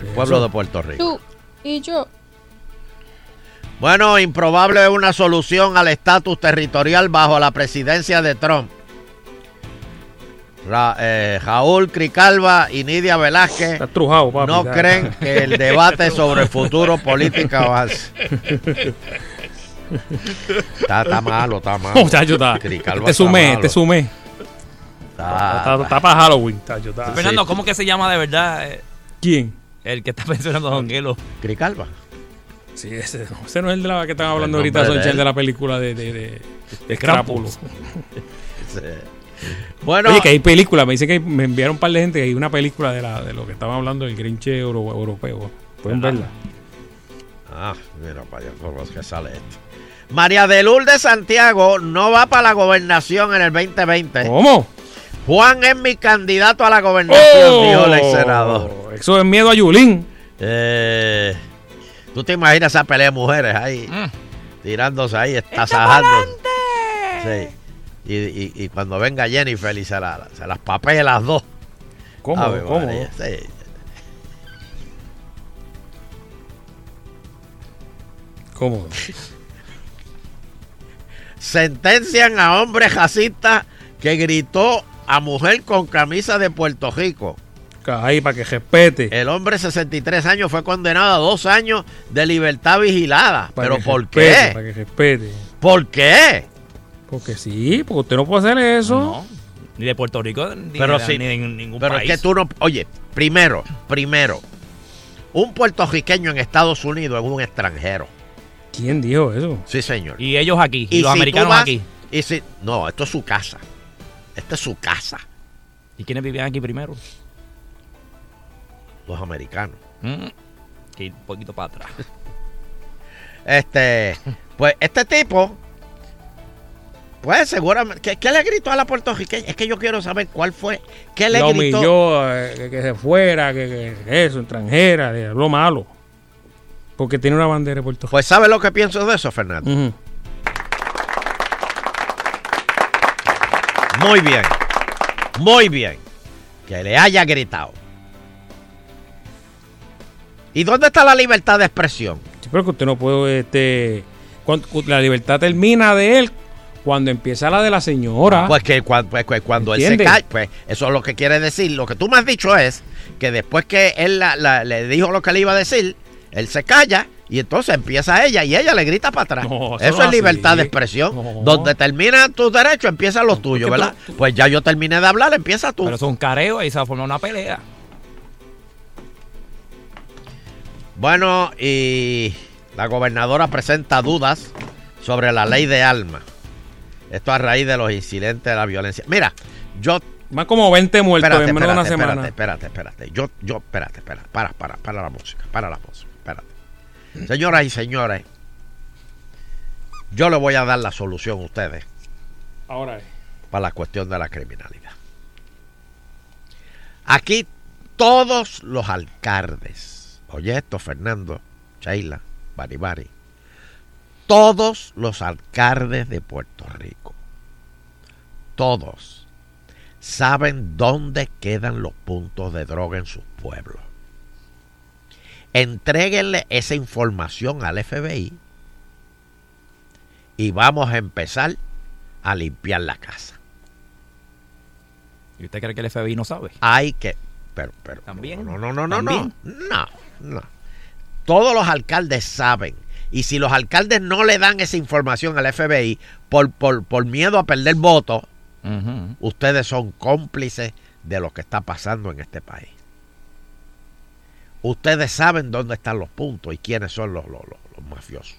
El pueblo de Puerto Rico. Tú y yo. Bueno, improbable es una solución al estatus territorial bajo la presidencia de Trump. Ra- eh, Raúl Cricalva y Nidia Velázquez Está trujado, papi. no creen que el debate sobre el futuro político avance. Está, está malo, está malo. Muchacho, está. Cricalva Te sumé, te sumé. Está- Está, está para Halloween, tacho, está. Fernando, ¿cómo que se llama de verdad ¿Quién? el que está mencionando a Don Gelo? Cricalva. Sí, ese, no, ese no es el de la que están hablando El ahorita, de Sonchel, él. de la película de, de, de, de Bueno, Oye, que hay película, me dice que hay- me enviaron un par de gente que hay una película de, la, de lo que estaban hablando del Grinche euro- europeo. Pueden verla. Ah, mira para allá por los que sale esto. María de Lourdes Santiago no va para la gobernación en el 2020. ¿Cómo? Juan es mi candidato a la gobernación, ¡Oh! dijo el ex senador. Eso es miedo a Yulín. Eh, ¿Tú te imaginas esa pelea de mujeres ahí? Mm. Tirándose ahí, estasajando. Sí. Y, y- y cuando venga Jennifer y se, la- se las papee las dos. ¿Cómo? ¿Cómo? María, sí. ¿Cómo? Sentencian a hombre jacinta que gritó a mujer con camisa de Puerto Rico. Ahí, para que respete. El hombre de 63 años fue condenado a dos años de libertad vigilada. Para ¿Pero por respete, qué? Para que respete. ¿Por qué? Porque sí, porque usted no puede hacer eso. No. Ni de Puerto Rico, ni, Pero de, sí, ni de ningún Pero país. es que tú no... Oye, primero, primero, un puertorriqueño en Estados Unidos es un extranjero. ¿Quién dijo eso? Sí, señor. Y ellos aquí, y, los si americanos vas- aquí. Y si, no, esto es su casa. Esta es su casa. ¿Y quiénes vivían aquí primero? Los americanos. Mm, que ir un poquito para atrás. Este, pues este tipo, pues seguramente, ¿qué, qué le gritó a la puertorriqueña? Es que yo quiero saber cuál fue. ¿Qué le Lo gritó? humilló, eh, que, que se fuera, que, que eso, extranjera, le habló malo. Porque tiene una bandera de Puerto Rico. Pues ¿sabes lo que pienso de eso, Fernando? Muy bien. Muy bien. Que le haya gritado. ¿Y dónde está la libertad de expresión? Sí, pero que usted no puede, este, cuando- la libertad termina de él cuando empieza la de la señora. Pues que cuan- pues, pues, cuando él se cae, pues eso es lo que quiere decir. Lo que tú me has dicho es que después que él la- la- le dijo lo que le iba a decir, él se calla y entonces empieza ella y ella le grita para atrás. No, eso es libertad así. de expresión. No. Donde terminan tus derechos, empiezan los tuyos, ¿verdad? Pues ya yo terminé de hablar, empieza tú. Pero es un careo y se va a formar una pelea. Bueno, y la gobernadora presenta dudas sobre la ley de alma. Esto a raíz de los incidentes de la violencia. Mira, yo Más como 20 muertos espérate, en menos de una semana. espérate, espérate, espérate. Yo, yo, espérate, espérate. Para, para, para la música, para la música, espérate. Señoras y señores, yo le voy a dar la solución a ustedes Ahora para la cuestión de la criminalidad. Aquí todos los alcaldes, oye esto, Fernando, Sheila, Baribari, todos los alcaldes de Puerto Rico, todos saben dónde quedan los puntos de droga en sus pueblos. Entréguenle esa información al FBI y vamos a empezar a limpiar la casa. ¿Y usted cree que el FBI no sabe? Hay que. Pero, pero. También. No, no, no, no, no. ¿También? No, no. Todos los alcaldes saben. Y si los alcaldes no le dan esa información al FBI por, por, por miedo a perder votos, ustedes son cómplices de lo que está pasando en este país. Ustedes saben dónde están los puntos y quiénes son los, los, los- los mafiosos.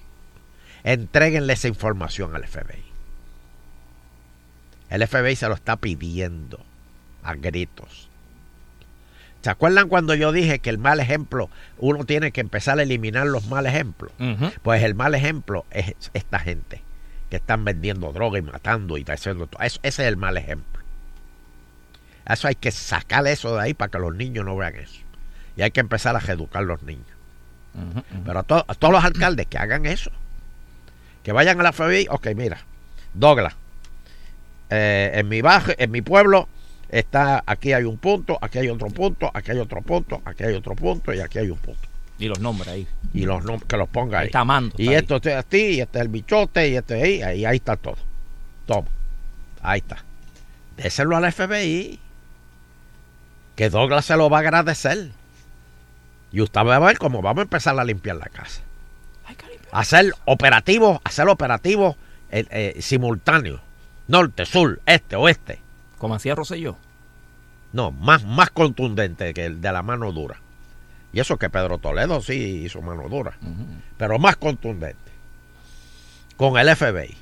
Entréguenle esa información al FBI. El FBI se lo está pidiendo a gritos. ¿Se acuerdan cuando yo dije que el mal ejemplo, uno tiene que empezar a eliminar los mal ejemplos? Pues el mal ejemplo es esta gente que están vendiendo droga y matando y haciendo todo. Eso- ese es el mal ejemplo. Eso hay que sacar eso de ahí para que los niños no vean eso. Y hay que empezar a reeducar a los niños. Pero a, to- a todos los alcaldes que hagan eso. Que vayan a la FBI. Ok, mira. Douglas. eh, en mi bajo, en mi pueblo está aquí hay un punto, aquí hay otro punto, aquí hay otro punto, aquí hay otro punto y aquí hay un punto. Y los nombres ahí. Y los nom- que los ponga ahí. Está Mando, y está esto es así, y este es el bichote, y este ahí, ahí, ahí está todo. Toma. Ahí está. Déselo al FBI. Que Douglas se lo va a agradecer. Y usted va a ver cómo vamos a empezar a limpiar la casa. Hacer operativos, hacer operativos eh, eh, simultáneos. Norte, sur, este, oeste. Como hacía Rosselló. No, más, más contundente que el de la mano dura. Y eso que Pedro Toledo sí hizo mano dura. Pero más contundente. Con el FBI.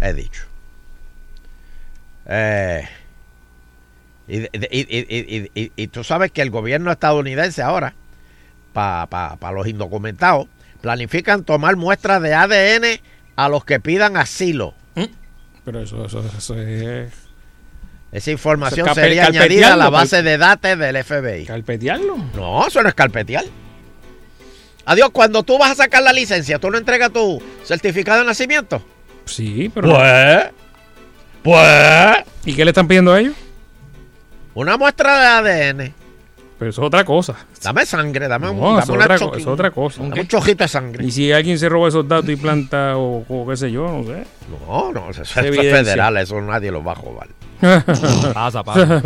He dicho. Eh, y, tú sabes que el gobierno estadounidense ahora, para los indocumentados, planifican tomar muestras de ADN a los que pidan asilo. Pero eso, eso, eso es. Esa información Eso es sería añadida a la base de datos del FBI. ¿Carpetearlo? No, eso no es carpetear. Adiós, cuando tú vas a sacar la licencia, ¿tú no entregas tu certificado de nacimiento? Sí, pero. Pues, pues, ¿Y qué le están pidiendo a ellos? Una muestra de ADN. Pero eso es otra cosa. Dame sangre, dame, un, No, dame eso es una otra, eso es otra cosa. Dame un chojito de sangre. Y si alguien se roba esos datos y planta o, o qué sé yo, no sé. No, no, eso, es federal, eso nadie lo va a robar. Pasa, pasa.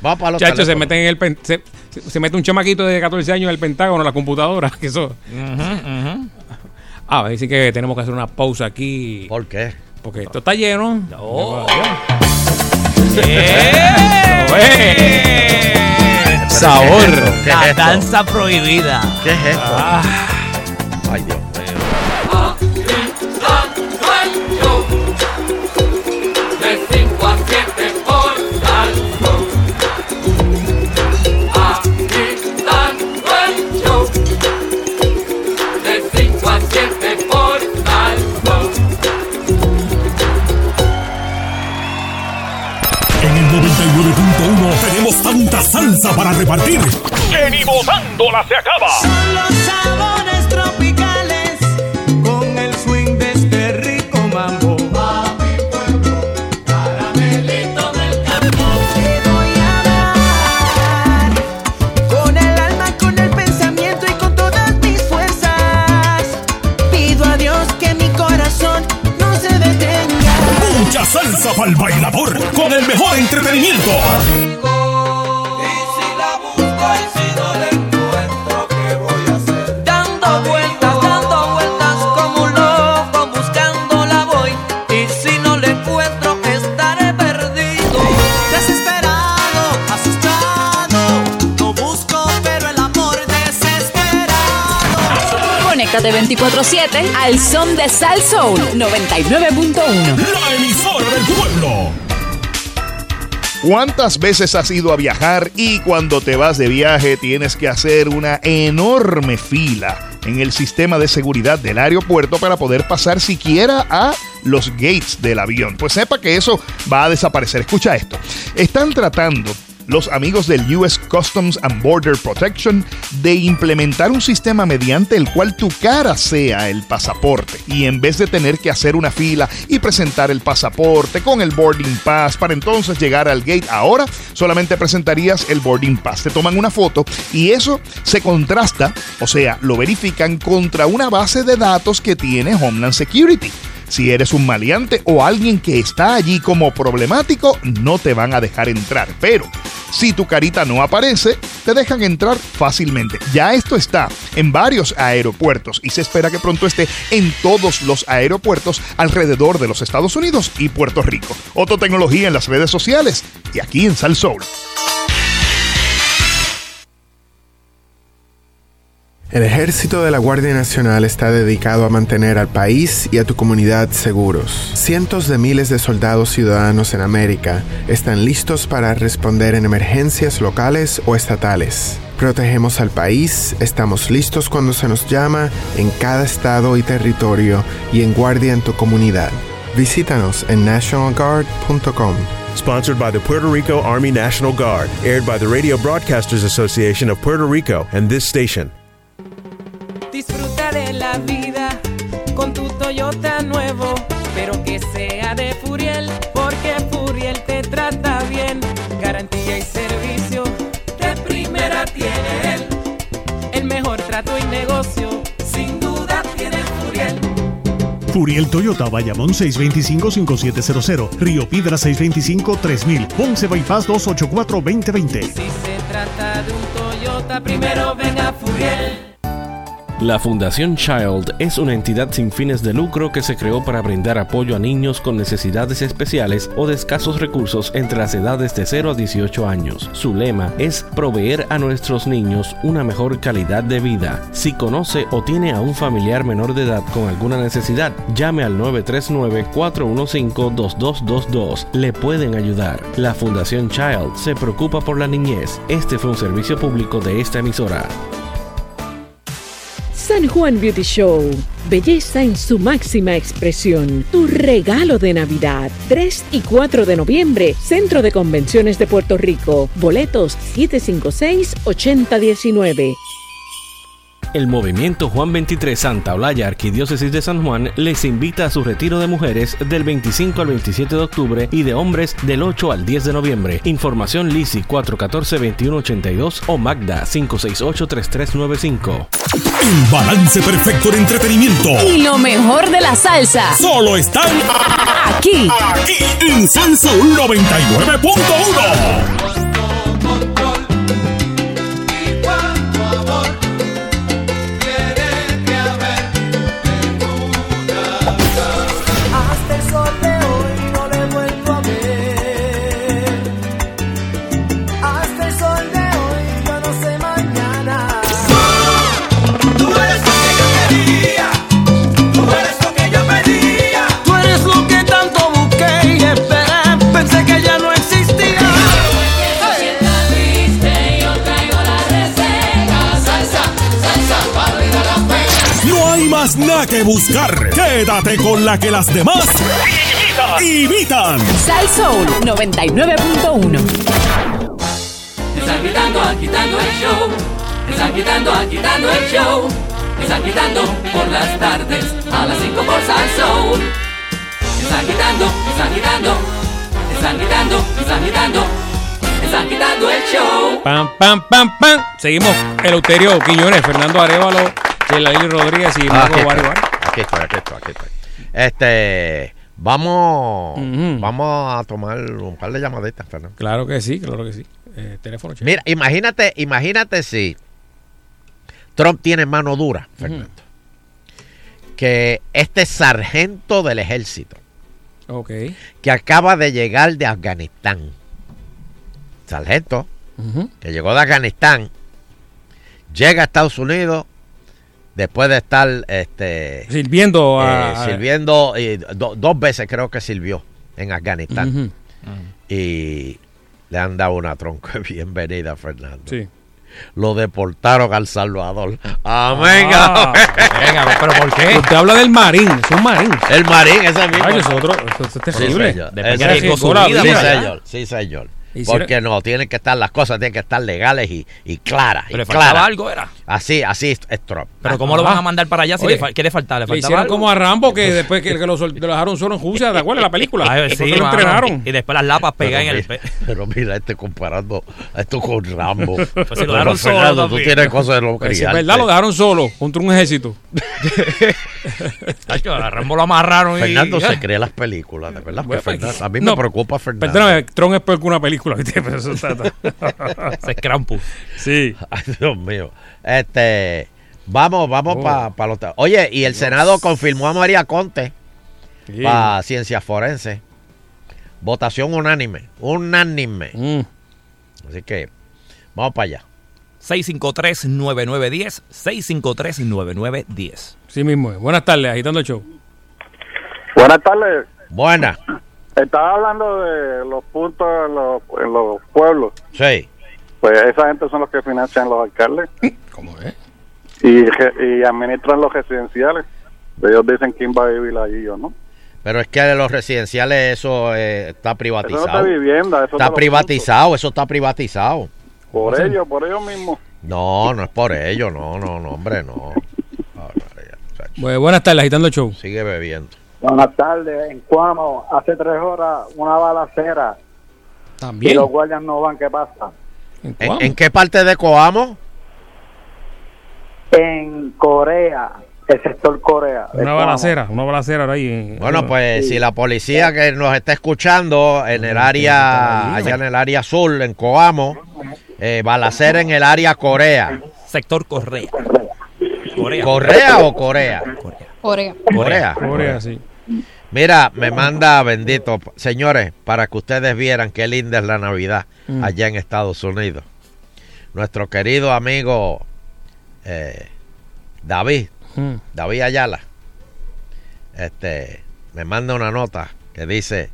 Vamos para los Chacho, se meten en el pen- se, mete un chamaquito de 14 años en el Pentágono, en la computadora. Que eso. Ah, decir que tenemos que hacer una pausa aquí. ¿Por qué? Porque esto está lleno. Oh. Sabor. ¿Qué es La esto? danza prohibida. ¿Qué es esto? Ah. Ay, Dios tanta salsa para repartir. Que ni botándola se acaba. Son los sabores tropicales con el swing de este rico mambo. Caramelito del campo. Te voy a dar con el alma, con el pensamiento y con todas mis fuerzas. Pido a Dios que mi corazón no se detenga. Mucha salsa para el bailador con el mejor entretenimiento. Conéctate 24-7 al son de Sal Soul 99.1. La emisora del pueblo. ¿Cuántas veces has ido a viajar y cuando te vas de viaje tienes que hacer una enorme fila en el sistema de seguridad del aeropuerto para poder pasar siquiera a los gates del avión? Pues sepa que eso va a desaparecer. Escucha esto. Están tratando los amigos del US Customs and Border Protection de implementar un sistema mediante el cual tu cara sea el pasaporte y en vez de tener que hacer una fila y presentar el pasaporte con el boarding pass para entonces llegar al gate, ahora solamente presentarías el boarding pass, te toman una foto y eso se contrasta, o sea, lo verifican contra una base de datos que tiene Homeland Security. Si eres un maleante o alguien que está allí como problemático, no te van a dejar entrar. Pero si tu carita no aparece, te dejan entrar fácilmente. Ya esto está en varios aeropuertos y se espera que pronto esté en todos los aeropuertos alrededor de los Estados Unidos y Puerto Rico. Otra tecnología en las redes sociales y aquí en Sal Soul. El ejército de la Guardia Nacional está dedicado a mantener al país y a tu comunidad seguros. Cientos de miles de soldados ciudadanos en América están listos para responder en emergencias locales o estatales. Protegemos al país, estamos listos cuando se nos llama en cada estado y territorio y en guardia en tu comunidad. Visítanos en nationalguard.com. Sponsored by the Puerto Rico Army National Guard, aired by the Radio Broadcasters Association of Puerto Rico and this station. Furiel Toyota, Bayamón 625-5700, Río Piedra 625-3000, Ponce Bypass 284-2020. Si se trata de un Toyota, primero venga Furiel. La Fundación Child es una entidad sin fines de lucro que se creó para brindar apoyo a niños con necesidades especiales o de escasos recursos entre las edades de 0 a 18 años. Su lema es proveer a nuestros niños una mejor calidad de vida. Si conoce o tiene a un familiar menor de edad con alguna necesidad, llame al 939-415-2222. Le pueden ayudar. La Fundación Child se preocupa por la niñez. Este fue un servicio público de esta emisora. San Juan Beauty Show. Belleza en su máxima expresión. Tu regalo de Navidad. 3 y 4 de noviembre. Centro de Convenciones de Puerto Rico. Boletos 756-8019. El movimiento Juan 23 Santa Olaya Arquidiócesis de San Juan les invita a su retiro de mujeres del 25 al 27 de octubre y de hombres del 8 al 10 de noviembre. Información Lisi 414-2182 o Magda 568-3395. El balance perfecto de entretenimiento. Y lo mejor de la salsa. Solo están Aquí. aquí en Salsa 99.1. nada que buscar. Quédate con la que las demás imitan. Sal Soul 99.1. Están quitando, agitando el show. Están quitando, agitando el show. Están quitando por las tardes a las 5 por Salsoul. Están quitando, están quitando. Están quitando, están quitando. Están quitando el show. Pam, pam, pam, pam. Seguimos el Euterio Quiñones, Fernando Arevalo, Lili Rodríguez y Ah, Marco aquí, Barrio. estoy, aquí estoy, aquí estoy, aquí estoy. Este, vamos, vamos a tomar un par de llamaditas, Fernando. Claro que sí, claro que sí. Eh, teléfono. Mira, imagínate, imagínate si Trump tiene mano dura, Fernando. Que este sargento del ejército Ok. que acaba de llegar de Afganistán, sargento que llegó de Afganistán, llega a Estados Unidos después de estar este, Sirviendo eh, a. sirviendo eh, do- dos veces creo que sirvió en Afganistán y le han dado una tronca de bienvenida Fernando. Sí. Lo deportaron al Salvador. Amén. Ah, venga, pero ¿por qué? Usted habla del marín, es un marín. El marín, ese mismo. Ay, es otro, eso es terrible. Sí, señor. Sí, señor. Hicieron- Porque no, tienen que estar, las cosas tienen que estar legales y, y claras. y Pero le faltaba claras. algo, era. Así, así es, Trump. Pero ¿cómo lo van a mandar para allá si Oye, le fa- ¿qué le falta? ¿Le Le faltaba hicieron algo? como a Rambo que después que, que lo, sol- lo dejaron solo en Rusia, ¿te acuerdas la película? Ay, Después sí, que lo entrenaron. Y, y después las lapas pegadas en el mira, pe- pero mira, este comparando esto con Rambo. Pues si lo dejaron solo Fernando, tú también. tienes cosas de lo si es verdad, lo dejaron solo contra un ejército. Tacho, a Rambo lo amarraron y... Fernando se cree las películas, de verdad. Bueno, Fernando- a mí no, me preocupa Fernando. Perdóname, Tron es peor que una película, ¿viste? Pero eso está- está- Se es Krampus. Sí. Ay, Dios mío. Este, vamos, vamos Oh. para los. te- Oye, y el Senado confirmó a María Conte Sí. para ciencias forenses. Votación unánime. Unánime. Mm. Así que, vamos para allá. 653-9910. 653-9910. Sí mismo es. Buenas tardes, agitando el show. Buenas tardes. Buena. Estaba hablando de los puntos en los, en los pueblos. Sí. Pues esa gente son los que financian los alcaldes ¿Cómo es? y, y administran los residenciales. Ellos dicen quién va a vivir allí o no. Pero es que de los residenciales eso eh, está Eso no privatizado. está vivienda, eso está te lo privatizado, eso está privatizado. Por ellos, por ellos mismos. No, no es por ello, no, no, no, hombre, no. Bueno, buenas tardes, agitando el show. Sigue bebiendo. Buenas tardes, en Cuamo, hace tres horas una balacera y También. los guardias no van, ¿qué pasa? ¿En, en qué parte de Coamo? En Corea, el sector Corea. Una balacera, una balacera ahora ahí. en- Bueno, pues si la policía que nos está escuchando en el área, allá en el área sur, en Coamo, eh, balacera en el área Corea. Sector Correa. Corea. ¿Corea o Corea? Corea. Corea. Corea, sí. Mira, me manda bendito, señores, para que ustedes vieran qué linda es la Navidad Mm. allá en Estados Unidos. Nuestro querido amigo eh, David, Mm. David Ayala, este, me manda una nota que dice,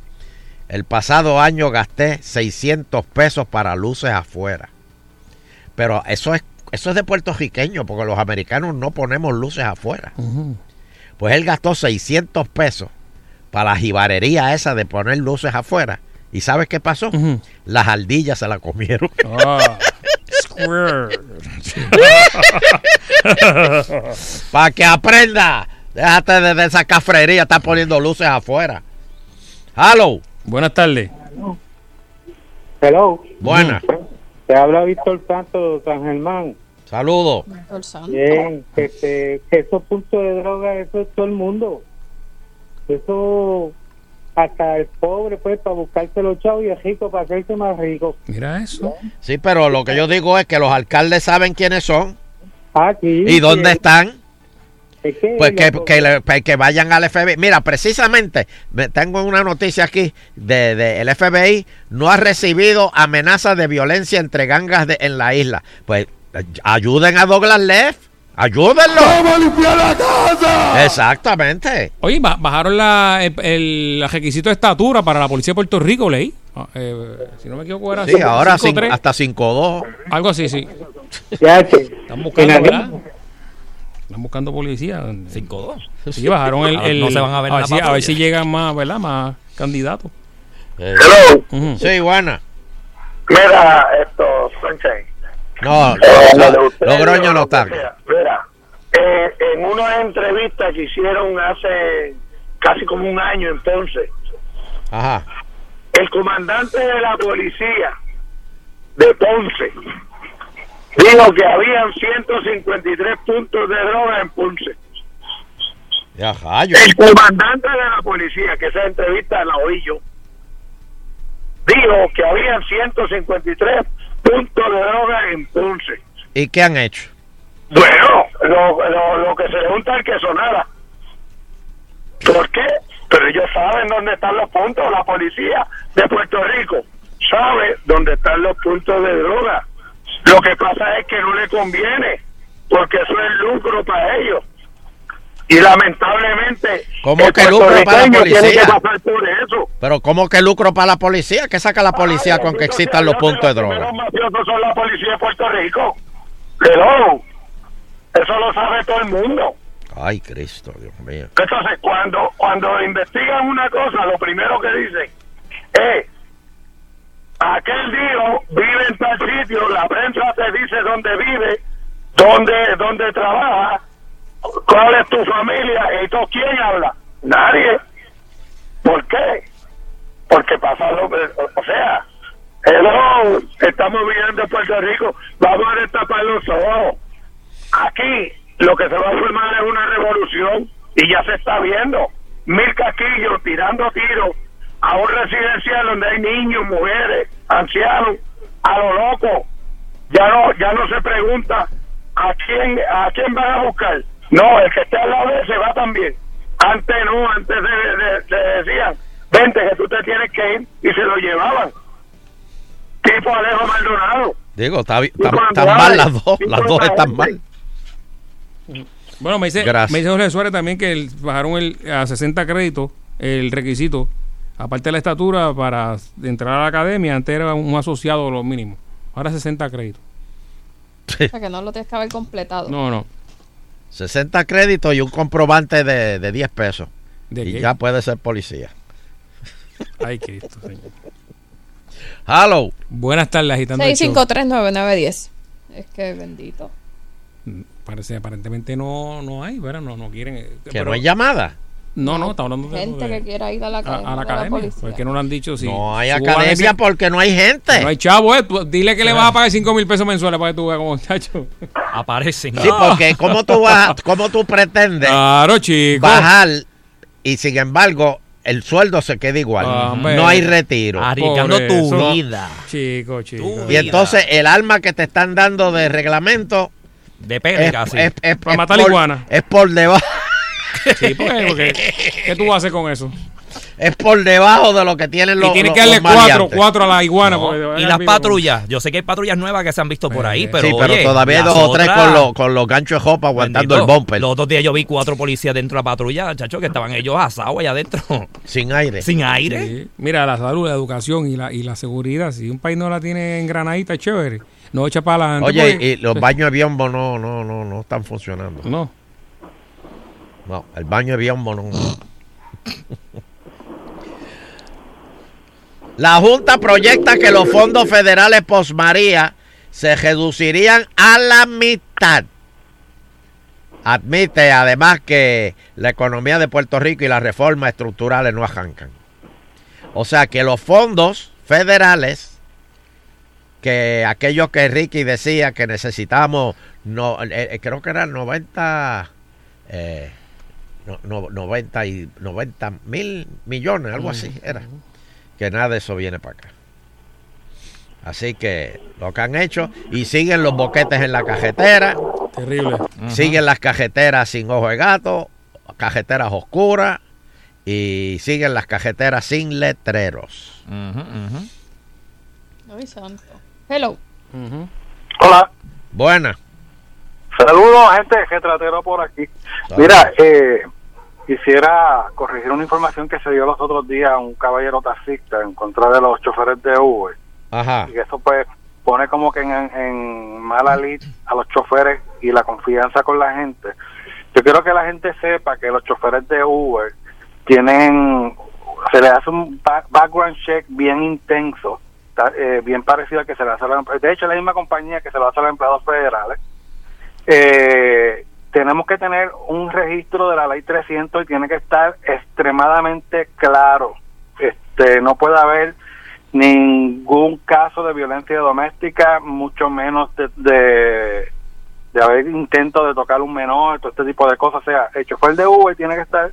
el pasado año gasté 600 pesos para luces afuera. Pero eso es, eso es de puertorriqueño, porque los americanos no ponemos luces afuera. Pues él gastó 600 pesos para la jibarería esa de poner luces afuera. ¿Y sabes qué pasó? Las ardillas se la comieron. Ah, square. Para que aprenda. Déjate de, de esa cafrería, está poniendo luces afuera. Hello. Buenas tardes. Hello. Buenas. Te habla Víctor Santos de San Germán. Saludos. Bien, que, que- que esos puntos de droga, eso es todo el mundo. Eso, hasta el pobre, pues, para buscarse los chavos y el rico para hacerse más rico. Mira eso. Sí, pero lo que yo digo es que los alcaldes saben quiénes son Ah, sí. y dónde sí. están. Pues que, que, le- pues que vayan al FBI. Mira, precisamente, me- tengo una noticia aquí de, de el FBI no ha recibido amenazas de violencia entre gangas de- en la isla. Pues eh, ayuden a Douglas Leff, ayúdenlo. la casa! Exactamente. Oye, ba- bajaron la, el, el requisito de estatura para la policía de Puerto Rico, leí. Ah, eh, si no me equivoco, era Sí, ahora cinco, cin- tres. hasta 5-2. Algo así, sí. Ya. Están buscando, ¿verdad? Están buscando policía. 5-2. Sí, bajaron el, el- No se van a ver en la si, a ver si llegan más, ¿verdad? Más candidatos. Hello. Ujú. Sí, buena. Mira, esto. No, Eh, no, lo de ustedes, Logroño lo no está. Mira, eh, en una entrevista que hicieron hace casi como un año en Ponce, Ajá. el comandante de la policía de Ponce dijo que habían 153 puntos de droga en Ponce. El comandante de la policía, que esa entrevista la oí yo, dijo que habían 153 puntos de droga en Ponce. ¿Y qué han hecho? Bueno, lo, lo, lo que se le junta es que sonara. ¿Por qué? Pero ellos saben dónde están los puntos. La policía de Puerto Rico sabe dónde están los puntos de droga. Lo que pasa es que no le conviene, porque eso es lucro para ellos. Y lamentablemente, ¿Cómo el que lucro para la policía? Pero ¿cómo que lucro para la policía? ¿Qué saca la policía con que existan los puntos de droga? Los mafiosos son la policía de Puerto Rico. Hello. Eso lo sabe todo el mundo. Ay, Cristo, Dios mío. Entonces, cuando, cuando investigan una cosa, lo primero que dicen es, aquel dijo vive en tal sitio, la prensa te dice dónde vive, dónde, dónde trabaja, cuál es tu familia, y todo, ¿quién habla? Nadie. ¿Por qué? Porque pasa lo o sea, hello, estamos viviendo en Puerto Rico, vamos a destapar los ojos. Aquí lo que se va a formar es una revolución y ya se está viendo. Mil casquillos tirando tiros a un residencial donde hay niños, mujeres, ancianos, a lo loco. Ya no, ya no se pregunta a quién, a quién van a buscar. No, el que está al lado de él se va también. Antes no, antes de- de- decían, vente que tú te tienes que ir y se lo llevaban. Tipo Alejo Maldonado. Digo, está, están mal las dos. Las dos están mal. Bueno, me dice, Gracias. me dice Jorge Suárez también que el- bajaron el, a 60 créditos el requisito, aparte de la estatura, para entrar a la academia. Antes era un asociado lo mínimo. Ahora 60 créditos. O sea, que no lo tienes que haber completado. No, no. 60 créditos y un comprobante de, de 10 pesos. ¿De y qué? ya puede ser policía. Ay, Cristo, señor. Hello. Buenas tardes, agitando el show. 6539910. Es que bendito. Parece, aparentemente no, no hay, ¿verdad? No, no quieren. eh, Que pero- no hay llamada. No, no, está hablando de. Gente de- que quiera ir a la a, academia. a la de la academia. policía. ¿Por qué no lo han dicho? Si No hay academia ese- porque no hay gente. No hay chavo, eh. Tú dile que le vas a pagar 5 mil pesos mensuales para que tú veas como muchacho. Aparecen. Sí, porque ¿cómo tú, vas, cómo tú pretendes Claro, chico. bajar y sin embargo el sueldo se queda igual? Ah, no hay retiro. Arriesgando tu vida. Chico, chico. Y entonces el arma que te están dando de reglamento De pele es, casi. es- es- Para es matar por- iguana. Es por debajo. Sí, porque, porque- ¿qué tú haces con eso? Es por debajo de lo que tienen los y tienes los- que darle cuatro, cuatro a la iguana. No, porque y las patrullas. Yo sé que hay patrullas nuevas que se han visto por ahí, pero. sí, pero oye, todavía hay dos o tres con, los con los ganchos de jopa aguantando Bendito. el bumper. Los otros días yo vi cuatro policías dentro de la patrulla, chacho, que estaban ellos asados allá adentro. Sin aire. Sin aire. Sí. Mira, la salud, la educación y la, y la seguridad. Si un país no la tiene engranadita, chévere. No echa para adelante. Oye, porque- y los baños de biombo no, no, no, no están funcionando. No. No, el baño de biombo no. La Junta proyecta que los fondos federales post María se reducirían a la mitad. Admite además que la economía de Puerto Rico y las reformas estructurales no arrancan. O sea que los fondos federales, que aquellos que Ricky decía que necesitamos, no, eh, eh, creo que eran 90, eh, no, no, 90 y 90 mil millones, algo así era. Que nada de eso viene para acá. Así que lo que han hecho y siguen los boquetes en la cajetera. Terrible. Siguen las cajeteras sin ojo de gato, cajeteras oscuras y siguen las cajeteras sin letreros. Ay, santo. Hello. Hola. Buena. Saludos, gente que tratero por aquí. Mira, eh, quisiera corregir una información que se dio los otros días a un caballero taxista en contra de los choferes de Uber. Ajá. Y eso pues pone como que en, en mala lid a los choferes y la confianza con la gente. Yo quiero que la gente sepa que los choferes de Uber tienen, se les hace un ba- background check bien intenso, eh, bien parecido al que se le hace a los. De hecho, es la misma compañía que se lo hace a los empleados federales. Eh, tenemos que tener un registro de la ley 300 y tiene que estar extremadamente claro. Este, no puede haber ningún caso de violencia doméstica, mucho menos de, de, de haber intento de tocar un menor, todo este tipo de cosas. O sea, el chofer de Uber tiene que estar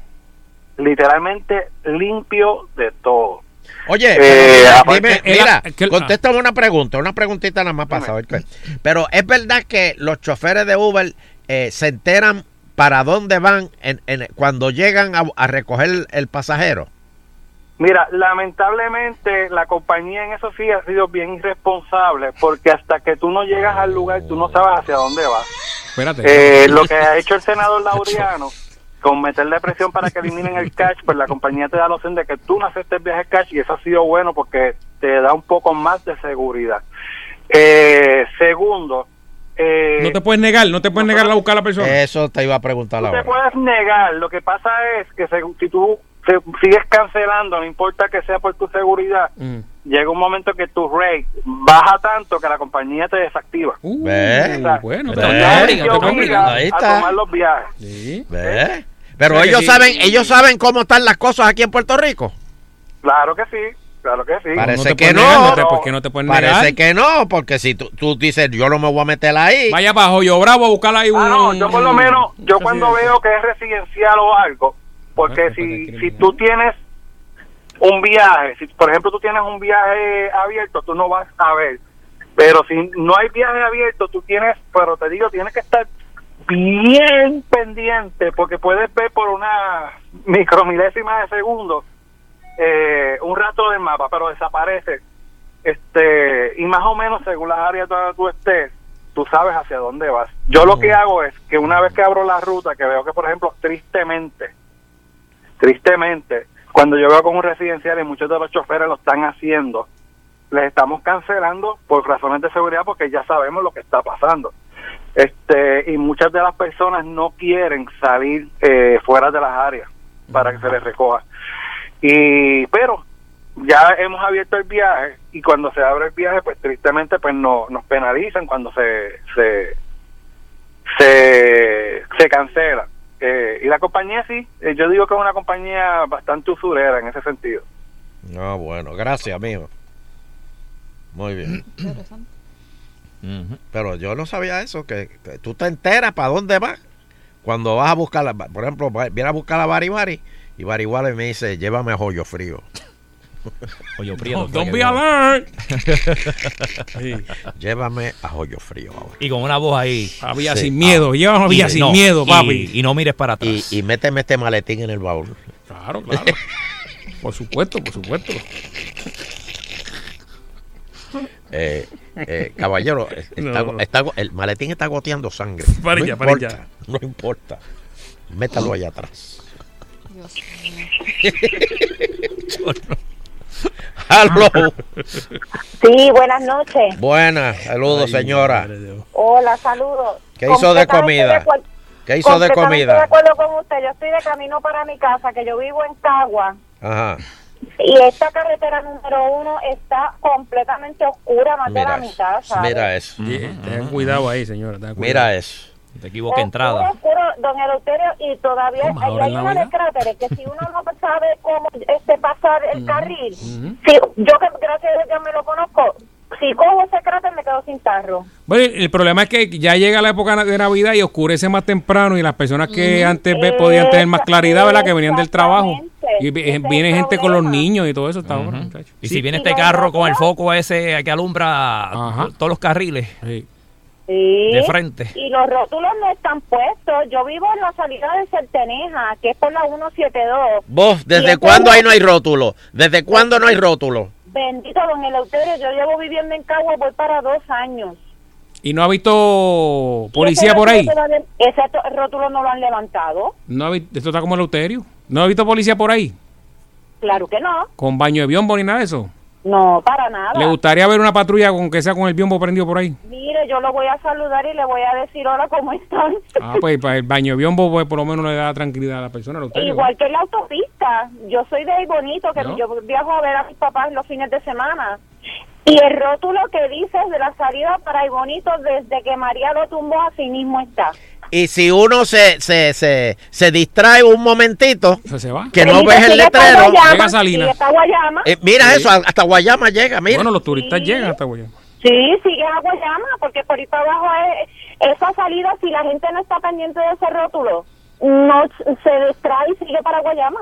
literalmente limpio de todo. Oye, Eh, dime, mira, contéstame una pregunta, una preguntita nada más qué. Pero es verdad que los choferes de Uber eh, se enteran para dónde van en, en- cuando llegan a, a recoger el pasajero. Mira, lamentablemente la compañía en eso sí ha sido bien irresponsable porque hasta que tú no llegas al lugar tú no sabes hacia dónde vas. Espérate. Eh, lo que ha hecho el senador Laureano con meterle presión para que eliminen el cash, pues la compañía te da la opción de que tú no aceptes viaje cash y eso ha sido bueno porque te da un poco más de seguridad. Eh, segundo, eh, No te puedes negar, no te puedes negar a buscar a la persona. Eso te iba a preguntar Tú te ahora. puedes negar, lo que pasa es que se- si tú se- sigues cancelando, no importa que sea por tu seguridad, Mm. llega un momento que tu rate baja tanto que la compañía te desactiva. ¿Ves? O sea, Bueno, te te te te obliga a tomar los viajes. ¿Ves? Pero O sea que ellos sí. saben, ellos saben cómo están las cosas aquí en Puerto Rico. Claro que sí, claro que sí. Parece que no. negar, te- pues que no te puedes Parece negar. que no, porque si tú, tú dices yo no me voy a meter ahí. Vaya para Joyo Bravo a buscar ahí un. Ah, no, yo por lo menos, yo cuando veo que es residencial o algo, porque si, si tú tienes un viaje, si por ejemplo tú tienes un viaje abierto, tú no vas a ver. Pero si no hay viaje abierto, tú tienes, pero te digo, tienes que estar bien pendiente porque puedes ver por una micromilésima de segundo eh, un rastro del mapa, pero desaparece. Este, y más o menos según las áreas donde tú estés, tú sabes hacia dónde vas. Yo lo que hago es que una vez que abro la ruta, que veo que, por ejemplo, tristemente, tristemente, cuando yo veo con un residencial y muchos de los choferes lo están haciendo, les estamos cancelando por razones de seguridad porque ya sabemos lo que está pasando. Este, y muchas de las personas no quieren salir eh, fuera de las áreas para que se les recoja. Y, pero ya hemos abierto el viaje y cuando se abre el viaje, pues tristemente pues no, nos penalizan cuando se, se, se, se cancela. Eh, y la compañía sí, eh, yo digo que es una compañía bastante usurera en ese sentido. No, bueno, gracias, amigo. Muy bien. Pero yo no sabía eso, que, que tú te enteras para dónde vas. Cuando vas a buscar, la- por ejemplo, va- viene a buscar a Bari Bari y Bari Bari me dice, llévame a Joyo Frío. Joyo Frío, Don't, doctor, don't be no. alert. Llévame a Joyo Frío ahora. Y con una voz ahí. A vía sin miedo, llévame a vía Y- sin no, miedo, papi. Y, no mires para atrás. Y, y méteme este maletín en el baúl. Claro, claro. por supuesto, por supuesto. Eh, eh, caballero, eh, está- No, no. está go- el maletín está goteando sangre. Para no allá, para importa, allá. no importa. Métalo allá atrás. Hello. Sí, buenas noches. Buenas, saludos, señora. Hola, saludos. ¿Qué hizo de comida? ¿Qué hizo de comida? de acuerdo con usted. Yo estoy de camino para mi casa, que yo vivo en Cagua. Ajá. Y esta carretera número uno está completamente oscura, más de la Mira mitad. Mira eso. Sí, Ten cuidado ahí, señora. ten cuidado. Mira eso. Te Oscuro, oscuro, don Eleuterio, y todavía hay en una de cráteres que si uno no sabe cómo este pasar el carril, si, yo que gracias a Dios ya me lo conozco, si cojo ese cráter me quedo sin tarro. Bueno, el problema es que ya llega la época de Navidad y oscurece más temprano y las personas que antes ve- podían tener más claridad, ¿verdad? Que venían del trabajo. Y viene gente con los niños y todo eso está ahora, Ujú. muchachos. Y Sí. si viene este carro con el foco ese que alumbra todos los carriles Sí. De frente. Y los rótulos no están puestos. Yo vivo en la salida de Certeneja, que es por la 172. Vos, ¿desde cuándo ahí no hay rótulo? ¿Desde cuándo no hay rótulo? Bendito don Eleuterio, yo llevo viviendo en Cagua, voy para dos años. ¿Y no ha visto policía ¿Y ese por ahí? Ese rótulo no lo han levantado. ¿No ha Esto está como el Euterio. ¿No ha visto policía por ahí? Claro que no. ¿Con baño de biombo ni nada de eso? No, para nada. ¿Le gustaría ver una patrulla con que sea con el biombo prendido por ahí? Mire, yo lo voy a saludar y le voy a decir hola, ¿cómo están? Ah, pues para el baño biombo pues, por lo menos le da tranquilidad a la persona. Igual que en la autopista. Yo soy de bonito, que ¿No? yo viajo a ver a mis papás los fines de semana. Y el rótulo que dice de la salida para ahí bonito, desde que María lo tumbó, así mismo está. Y si uno se, se, se, se distrae un momentito, se va. que no ves el letrero, Guayama, sigue hasta Guayama. Eh, mira eso, hasta Guayama llega, mira. Bueno, los turistas llegan hasta Guayama. Sí, sigue a Guayama, porque por ahí para abajo es esa salida, si la gente no está pendiente de ese rótulo, no se distrae y sigue para Guayama.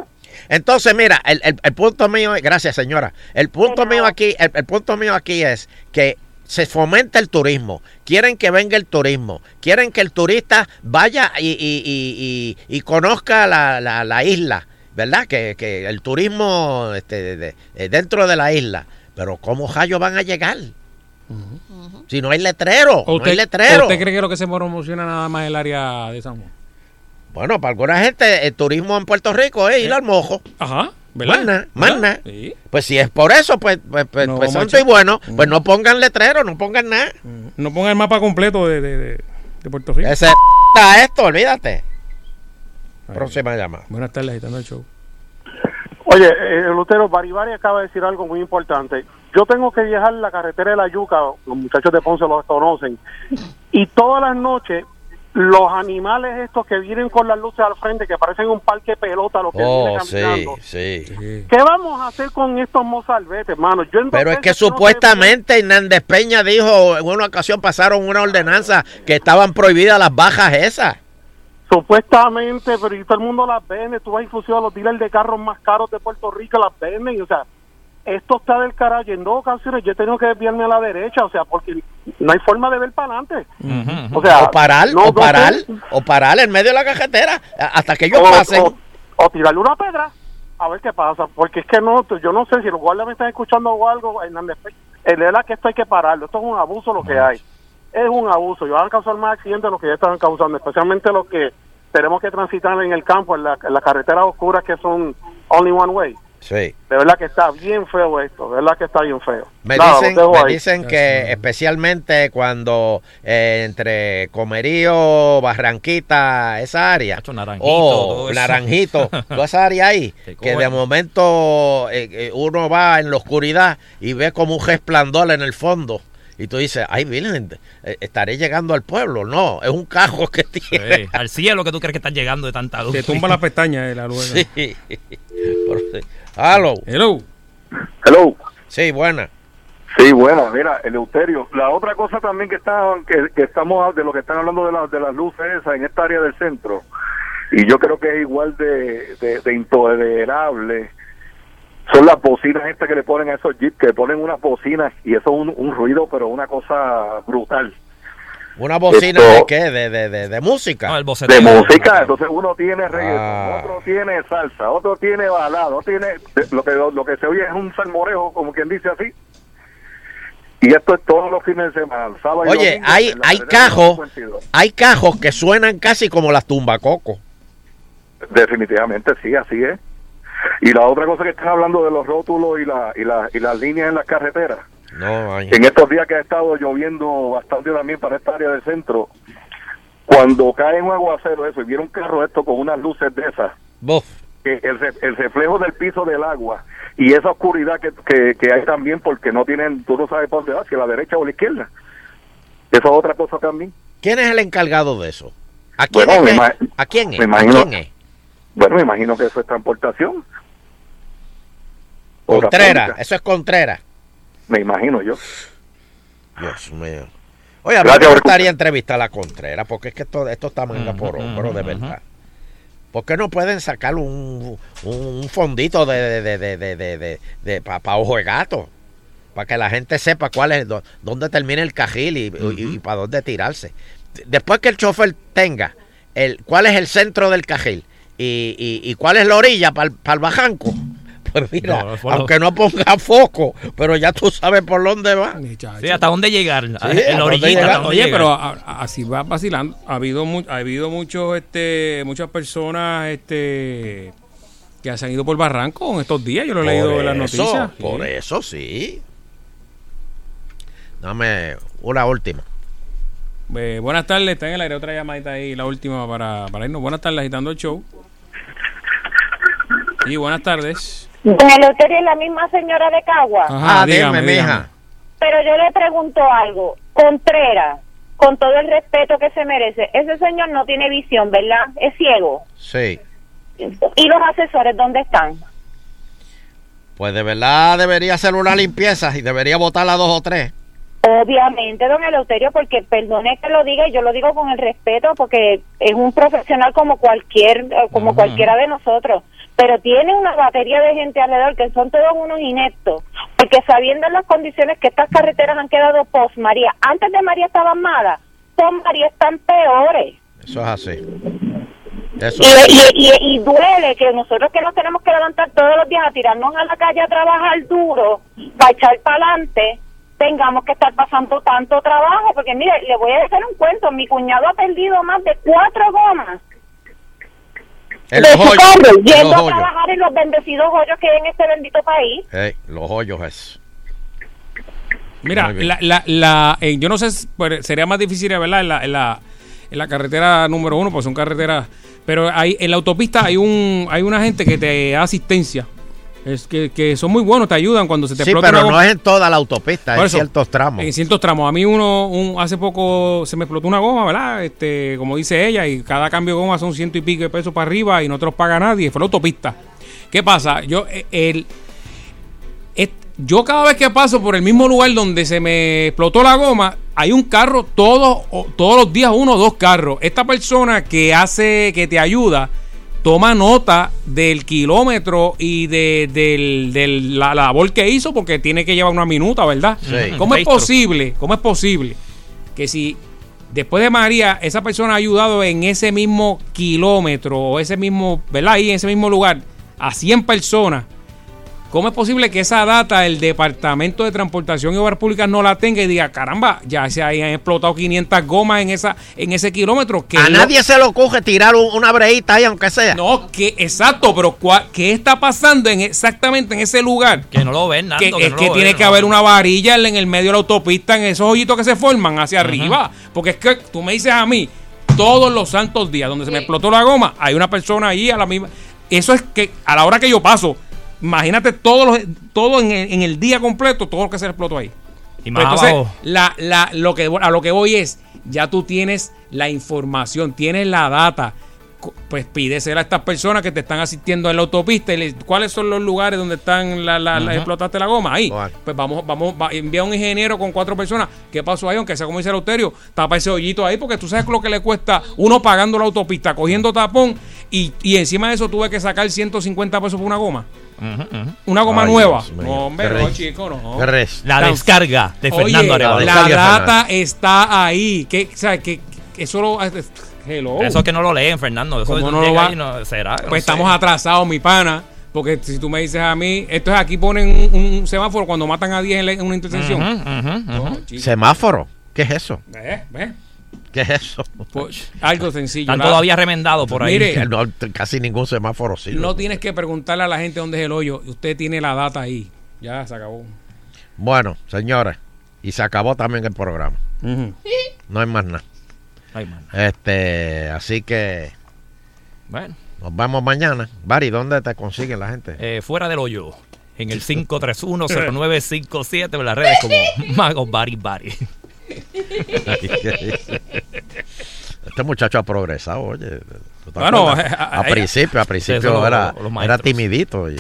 Entonces, mira, el, el- el punto mío, es- gracias señora, el punto mío aquí, el, el punto mío aquí es que se fomenta el turismo, quieren que venga el turismo, quieren que el turista vaya y, y- y- y- y conozca la, la- la isla, ¿verdad? Que, que el turismo este, de- de- eh, dentro de la isla, pero ¿cómo rayos van a llegar? Si no hay letrero, ¿O no usted, hay letrero. ¿Usted cree que lo que se promociona nada más el área de San Juan? Bueno, para alguna gente el turismo en Puerto Rico es ir al mojo. Ajá, ¿verdad? Más ¿Verdad? nada. Pues si es por eso, pues, pues, pues, No, pues santo y bueno, pues no pongan letrero, no pongan nada. No ponga el mapa completo de, de, de- de Puerto Rico. Ese esto, olvídate. Próxima llamada. Buenas tardes, agitando el show. Oye, eh, Lutero, Baribari acaba de decir algo muy importante. Yo tengo que viajar la carretera de la Yuca, los muchachos de Ponce lo conocen, y todas las noches los animales estos que vienen con las luces al frente, que parecen un parque de pelota, los que Oh, vienen sí, caminando. sí. ¿Qué vamos a hacer con estos mozalbetes, hermano? Yo Pero es que veces no supuestamente Hernández Peña dijo, en una ocasión pasaron una ordenanza que estaban prohibidas las bajas esas. Supuestamente, pero y todo el mundo las vende. Tú vas a a los dealers de carros más caros de Puerto Rico, las venden. y, O sea, esto está del carajo. En dos ocasiones yo he tenido que desviarme a la derecha, o sea, porque no hay forma de ver para adelante. O sea, o parar, no- o parar, o parar en medio de la carretera hasta que ellos o, pasen. o- o tirarle una pedra a ver qué pasa. Porque es que no, yo no sé si los guardias me están escuchando o algo. Hernández Peña, el de la que esto hay que pararlo. Esto es un abuso lo que hay. Es un abuso. Y van a causar más accidentes de los que ya estaban causando, especialmente los que tenemos que transitar en el campo, en, la, en las carreteras oscuras que son only one way. Sí. De verdad que está bien feo esto. De verdad que está bien feo. Me Nada, dicen, me dicen que especialmente cuando eh, entre Comerío, Barranquita, esa área, Naranjito, o todo eso. Naranjito, toda esa área ahí, que de momento eh, eh, uno va en la oscuridad y ve como un resplandor en el fondo. Y tú dices, ay, Virgen, eh, estaré llegando al pueblo. No, es un cajo que tiene. Sí, al cielo que tú crees que están llegando de tanta luz. Te tumba la pestaña de la luz. Sí. Por- Hello. Hello. Hello. Sí, buena. Sí, bueno, mira, Eleuterio, la otra cosa también que está, que, que estamos de lo que están hablando de, la- de las luces esas en esta área del centro, y yo creo que es igual de, de, de intolerable, son las bocinas estas que le ponen a esos jeeps, que le ponen unas bocinas y eso es un, un ruido, pero una cosa brutal. ¿Una bocina Esto- de qué? De, de, de, de música. de música, entonces uno tiene reggaeton, Ah. otro tiene salsa, otro tiene balada, otro tiene lo que lo que se oye es un salmorejo, como quien dice así. Y esto es todos los fines de semana, sábado y Oye, domingo, hay, hay cajos, 52. hay cajos que suenan casi como las tumbacocos. Definitivamente sí, así es. Y la otra cosa que están hablando de los rótulos y, la, y, la, y las líneas en las carreteras. No. En estos días que ha estado lloviendo bastante también para esta área del centro, cuando cae un aguacero eso y viene un carro esto con unas luces de esas, que el, el reflejo del piso del agua y esa oscuridad que, que, que hay también porque no tienen, tú no sabes por dónde va, si a la derecha o a la izquierda. Eso es otra cosa también. ¿Quién es el encargado de eso? ¿A quién, Bueno, es, que- ¿A quién es? me ¿A imagino- quién es? Bueno, me imagino que eso es transportación. Contreras, eso es Contreras. Me imagino yo. Dios mío. Oye, a mí Gracias me gustaría entrevistar a la Contreras, porque es que esto, esto está manga por hombro, de verdad. ¿Por qué no pueden sacar un, un fondito de, de, de, de, de, de, para ojo de gato? Para que la gente sepa cuál es, dó- dónde termina el cajil y, y- y para dónde tirarse. Después que el chofer tenga el cuál es el centro del cajil y, y, y cuál es la orilla para el bajanco, pues mira, No, por lo- aunque no ponga foco, pero ya tú sabes por dónde va. Sí, hasta dónde llegar. en ¿hasta la dónde orillita. llegar? hasta dónde Oye, llegar. pero a- a- así va vacilando. Ha habido mu- ha habido muchos este muchas personas este que se han ido por barranco en estos días. Yo lo he leído en las noticias. Por Sí. eso sí. Dame una última. Eh, buenas tardes, está en el aire otra llamadita ahí, la última para, para irnos. Buenas tardes, agitando el show. Y buenas tardes. Don Eleuterio es la misma señora de Cagua. Ajá, Ah, dígame. mija. Pero yo le pregunto algo. Contreras, con todo el respeto que se merece, ese señor no tiene visión, ¿verdad? Es ciego. Sí. ¿Y los asesores dónde están? Pues de verdad debería hacer una limpieza y debería votar a dos o tres. Obviamente, don Eleuterio, porque perdone que lo diga, y yo lo digo con el respeto, porque es un profesional como cualquier, eh, como cualquiera de nosotros, pero tiene una batería de gente alrededor que son todos unos ineptos, porque sabiendo las condiciones que estas carreteras han quedado post María, antes de María estaban malas, post María están peores. Eso es así. Eso Y, y, y, y duele que nosotros que nos tenemos que levantar todos los días a tirarnos a la calle a trabajar duro, para echar para adelante, tengamos que estar pasando tanto trabajo, porque mire, le voy a hacer un cuento, mi cuñado ha perdido más de cuatro gomas El de su hoyo, carro, yendo a hoyos. trabajar en los bendecidos hoyos que hay en este bendito país. Los hoyos es. Mira, la, la, la, eh, yo no sé, pero sería más difícil, ¿verdad? En la, en la, en la carretera número uno, pues son carreteras. Pero hay, en la autopista hay un hay una gente que te da asistencia. Es que, que son muy buenos, te ayudan cuando se te Sí, explota pero una no es en toda la autopista, en ciertos tramos. En ciertos tramos. A mí uno, un, hace poco se me explotó una goma, ¿verdad? Este, como dice ella, y cada cambio de goma son ciento y pico de pesos para arriba y no te los paga nadie. Fue la autopista. ¿Qué pasa? Yo, eh, el, yo cada vez que paso por el mismo lugar donde se me explotó la goma, hay un carro todos, o- todos los días, uno o dos carros. Esta persona que hace, que te ayuda, toma nota del kilómetro y de, del, del- la labor que hizo, porque tiene que llevar una minuta, ¿verdad? Sí. ¿Cómo es posible? ¿Cómo es posible que si después de María esa persona ha ayudado en ese mismo kilómetro o ese mismo, ¿verdad? Ahí en ese mismo lugar a 100 personas, ¿cómo es posible que esa data el Departamento de Transportación y Obras Públicas no la tenga y diga, caramba, ya se hayan explotado 500 gomas en esa en ese kilómetro? Que A lo- nadie se le ocurre tirar un- una breita ahí, aunque sea. No, que exacto, pero cua- ¿qué está pasando en exactamente en ese lugar? Que no lo ven, Nando, que, que es no que tiene ven, que no. haber una varilla en el medio de la autopista, en esos hoyitos que se forman hacia arriba. Porque es que tú me dices a mí, todos los santos días donde se me explotó la goma, hay una persona ahí a la misma. Eso es que a la hora que yo paso, imagínate todos los, todo en el, en el día completo, todo lo que se explotó ahí. Y más Entonces, abajo. la, la, lo que, a lo que voy es, ya tú tienes la información, tienes la data. Pues pídesela a estas personas que te están asistiendo en la autopista y le- cuáles son los lugares donde están la, la, la- Ujú. explotaste la goma. Ahí, pues vamos, vamos, va, envía un ingeniero con cuatro personas. ¿Qué pasó ahí? Aunque sea como dice el Euterio, tapa ese hoyito ahí, porque tú sabes lo que le cuesta uno pagando la autopista, cogiendo tapón, y, y encima de eso tuve que sacar 150 pesos por una goma. Una goma Ay, nueva. No, hombre, no, chico, no. La descarga de Oye, Fernando Arevalo. La data está ahí. Que, o sea, que, que eso lo. Hello. Eso es que no lo leen, Fernando. Eso ¿Cómo no lo va? no- será. no Pues sé. estamos atrasados, mi pana. Porque si tú me dices a mí, esto es aquí ponen un, un semáforo cuando matan a 10 en, una intersección. ¿Semáforo? ¿Qué es eso? ¿Ves? ¿Ves? ¿Qué es eso? Pues, algo sencillo. Están todavía remendados por ahí. Mire, No, casi ningún semáforo sirve. no tienes que preguntarle a la gente dónde es el hoyo. Usted tiene la data ahí. Ya se acabó. Bueno, señores, y se acabó también el programa. No hay más nada. Ay. Este, así que Bueno. Nos vemos mañana. Bari, ¿dónde te consiguen la gente? Eh, fuera del hoyo. En el 5310957 en las redes como Magos Bari Bari. Este muchacho ha progresado, oye. ¿Tú te Bueno, acuerdas? eh, a eh, principio, a eso principio era, los era timidito y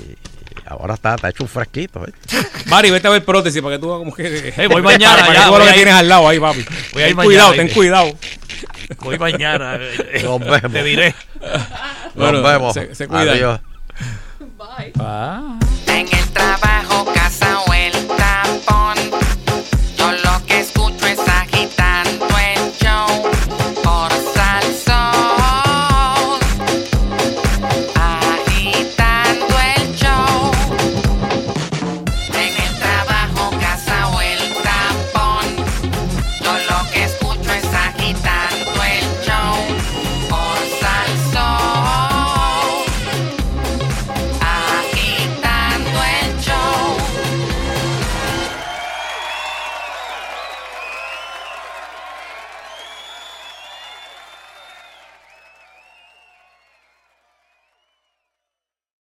ahora está, está hecho un fresquito. ¿eh? Mari, vete a ver prótesis para que tú como que. Eh, voy mañana para que ya, tú veas voy lo que tienes al lado ahí, papi. Voy a ir ten cuidado, mañana, ten cuidado. Voy mañana. eh, Nos vemos. Te diré. Nos Bueno, vemos. se- se cuidan. Adiós. Bye. Ah.